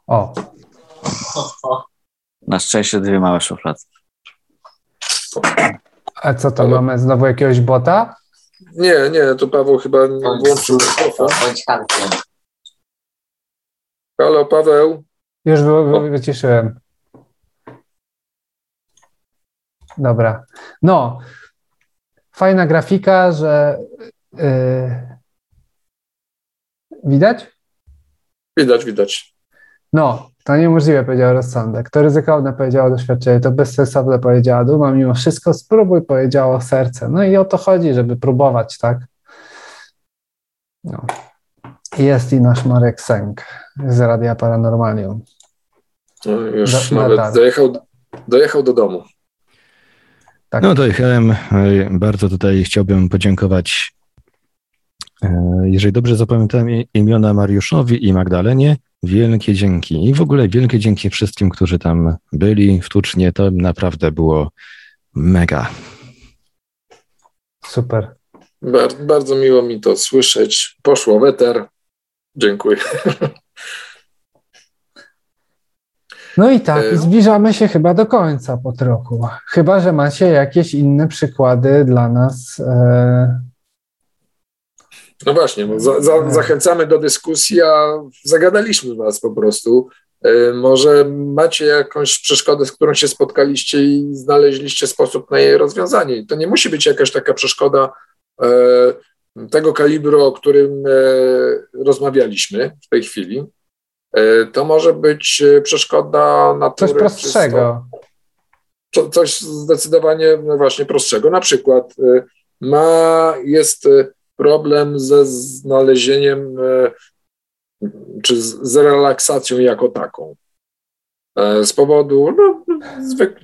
O, Na szczęście dwie małe szuflady. a co to Ale- mamy? Znowu jakiegoś bota? Nie, nie, to Paweł chyba nie włączył mikrofon. Bądź champion. Halo, Paweł. Już wy, wy, wyciszyłem. Dobra. No, fajna grafika, że yy, widać? Widać, widać. No, to niemożliwe, powiedział rozsądek. To ryzykowne, powiedziało doświadczenie. To bezsensowne, powiedziała duma. Mimo wszystko spróbuj, powiedziało serce. No i o to chodzi, żeby próbować, tak? No. Jest i nasz Marek Sęk z Radia Paranormalium. No, już Da- nawet nadal. dojechał, dojechał do domu. Tak. No dojechałem. Bardzo tutaj chciałbym podziękować, jeżeli dobrze zapamiętałem i- imiona Mariuszowi i Magdalenie, wielkie dzięki. I w ogóle wielkie dzięki wszystkim, którzy tam byli w Tucznie. To naprawdę było mega. Super. Bar bardzo miło mi to słyszeć. Poszło weter. Dziękuję. No i tak, E, zbliżamy się chyba do końca po trochu. Chyba, że macie jakieś inne przykłady dla nas. E, No właśnie, bo za, za, zachęcamy do dyskusji, a zagadaliśmy was po prostu. E, Może macie jakąś przeszkodę, z którą się spotkaliście i znaleźliście sposób na jej rozwiązanie. To nie musi być jakaś taka przeszkoda e, tego kalibru, o którym e, rozmawialiśmy w tej chwili. E, To może być e, przeszkoda natury coś prostszego. co- coś zdecydowanie no właśnie prostszego. Na przykład y, ma, jest problem ze znalezieniem y, czy z, relaksacją jako taką. E, Z powodu no,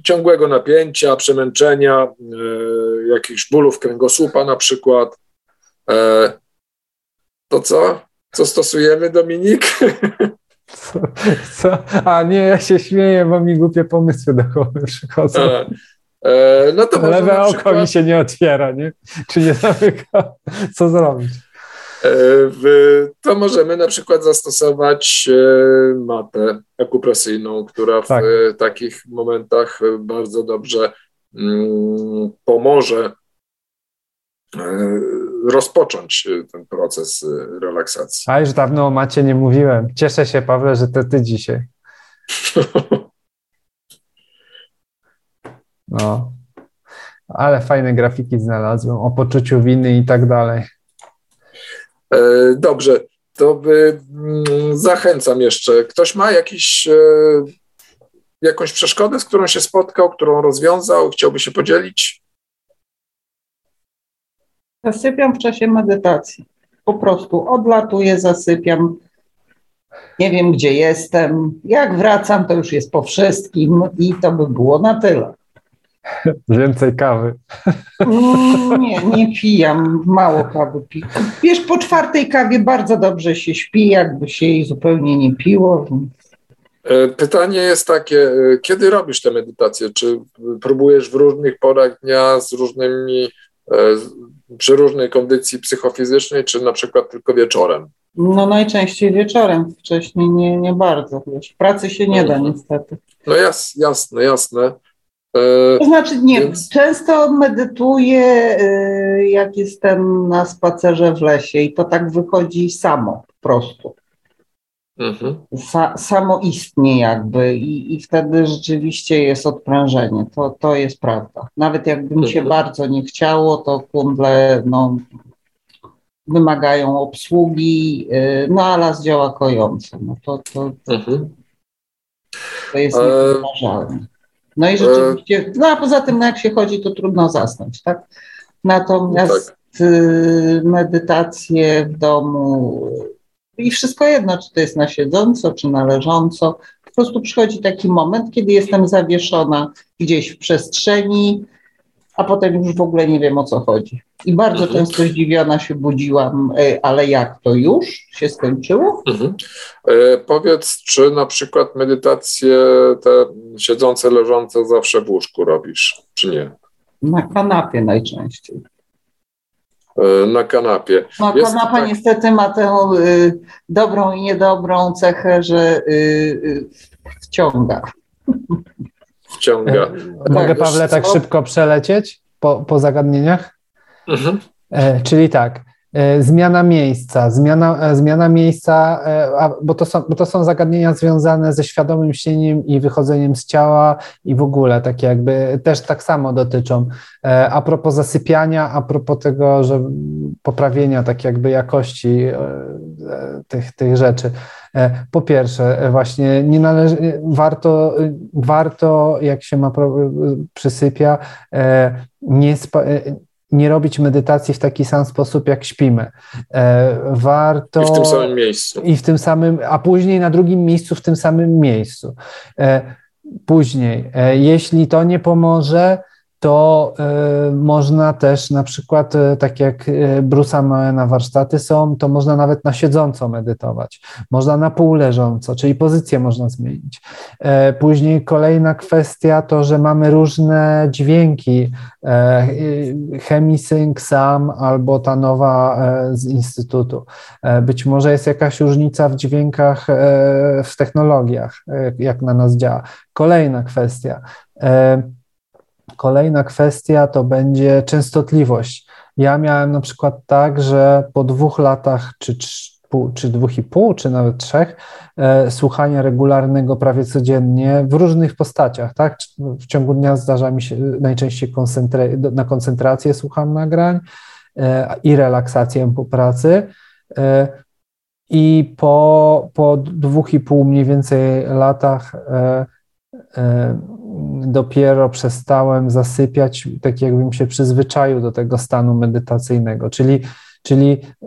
ciągłego napięcia, przemęczenia, y, jakichś bólów kręgosłupa na przykład. E, To co? Co stosujemy, Dominik? Co, co? A nie, ja się śmieję, bo mi głupie pomysły do głowy przychodzą. E, No to Lewe oko przykład- mi się nie otwiera, nie? Czy nie zamyka? Co zrobić? E, to możemy na przykład zastosować e, matę akupresyjną, która w Tak. takich momentach bardzo dobrze mm, pomoże rozpocząć ten proces relaksacji. A już dawno o macie nie mówiłem. Cieszę się, Pawle, że to ty dzisiaj. No. Ale fajne grafiki znalazłem o poczuciu winy i tak dalej. E, Dobrze, to by, mm, zachęcam jeszcze. Ktoś ma jakiś, e, jakąś przeszkodę, z którą się spotkał, którą rozwiązał, chciałby się podzielić? Zasypiam w czasie medytacji. Po prostu odlatuję, zasypiam. Nie wiem, gdzie jestem. Jak wracam, to już jest po wszystkim i to by było na tyle. Więcej kawy. Mm, Nie, nie pijam, mało kawy piję. Wiesz, po czwartej kawie bardzo dobrze się śpi, jakby się jej zupełnie nie piło. E, Pytanie jest takie, e, kiedy robisz tę medytację? Czy próbujesz w różnych porach dnia z różnymi, e, przy różnej kondycji psychofizycznej, czy na przykład tylko wieczorem? No najczęściej wieczorem, wcześniej nie, nie bardzo. Wiesz, w pracy się nie da Mhm. niestety. No jas, jasne, jasne. E, To znaczy nie, Więc- często medytuję, y, jak jestem na spacerze w lesie i to tak wychodzi samo po prostu. mhm. Sa, samoistnie jakby i, i wtedy rzeczywiście jest odprężenie. To, to jest prawda. Nawet jakby mi się Mhm. bardzo nie chciało, to kundle no, wymagają obsługi, y, no a las działa kojąco. No to, to, Mhm. to jest E, niewyobrażalne. No i rzeczywiście, no a poza tym, no jak się chodzi, to trudno zasnąć, tak? Natomiast Tak. y, medytacje w domu i wszystko jedno, czy to jest na siedząco, czy na leżąco, po prostu przychodzi taki moment, kiedy jestem zawieszona gdzieś w przestrzeni, a potem już w ogóle nie wiem o co chodzi. I bardzo Mhm. często zdziwiona się budziłam, e, ale jak to już się skończyło? Mhm. E, powiedz, czy na przykład medytacje te siedzące, leżące zawsze w łóżku robisz, czy nie? Na kanapie najczęściej. E, na kanapie. No, Jest kanapa tak- niestety ma tę y, dobrą i niedobrą cechę, że y, y, wciąga. Wciąga. Mogę, wiesz Pawle, tak szybko przelecieć po, po zagadnieniach? Mhm. E, czyli tak, e, zmiana miejsca, zmiana, e, zmiana miejsca, e, bo, to są, bo to są zagadnienia związane ze świadomym śnieniem i wychodzeniem z ciała i w ogóle takie jakby też tak samo dotyczą. E, a propos zasypiania, a propos tego, że poprawienia tak jakby jakości e, e, tych, tych rzeczy. E, Po pierwsze, e, właśnie nie należy, e, warto, e, warto, jak się ma przysypia, e, nie, spa, e, nie robić medytacji w taki sam sposób, jak śpimy. E, Warto. I w tym samym miejscu. I w tym samym, a później na drugim miejscu w tym samym miejscu. E, Później, e, jeśli to nie pomoże, to e, można też na przykład, e, tak jak e, Bruce'a Moena warsztaty są, to można nawet na siedząco medytować. Można na pół leżąco, czyli pozycję można zmienić. Później kolejna kwestia to, że mamy różne dźwięki, Chemisync, SAM albo ta nowa z Instytutu. Być może jest jakaś różnica w dźwiękach, w technologiach, jak na nas działa. Kolejna kwestia. Kolejna kwestia to będzie częstotliwość. Ja miałem na przykład tak, że po dwóch latach, czy, czy dwóch i pół, czy nawet trzech, e, słuchania regularnego prawie codziennie w różnych postaciach, tak? W ciągu dnia zdarza mi się najczęściej koncentre- na koncentrację słucham nagrań e, i relaksację po pracy. E, I po, po dwóch i pół mniej więcej latach e, dopiero przestałem zasypiać, tak jakbym się przyzwyczaił do tego stanu medytacyjnego, czyli, czyli e,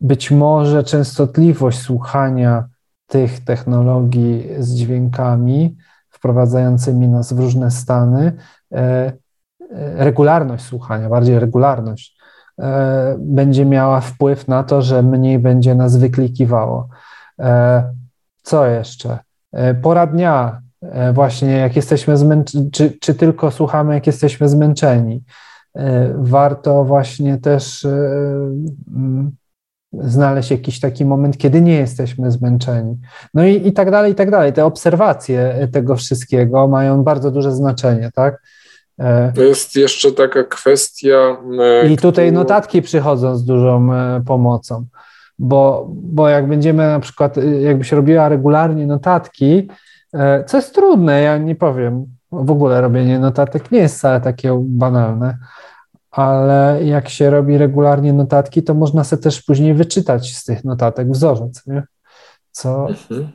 być może częstotliwość słuchania tych technologii z dźwiękami wprowadzającymi nas w różne stany, e, e, regularność słuchania, bardziej regularność, e, będzie miała wpływ na to, że mniej będzie nas wyklikiwało. E, Co jeszcze? E, Pora dnia, e, właśnie jak jesteśmy zmęczeni, czy, czy tylko słuchamy, jak jesteśmy zmęczeni. E, Warto właśnie też e, mm, znaleźć jakiś taki moment, kiedy nie jesteśmy zmęczeni. No i, i tak dalej, i tak dalej. Te obserwacje tego wszystkiego mają bardzo duże znaczenie, tak? E, To jest jeszcze taka kwestia. e, i tutaj którą- notatki przychodzą z dużą e, pomocą, bo, bo jak będziemy na przykład, e, jakbyś robiła regularnie notatki, e, co jest trudne, ja nie powiem, w ogóle robienie notatek nie jest wcale takie banalne, ale jak się robi regularnie notatki, to można sobie też później wyczytać z tych notatek wzorzec, nie? Co... Mhm.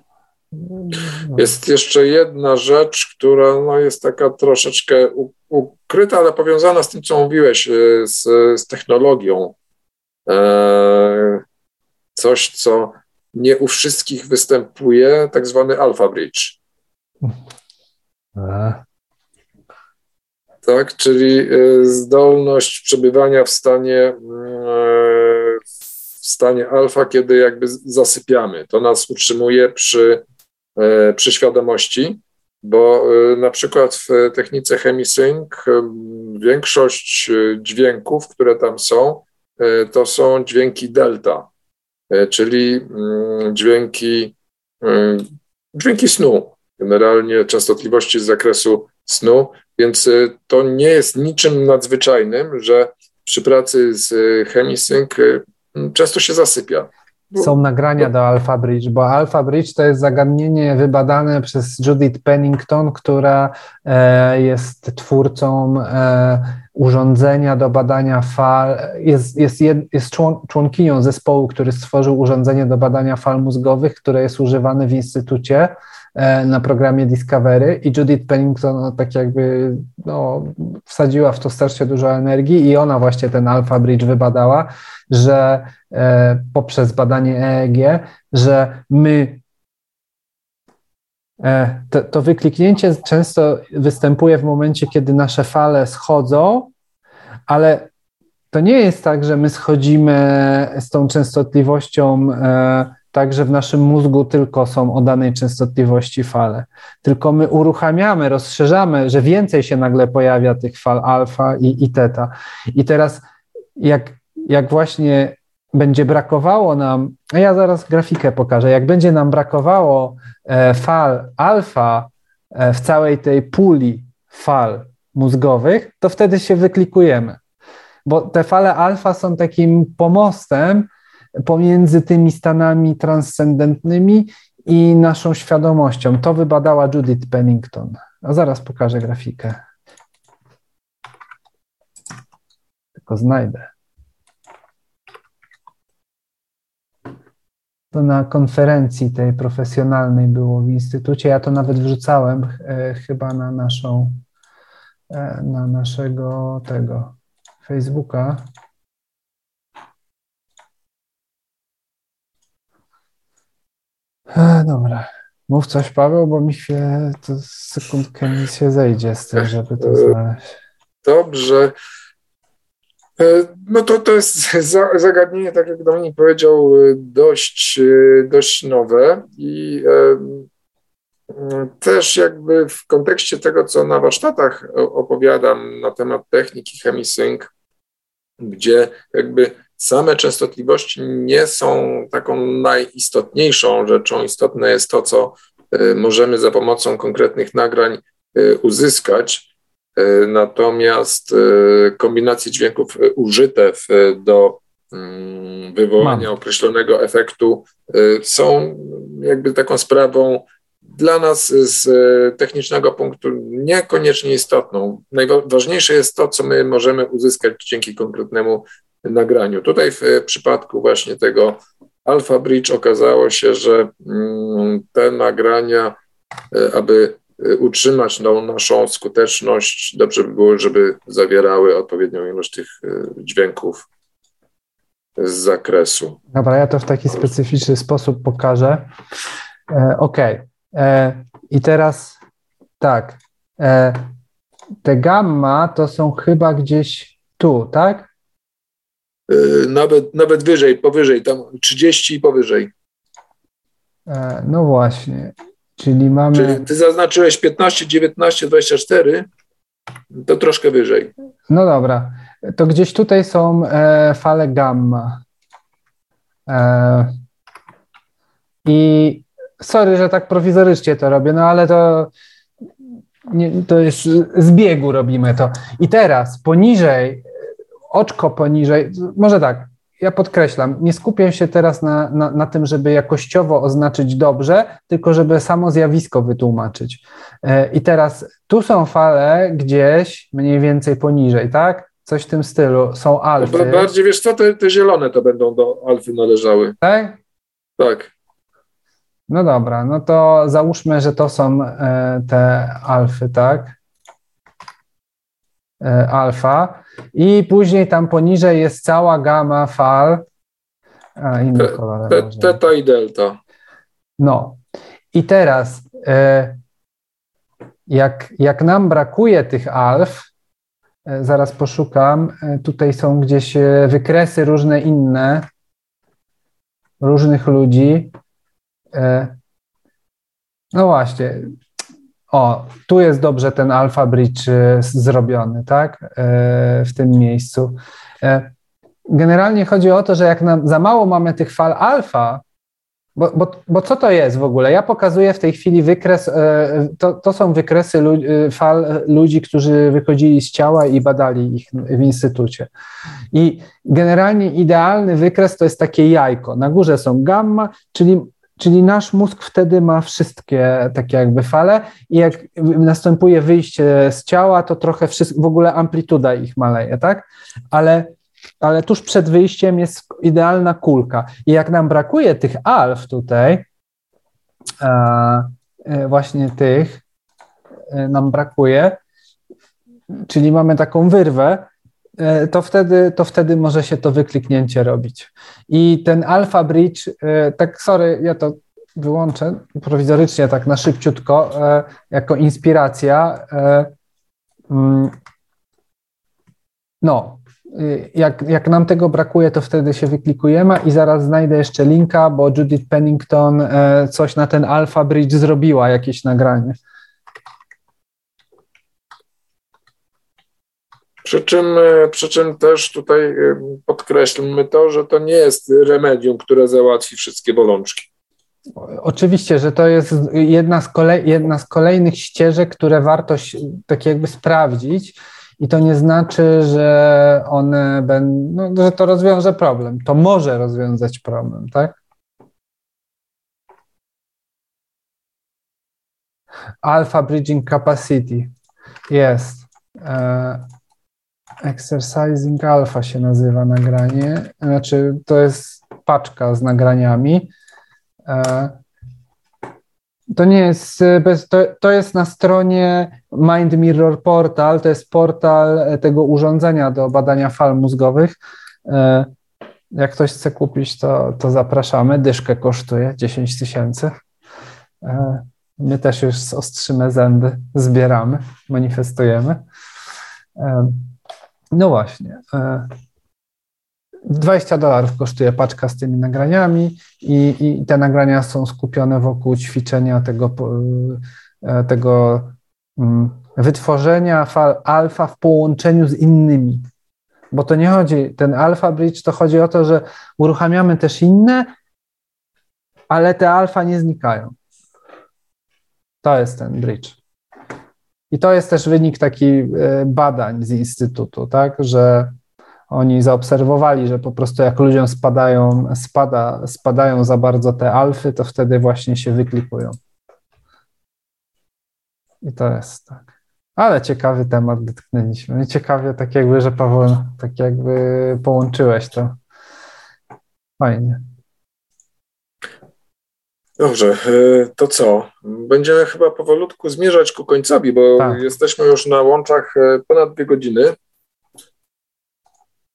no. Jest jeszcze jedna rzecz, która no, jest taka troszeczkę ukryta, ale powiązana z tym, co mówiłeś, e, z, z technologią. E, coś, co nie u wszystkich występuje, tak zwany Alpha Bridge. A, tak? Czyli e, zdolność przebywania w stanie, e, w stanie alfa, kiedy jakby zasypiamy. To nas utrzymuje przy, e, przy świadomości, bo e, na przykład w technice Chemisync e, większość e, dźwięków, które tam są, e, to są dźwięki delta, e, czyli mm, dźwięki, e, dźwięki snu, generalnie częstotliwości z zakresu snu, więc y, to nie jest niczym nadzwyczajnym, że przy pracy z y, Chemisync y, często się zasypia. Są nagrania do Alpha Bridge, bo Alpha Bridge to jest zagadnienie wybadane przez Judith Pennington, która e, jest twórcą e, urządzenia do badania fal, jest, jest, jest człon, członkinią zespołu, który stworzył urządzenie do badania fal mózgowych, które jest używane w instytucie na programie Discovery i Judith Pennington no, tak jakby no, wsadziła w to strasznie dużo energii i ona właśnie ten Alpha Bridge wybadała, że e, poprzez badanie EEG, że my e, to, to wykliknięcie często występuje w momencie, kiedy nasze fale schodzą ale to nie jest tak, że my schodzimy z tą częstotliwością e, tak, że w naszym mózgu tylko są o danej częstotliwości fale. Tylko my uruchamiamy, rozszerzamy, że więcej się nagle pojawia tych fal alfa i, i teta. I teraz, jak, jak właśnie będzie brakowało nam, a ja zaraz grafikę pokażę, jak będzie nam brakowało e, fal alfa e, w całej tej puli fal mózgowych, to wtedy się wyklikujemy. Bo te fale alfa są takim pomostem pomiędzy tymi stanami transcendentnymi i naszą świadomością. To wybadała Judith Pennington. A zaraz pokażę grafikę. Tylko znajdę. To na konferencji tej profesjonalnej było w instytucie. Ja to nawet wrzucałem e, chyba na naszą, e, na naszego tego Facebooka. E, dobra. Mów coś, Paweł, bo mi się to sekundkę mi się zejdzie z tym, żeby to znaleźć. Dobrze. E, no to, to jest zagadnienie, tak jak Dominik powiedział, dość, dość nowe i też jakby w kontekście tego, co na warsztatach opowiadam na temat techniki ChemiSync, gdzie jakby same częstotliwości nie są taką najistotniejszą rzeczą. Istotne jest to, co e, możemy za pomocą konkretnych nagrań e, uzyskać. E, natomiast kombinacje dźwięków użyte w, do mm, wywołania Mam. określonego efektu są jakby taką sprawą dla nas z technicznego punktu niekoniecznie istotną. Najważniejsze jest to, co my możemy uzyskać dzięki konkretnemu nagraniu. Tutaj w przypadku właśnie tego Alpha Bridge okazało się, że mm, te nagrania, e, aby e, utrzymać tą naszą skuteczność, dobrze by było, żeby zawierały odpowiednią ilość tych e, dźwięków z zakresu. Dobra, ja to w taki specyficzny sposób pokażę. E, OK. E, I teraz tak. E, te gamma to są chyba gdzieś tu, tak? Y, nawet, nawet wyżej, powyżej, tam 30 i powyżej. E, no właśnie, czyli mamy. Czyli ty zaznaczyłeś 15, 19, 24, to troszkę wyżej. No dobra, to gdzieś tutaj są e, fale gamma. E, I sorry, że tak prowizorycznie to robię, no ale to. Nie, to jest z biegu robimy to. I teraz poniżej oczko poniżej, może tak, ja podkreślam, nie skupię się teraz na, na, na, tym, żeby jakościowo oznaczyć dobrze, tylko żeby samo zjawisko wytłumaczyć. E, I teraz tu są fale gdzieś mniej więcej poniżej, tak? Coś w tym stylu. Są alfy. Bardziej wiesz co, te, te zielone to będą do alfy należały. Tak? Tak. No dobra, no to załóżmy, że to są e, te alfy, tak? E, alfa i później tam poniżej jest cała gama fal. A, inny te, kolor. Te, teta i delta. No. I teraz, e, jak, jak nam brakuje tych alf, e, zaraz poszukam, tutaj są gdzieś wykresy różne inne, różnych ludzi. No właśnie, o, tu jest dobrze ten Alpha Bridge e, zrobiony, tak, e, w tym miejscu. E, generalnie chodzi o to, że jak nam za mało mamy tych fal alfa, bo, bo, bo co to jest w ogóle? Ja pokazuję w tej chwili wykres, to, to są wykresy fal ludzi, którzy wychodzili z ciała i badali ich w instytucie. I generalnie idealny wykres to jest takie jajko. Na górze są gamma, czyli Czyli nasz mózg wtedy ma wszystkie takie jakby fale i jak następuje wyjście z ciała, to trochę w ogóle amplituda ich maleje, tak? Ale, ale tuż przed wyjściem jest idealna kulka. I jak nam brakuje tych alf tutaj, a, e, właśnie tych e, nam brakuje, czyli mamy taką wyrwę, to wtedy, to wtedy może się to wykliknięcie robić. I ten Alpha Bridge, tak sorry, ja to wyłączę prowizorycznie, tak na szybciutko, jako inspiracja. Mm, no, jak, jak nam tego brakuje, to wtedy się wyklikujemy i zaraz znajdę jeszcze linka, bo Judith Pennington e, coś na ten Alpha Bridge zrobiła, jakieś nagranie. Przy czym, e, przy czym też tutaj e, podkreślmy to, że to nie jest remedium, które załatwi wszystkie bolączki. Oczywiście, że to jest jedna z, jedna z kolejnych ścieżek, które warto tak jakby sprawdzić. I to nie znaczy, że one będą, no, że to rozwiąże problem. To może rozwiązać problem, tak? Alpha Bridging Capacity jest. E, exercising Alpha się nazywa nagranie. Znaczy, to jest paczka z nagraniami. E, to nie jest, to, to jest na stronie Mind Mirror Portal, to jest portal tego urządzenia do badania fal mózgowych. E, jak ktoś chce kupić, to, to zapraszamy. Dyszkę kosztuje 10 tysięcy. E, my też już ostrzymy zęby, zbieramy, manifestujemy. No właśnie. 20 dolarów kosztuje paczka z tymi nagraniami i, i, te nagrania są skupione wokół ćwiczenia tego, e, tego mm, wytworzenia fal alfa w połączeniu z innymi. Bo to nie chodzi, ten alfa bridge to chodzi o to, że uruchamiamy też inne, ale te alfa nie znikają. To jest ten bridge. I to jest też wynik takich e, badań z Instytutu, tak, że oni zaobserwowali, że po prostu jak ludziom spadają, spada, spadają za bardzo te alfy, to wtedy właśnie się wyklikują. I to jest tak. Ale ciekawy temat dotknęliśmy. Ciekawie tak jakby, że Paweł, tak jakby połączyłeś to. Fajnie. Dobrze, e, to co? Będziemy chyba powolutku zmierzać ku końcowi, bo tak. jesteśmy już na łączach e, ponad dwie godziny.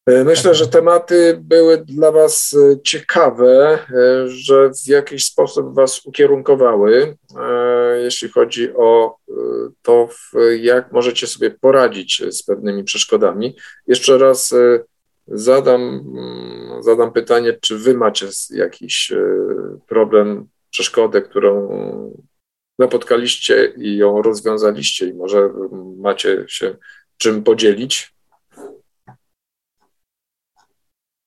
E, myślę, że tematy były dla Was ciekawe, że w jakiś sposób Was ukierunkowały, jeśli chodzi o to, jak możecie sobie poradzić z pewnymi przeszkodami. Jeszcze raz zadam, mm, zadam pytanie, czy Wy macie jakiś problem, przeszkodę, którą napotkaliście i ją rozwiązaliście, i może macie się czym podzielić?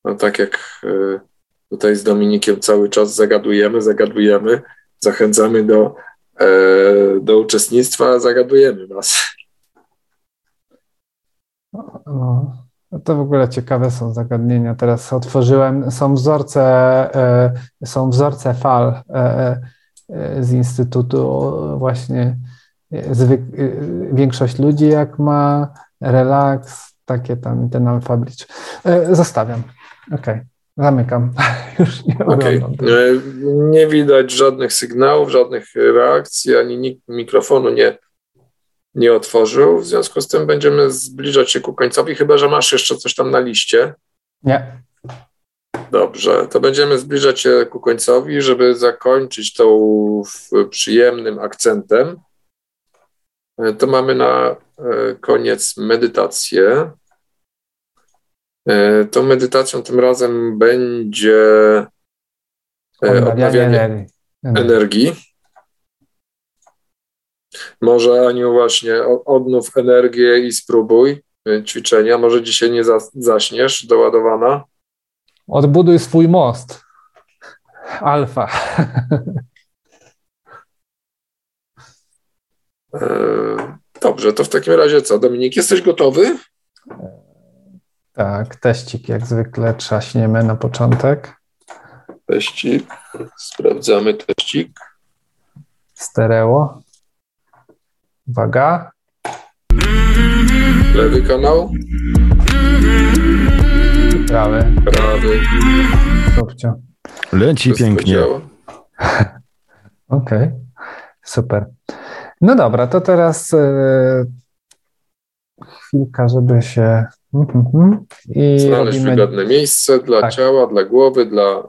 No tak jak e, tutaj z Dominikiem cały czas zagadujemy, zagadujemy, zachęcamy do, e, do uczestnictwa, zagadujemy. No, to w ogóle ciekawe są zagadnienia. Teraz otworzyłem, są wzorce, e, są wzorce fal z Instytutu właśnie większość ludzi jak ma, relaks, takie tam ten alfabet. Zostawiam. Okej, okay. zamykam. Już nie okay. Nie widać żadnych sygnałów, żadnych reakcji, ani nikt mikrofonu nie, nie otworzył. W związku z tym będziemy zbliżać się ku końcowi, chyba że masz jeszcze coś tam na liście. Nie. Dobrze, to będziemy zbliżać się ku końcowi, żeby zakończyć to przyjemnym akcentem. To mamy na e, koniec medytację. E, tą medytacją tym razem będzie e, odnawianie energii. energii. Może Aniu właśnie odnów energię i spróbuj e, ćwiczenia. Może dzisiaj nie zaśniesz doładowana. Odbuduj swój most. Alfa. Dobrze, to w takim razie co? Dominik, jesteś gotowy? Tak, teścik jak zwykle trzaśniemy na początek. Teścik, sprawdzamy teścik. Stereo. Uwaga. Lewy kanał. Prawy. Prawy. Subcio. Leci pięknie. Okej, okay. super. No dobra, to teraz yy, chwilka, żeby się Mhm. I Znaleźć robimy... wygodne miejsce dla tak. ciała, dla głowy, dla e,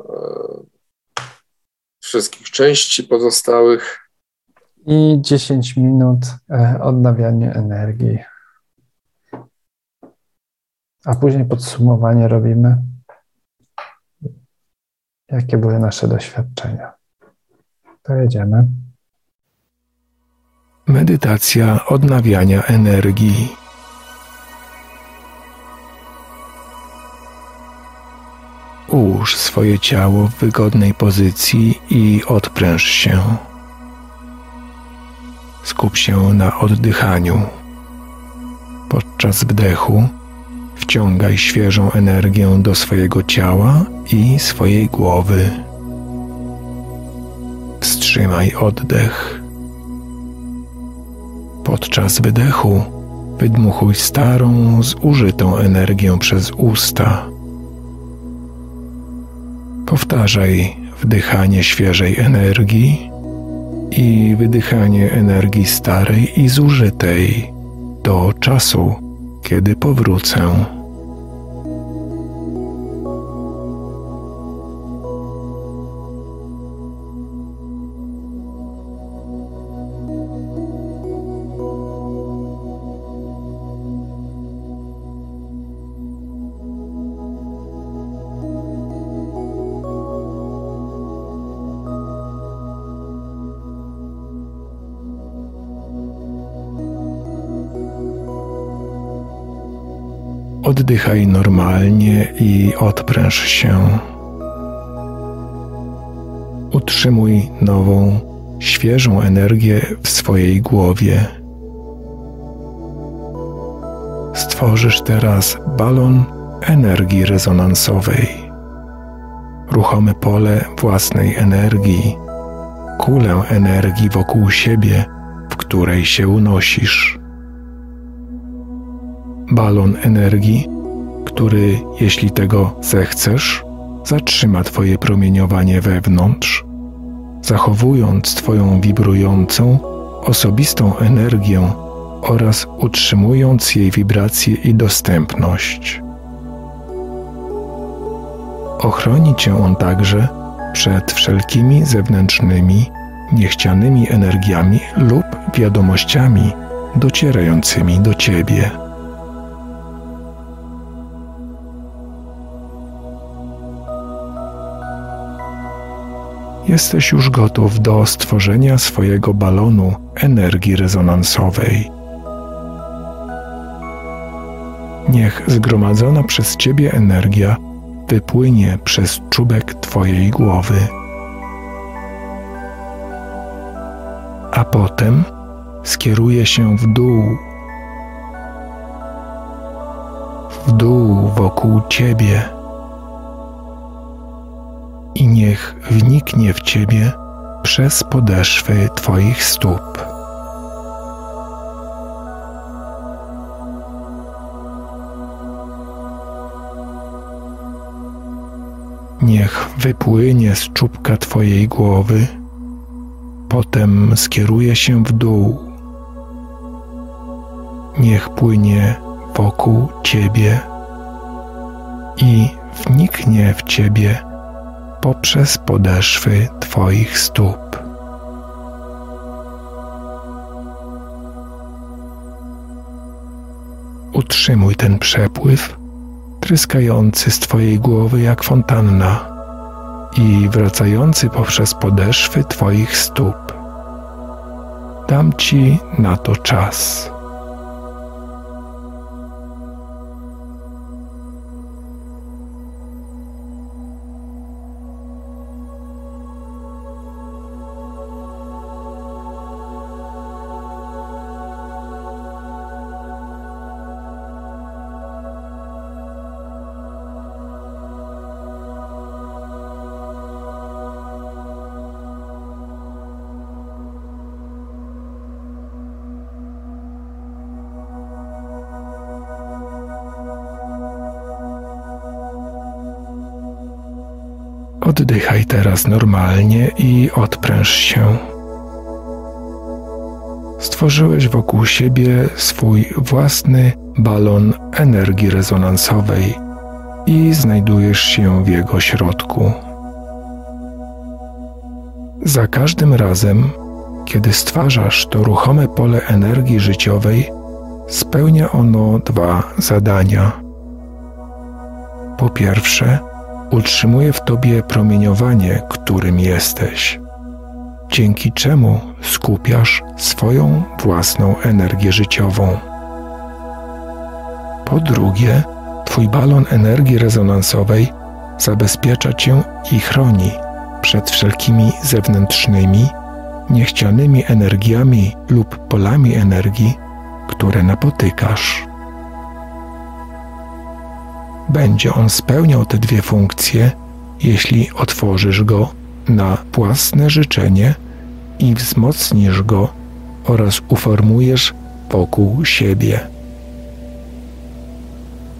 wszystkich części pozostałych. I 10 minut e, odnawiania energii. a później podsumowanie robimy. Jakie były nasze doświadczenia? To jedziemy. Medytacja odnawiania energii. Ułóż swoje ciało w wygodnej pozycji i odpręż się. Skup się na oddychaniu. Podczas wdechu wciągaj świeżą energię do swojego ciała i swojej głowy. Wstrzymaj oddech. Podczas wydechu wydmuchuj starą, zużytą energię przez usta. Powtarzaj wdychanie świeżej energii i wydychanie energii starej i zużytej do czasu, kiedy powrócę. Oddychaj normalnie i odpręż się. Utrzymuj nową, świeżą energię w swojej głowie. Stworzysz teraz balon energii rezonansowej, ruchome pole własnej energii, kulę energii wokół siebie, w której się unosisz balon energii, który, jeśli tego zechcesz, zatrzyma Twoje promieniowanie wewnątrz, zachowując Twoją wibrującą, osobistą energię oraz utrzymując jej wibrację i dostępność. Ochroni Cię on także przed wszelkimi zewnętrznymi, niechcianymi energiami lub wiadomościami docierającymi do Ciebie. Jesteś już gotów do stworzenia swojego balonu energii rezonansowej. Niech zgromadzona przez Ciebie energia wypłynie przez czubek Twojej głowy. A potem skieruje się w dół, w dół wokół Ciebie i niech wniknie w Ciebie przez podeszwy Twoich stóp. Niech wypłynie z czubka Twojej głowy, potem skieruje się w dół. Niech płynie wokół Ciebie i wniknie w Ciebie poprzez podeszwy Twoich stóp. Utrzymuj ten przepływ, tryskający z Twojej głowy jak fontanna i wracający poprzez podeszwy Twoich stóp. Dam Ci na to czas. Oddychaj teraz normalnie i odpręż się. Stworzyłeś wokół siebie swój własny balon energii rezonansowej i znajdujesz się w jego środku. Za każdym razem, kiedy stwarzasz to ruchome pole energii życiowej, spełnia ono dwa zadania. Po pierwsze, utrzymuje w tobie promieniowanie, którym jesteś, dzięki czemu skupiasz swoją własną energię życiową. Po drugie, twój balon energii rezonansowej zabezpiecza cię i chroni przed wszelkimi zewnętrznymi, niechcianymi energiami lub polami energii, które napotykasz. Będzie on spełniał te dwie funkcje, jeśli otworzysz go na własne życzenie i wzmocnisz go oraz uformujesz wokół siebie.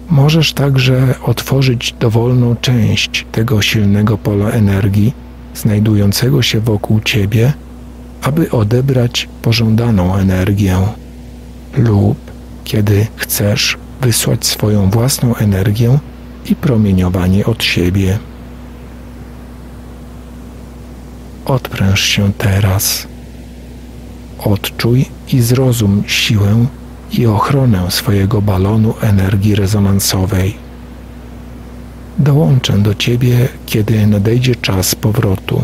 Możesz także otworzyć dowolną część tego silnego pola energii znajdującego się wokół ciebie, aby odebrać pożądaną energię, lub kiedy chcesz wysłać swoją własną energię i promieniowanie od siebie. Odpręż się teraz. Odczuj i zrozum siłę i ochronę swojego balonu energii rezonansowej. Dołączę do Ciebie, kiedy nadejdzie czas powrotu.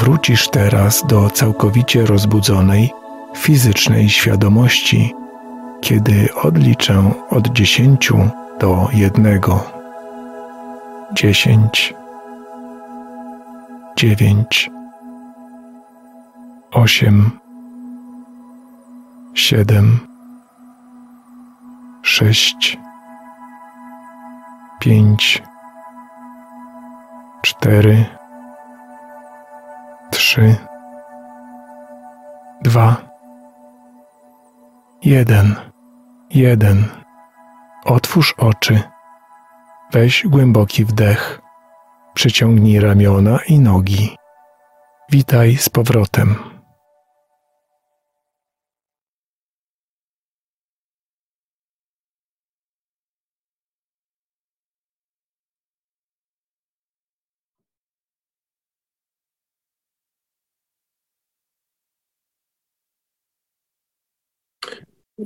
Powrócisz teraz do całkowicie rozbudzonej, fizycznej świadomości, kiedy odliczę od dziesięciu do jednego. Dziesięć, dziewięć, osiem, siedem, sześć, pięć, cztery, trzy, dwa, jeden, jeden. Otwórz oczy. Weź głęboki wdech Przyciągnij ramiona i nogi. Witaj z powrotem.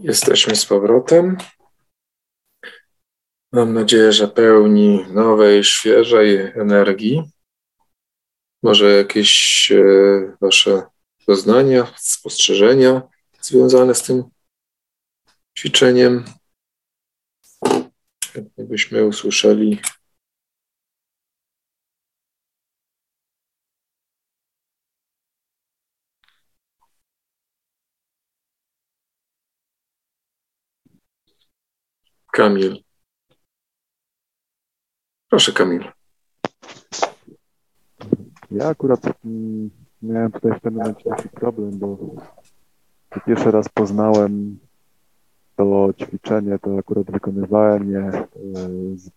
Jesteśmy z powrotem. Mam nadzieję, że pełni nowej, świeżej energii. Może jakieś e, Wasze doznania, spostrzeżenia związane z tym ćwiczeniem. Chętnie byśmy usłyszeli. Kamil. Proszę, Kamil. Ja akurat mm, miałem tutaj w pewnym momencie taki problem, bo pierwszy raz poznałem to ćwiczenie, to akurat wykonywałem je e, z,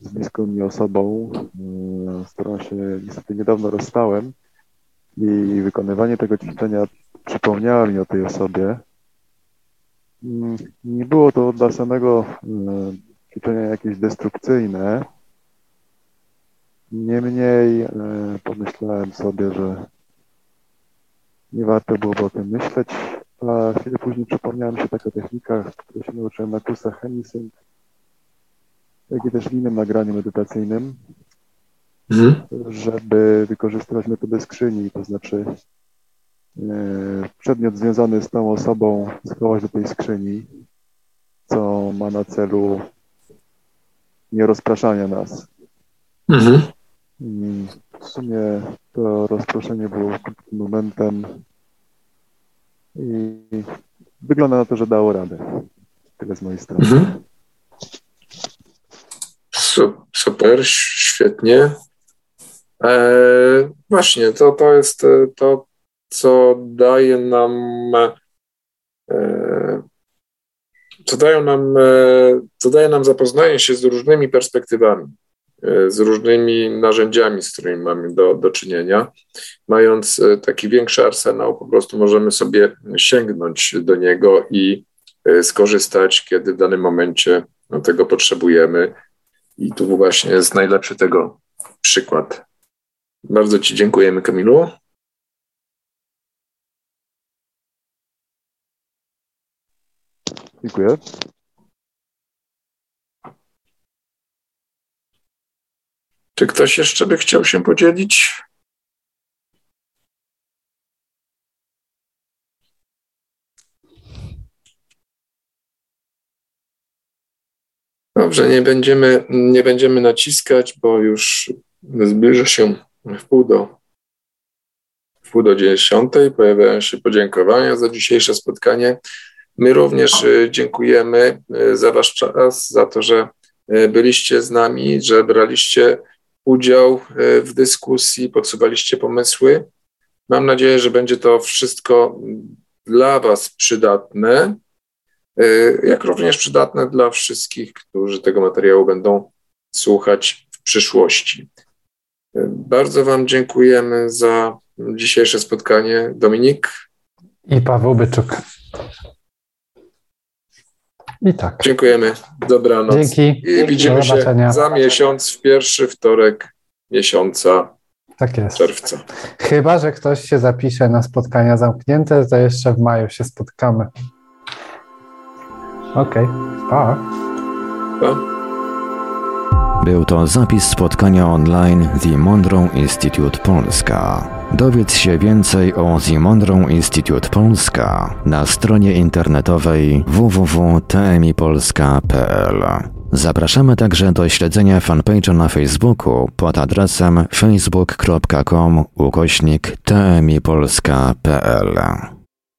z bliską mi osobą, e, z którą się niestety niedawno rozstałem i wykonywanie tego ćwiczenia przypomniało mi o tej osobie. Mm, Nie było to dla samego ćwiczenia jakieś destrukcyjne, Niemniej e, pomyślałem sobie, że nie warto byłoby o tym myśleć, a chwilę później przypomniała mi się taka technika, której się nauczyłem na kursach Hemisync, jak i też w innym nagraniu medytacyjnym, Mhm. żeby wykorzystywać metodę skrzyni, to znaczy przedmiot związany z tą osobą schować do tej skrzyni, co ma na celu nierozpraszania nas. Mhm. I w sumie to rozproszenie było krótkim momentem i wygląda na to, że dało radę. Tyle z mojej strony. Mhm. Su- Super, świetnie. E, właśnie, to, to jest e, to, co daje nam, e, co dają nam, e, co daje nam zapoznanie się z różnymi perspektywami, e, z różnymi narzędziami, z którymi mamy do, do czynienia. Mając taki większy arsenał, po prostu możemy sobie sięgnąć do niego i skorzystać, kiedy w danym momencie no, tego potrzebujemy. I tu właśnie jest najlepszy tego przykład. Bardzo Ci dziękujemy, Kamilu. Dziękuję. Czy ktoś jeszcze by chciał się podzielić? Dobrze, nie będziemy, nie będziemy naciskać, bo już zbliża się w pół do, w pół do dziesiątej. Pojawiają się podziękowania za dzisiejsze spotkanie. My również y, dziękujemy y, za Wasz czas, za to, że y, byliście z nami, że braliście udział w dyskusji, podsuwaliście pomysły. Mam nadzieję, że będzie to wszystko dla Was przydatne, jak również przydatne dla wszystkich, którzy tego materiału będą słuchać w przyszłości. Bardzo Wam dziękujemy za dzisiejsze spotkanie. Dominik, I Paweł Byczuk. I tak. dziękujemy. Dobranoc. Dzięki. I widzimy Do się zobaczenia. za miesiąc, w pierwszy wtorek miesiąca Tak jest. czerwca. Chyba, że ktoś się zapisze na spotkania zamknięte, to jeszcze w maju się spotkamy. Okej, pa. Pa. Był to zapis spotkania online The Monroe Institute Polska. Dowiedz się więcej o The Monroe Institute Polska na stronie internetowej www.tmipolska.pl. Zapraszamy także do śledzenia fanpage'a na Facebooku pod adresem facebook.com ukośnik tmipolska.pl.